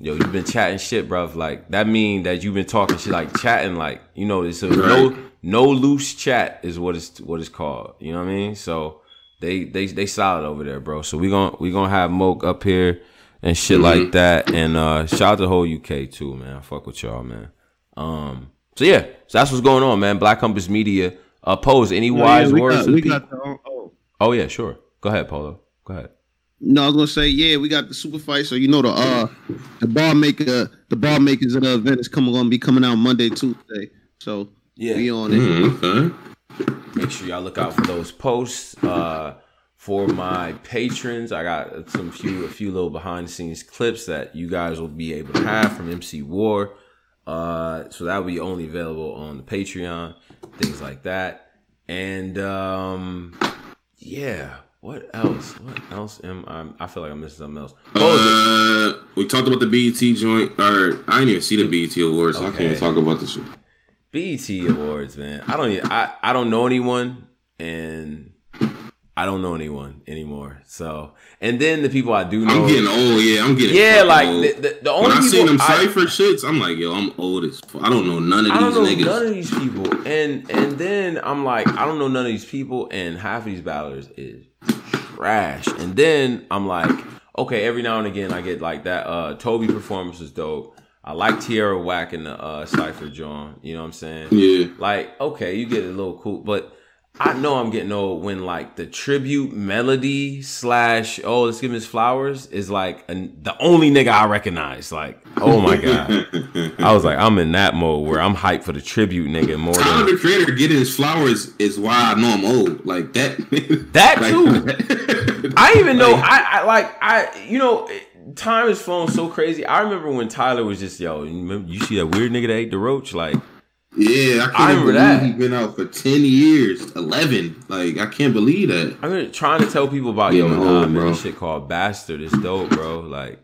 "Yo, you've been chatting shit, bruv. Like that mean that you've been talking shit, like chatting, like you know. It's a no, no loose chat is what it's what it's called. You know what I mean? So they they they solid over there, bro. So we gonna we gonna have Moke up here and shit Mm-hmm. like that. And uh shout out to the whole UK too, man. I fuck with y'all, man. Um. So yeah, so that's what's going on, man. Black Compass Media. Uh, pose any wise Oh, we words got, to the we people? got the, oh, Oh yeah, sure. Go ahead, Polo. Go ahead. No, I was gonna say, yeah, we got the super fight. So you know the uh the bar maker, the bar makers of the event is coming gonna be coming out Monday, Tuesday. So Yeah. we on it. Mm, okay. Make sure y'all look out for those posts uh, for my patrons i got some few a few little behind the scenes clips that you guys will be able to have from mc war uh, so that will be only available on the patreon things like that and um, yeah what else what else am i i feel like i'm missing something else oh, Uh, we talked about the BET joint. Or I didn't even see the BET awards. So I can't talk about this. shit. BET Awards, man. I don't. e- I I don't know anyone, and I don't know anyone anymore. So, and then the people I do know, I'm getting old. Yeah, I'm getting. yeah, like old. the, the, the only when I seen them cipher shits, I'm like, yo, I'm old as. Fuck. I don't know none of I don't these know niggas. none of these people, and and then I'm like, I don't know none of these people, and half of these battlers is trash. And then I'm like, okay, every now and again I get like that. Uh, Toby performance was dope. I like Tierra Whack in the uh, cipher John. You know what I'm saying? Yeah. Like, okay, you get a little cool, but I know I'm getting old when like the tribute melody slash oh let's give him his flowers is like an, the only nigga I recognize. Like, oh my god, I was like I'm in that mode where I'm hyped for the tribute nigga more Tyler than the Creator getting his flowers is why I know I'm old. Like that. that like, too. I even know I, I like I you know time has flown so crazy. I remember when Tyler was just yo. You, see that weird nigga that ate the roach? Like Yeah, I can't I remember believe that. he's been out for ten years, eleven. Like I can't believe that. I'm trying to tell people about yo Getting nah man bro. this shit called bastard. It's dope, bro. Like.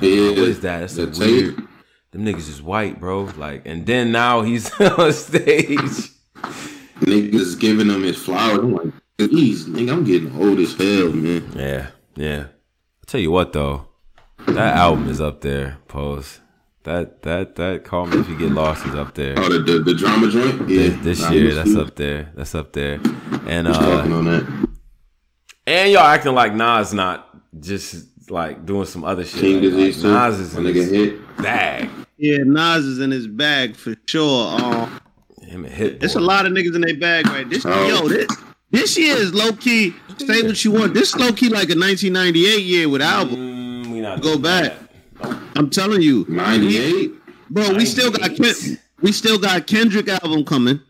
Yeah, what is that? That's a the weird. tape. Them niggas is white, bro. Like, and then now he's on stage. Niggas giving him his flowers. I'm like, please, nigga, I'm getting old as hell, man. Yeah, yeah. I'll tell you what though, that album is up there. Pose. That that that call me if you get lost is up there. Oh, the the, the drama joint. Yeah, This, this year, that's up there. That's up there. And he was talking uh, on that. and y'all acting like Nas not just like doing some other shit. King Like, disease like, Nas is My in nigga his hit. bag. Yeah, Nas is in his bag for sure. Um, Him and hit. It's a lot of niggas in their bag right. This Oh. yo, this this year is low key. Say what you want. This low key like a 1998 year with album. Mm, we not Go back. I'm telling you, Ninety eight. bro. We still got Ken, we still got Kendrick album coming.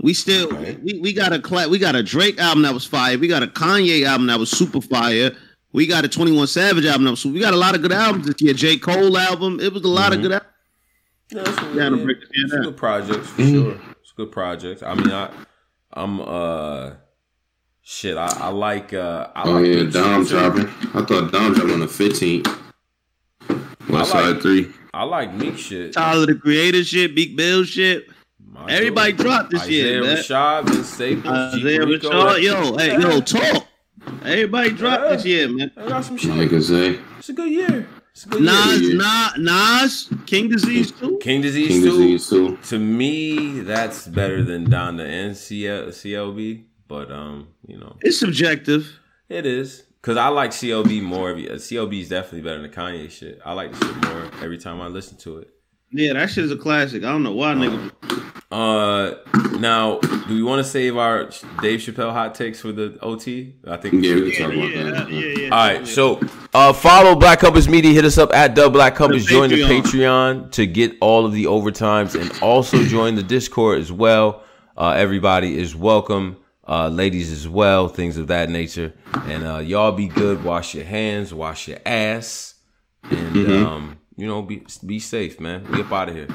We still Okay. we, we got a cla- we got a Drake album that was fire. We got a Kanye album that was super fire. We got a 21 Savage album So. We got a lot of good albums this year. J Cole album. It was a lot of good. Al- Yeah, that's what Down to yeah, break it it's good projects for Mhm. sure. It's good projects. I mean, I, I'm uh, shit. I, I like uh, I Oh like yeah, Dom dropping. I thought Dom dropped on the fifteenth. West I like- Side Three. I like Meek shit. Tyler the Creator shit, Big Bill shit. My Everybody dude. dropped this year, Isaiah man. Rashad, Vince Staples, Isaiah Perico, Rashad, yo, hey, yo, talk. Everybody dropped Yeah. this year, man. I got some My shit. nigga say. It's a good year. Nas, Nas, Nas, King Disease too. King Disease King too. Disease too. To me, that's better than Donda and CL, CLB. But um, you know, It's subjective. it is because I like CLB more. CLB is definitely better than Kanye shit. I like the shit more every time I listen to it. Yeah, that shit is a classic. I don't know why nigga. Uh, now, do we want to save our Dave Chappelle hot takes for the OT? I think. we Yeah, should. can talk about that. yeah. All right, so uh, follow Black Compass Media. Hit us up at Dub Black Compass. The Join the Patreon. Patreon to get all of the overtimes, and also join the Discord as well. Uh, everybody is welcome, uh, ladies as well, things of that nature. And uh, y'all be good. Wash your hands. Wash your ass, and Mhm. um, you know, be be safe, man. We up out of here.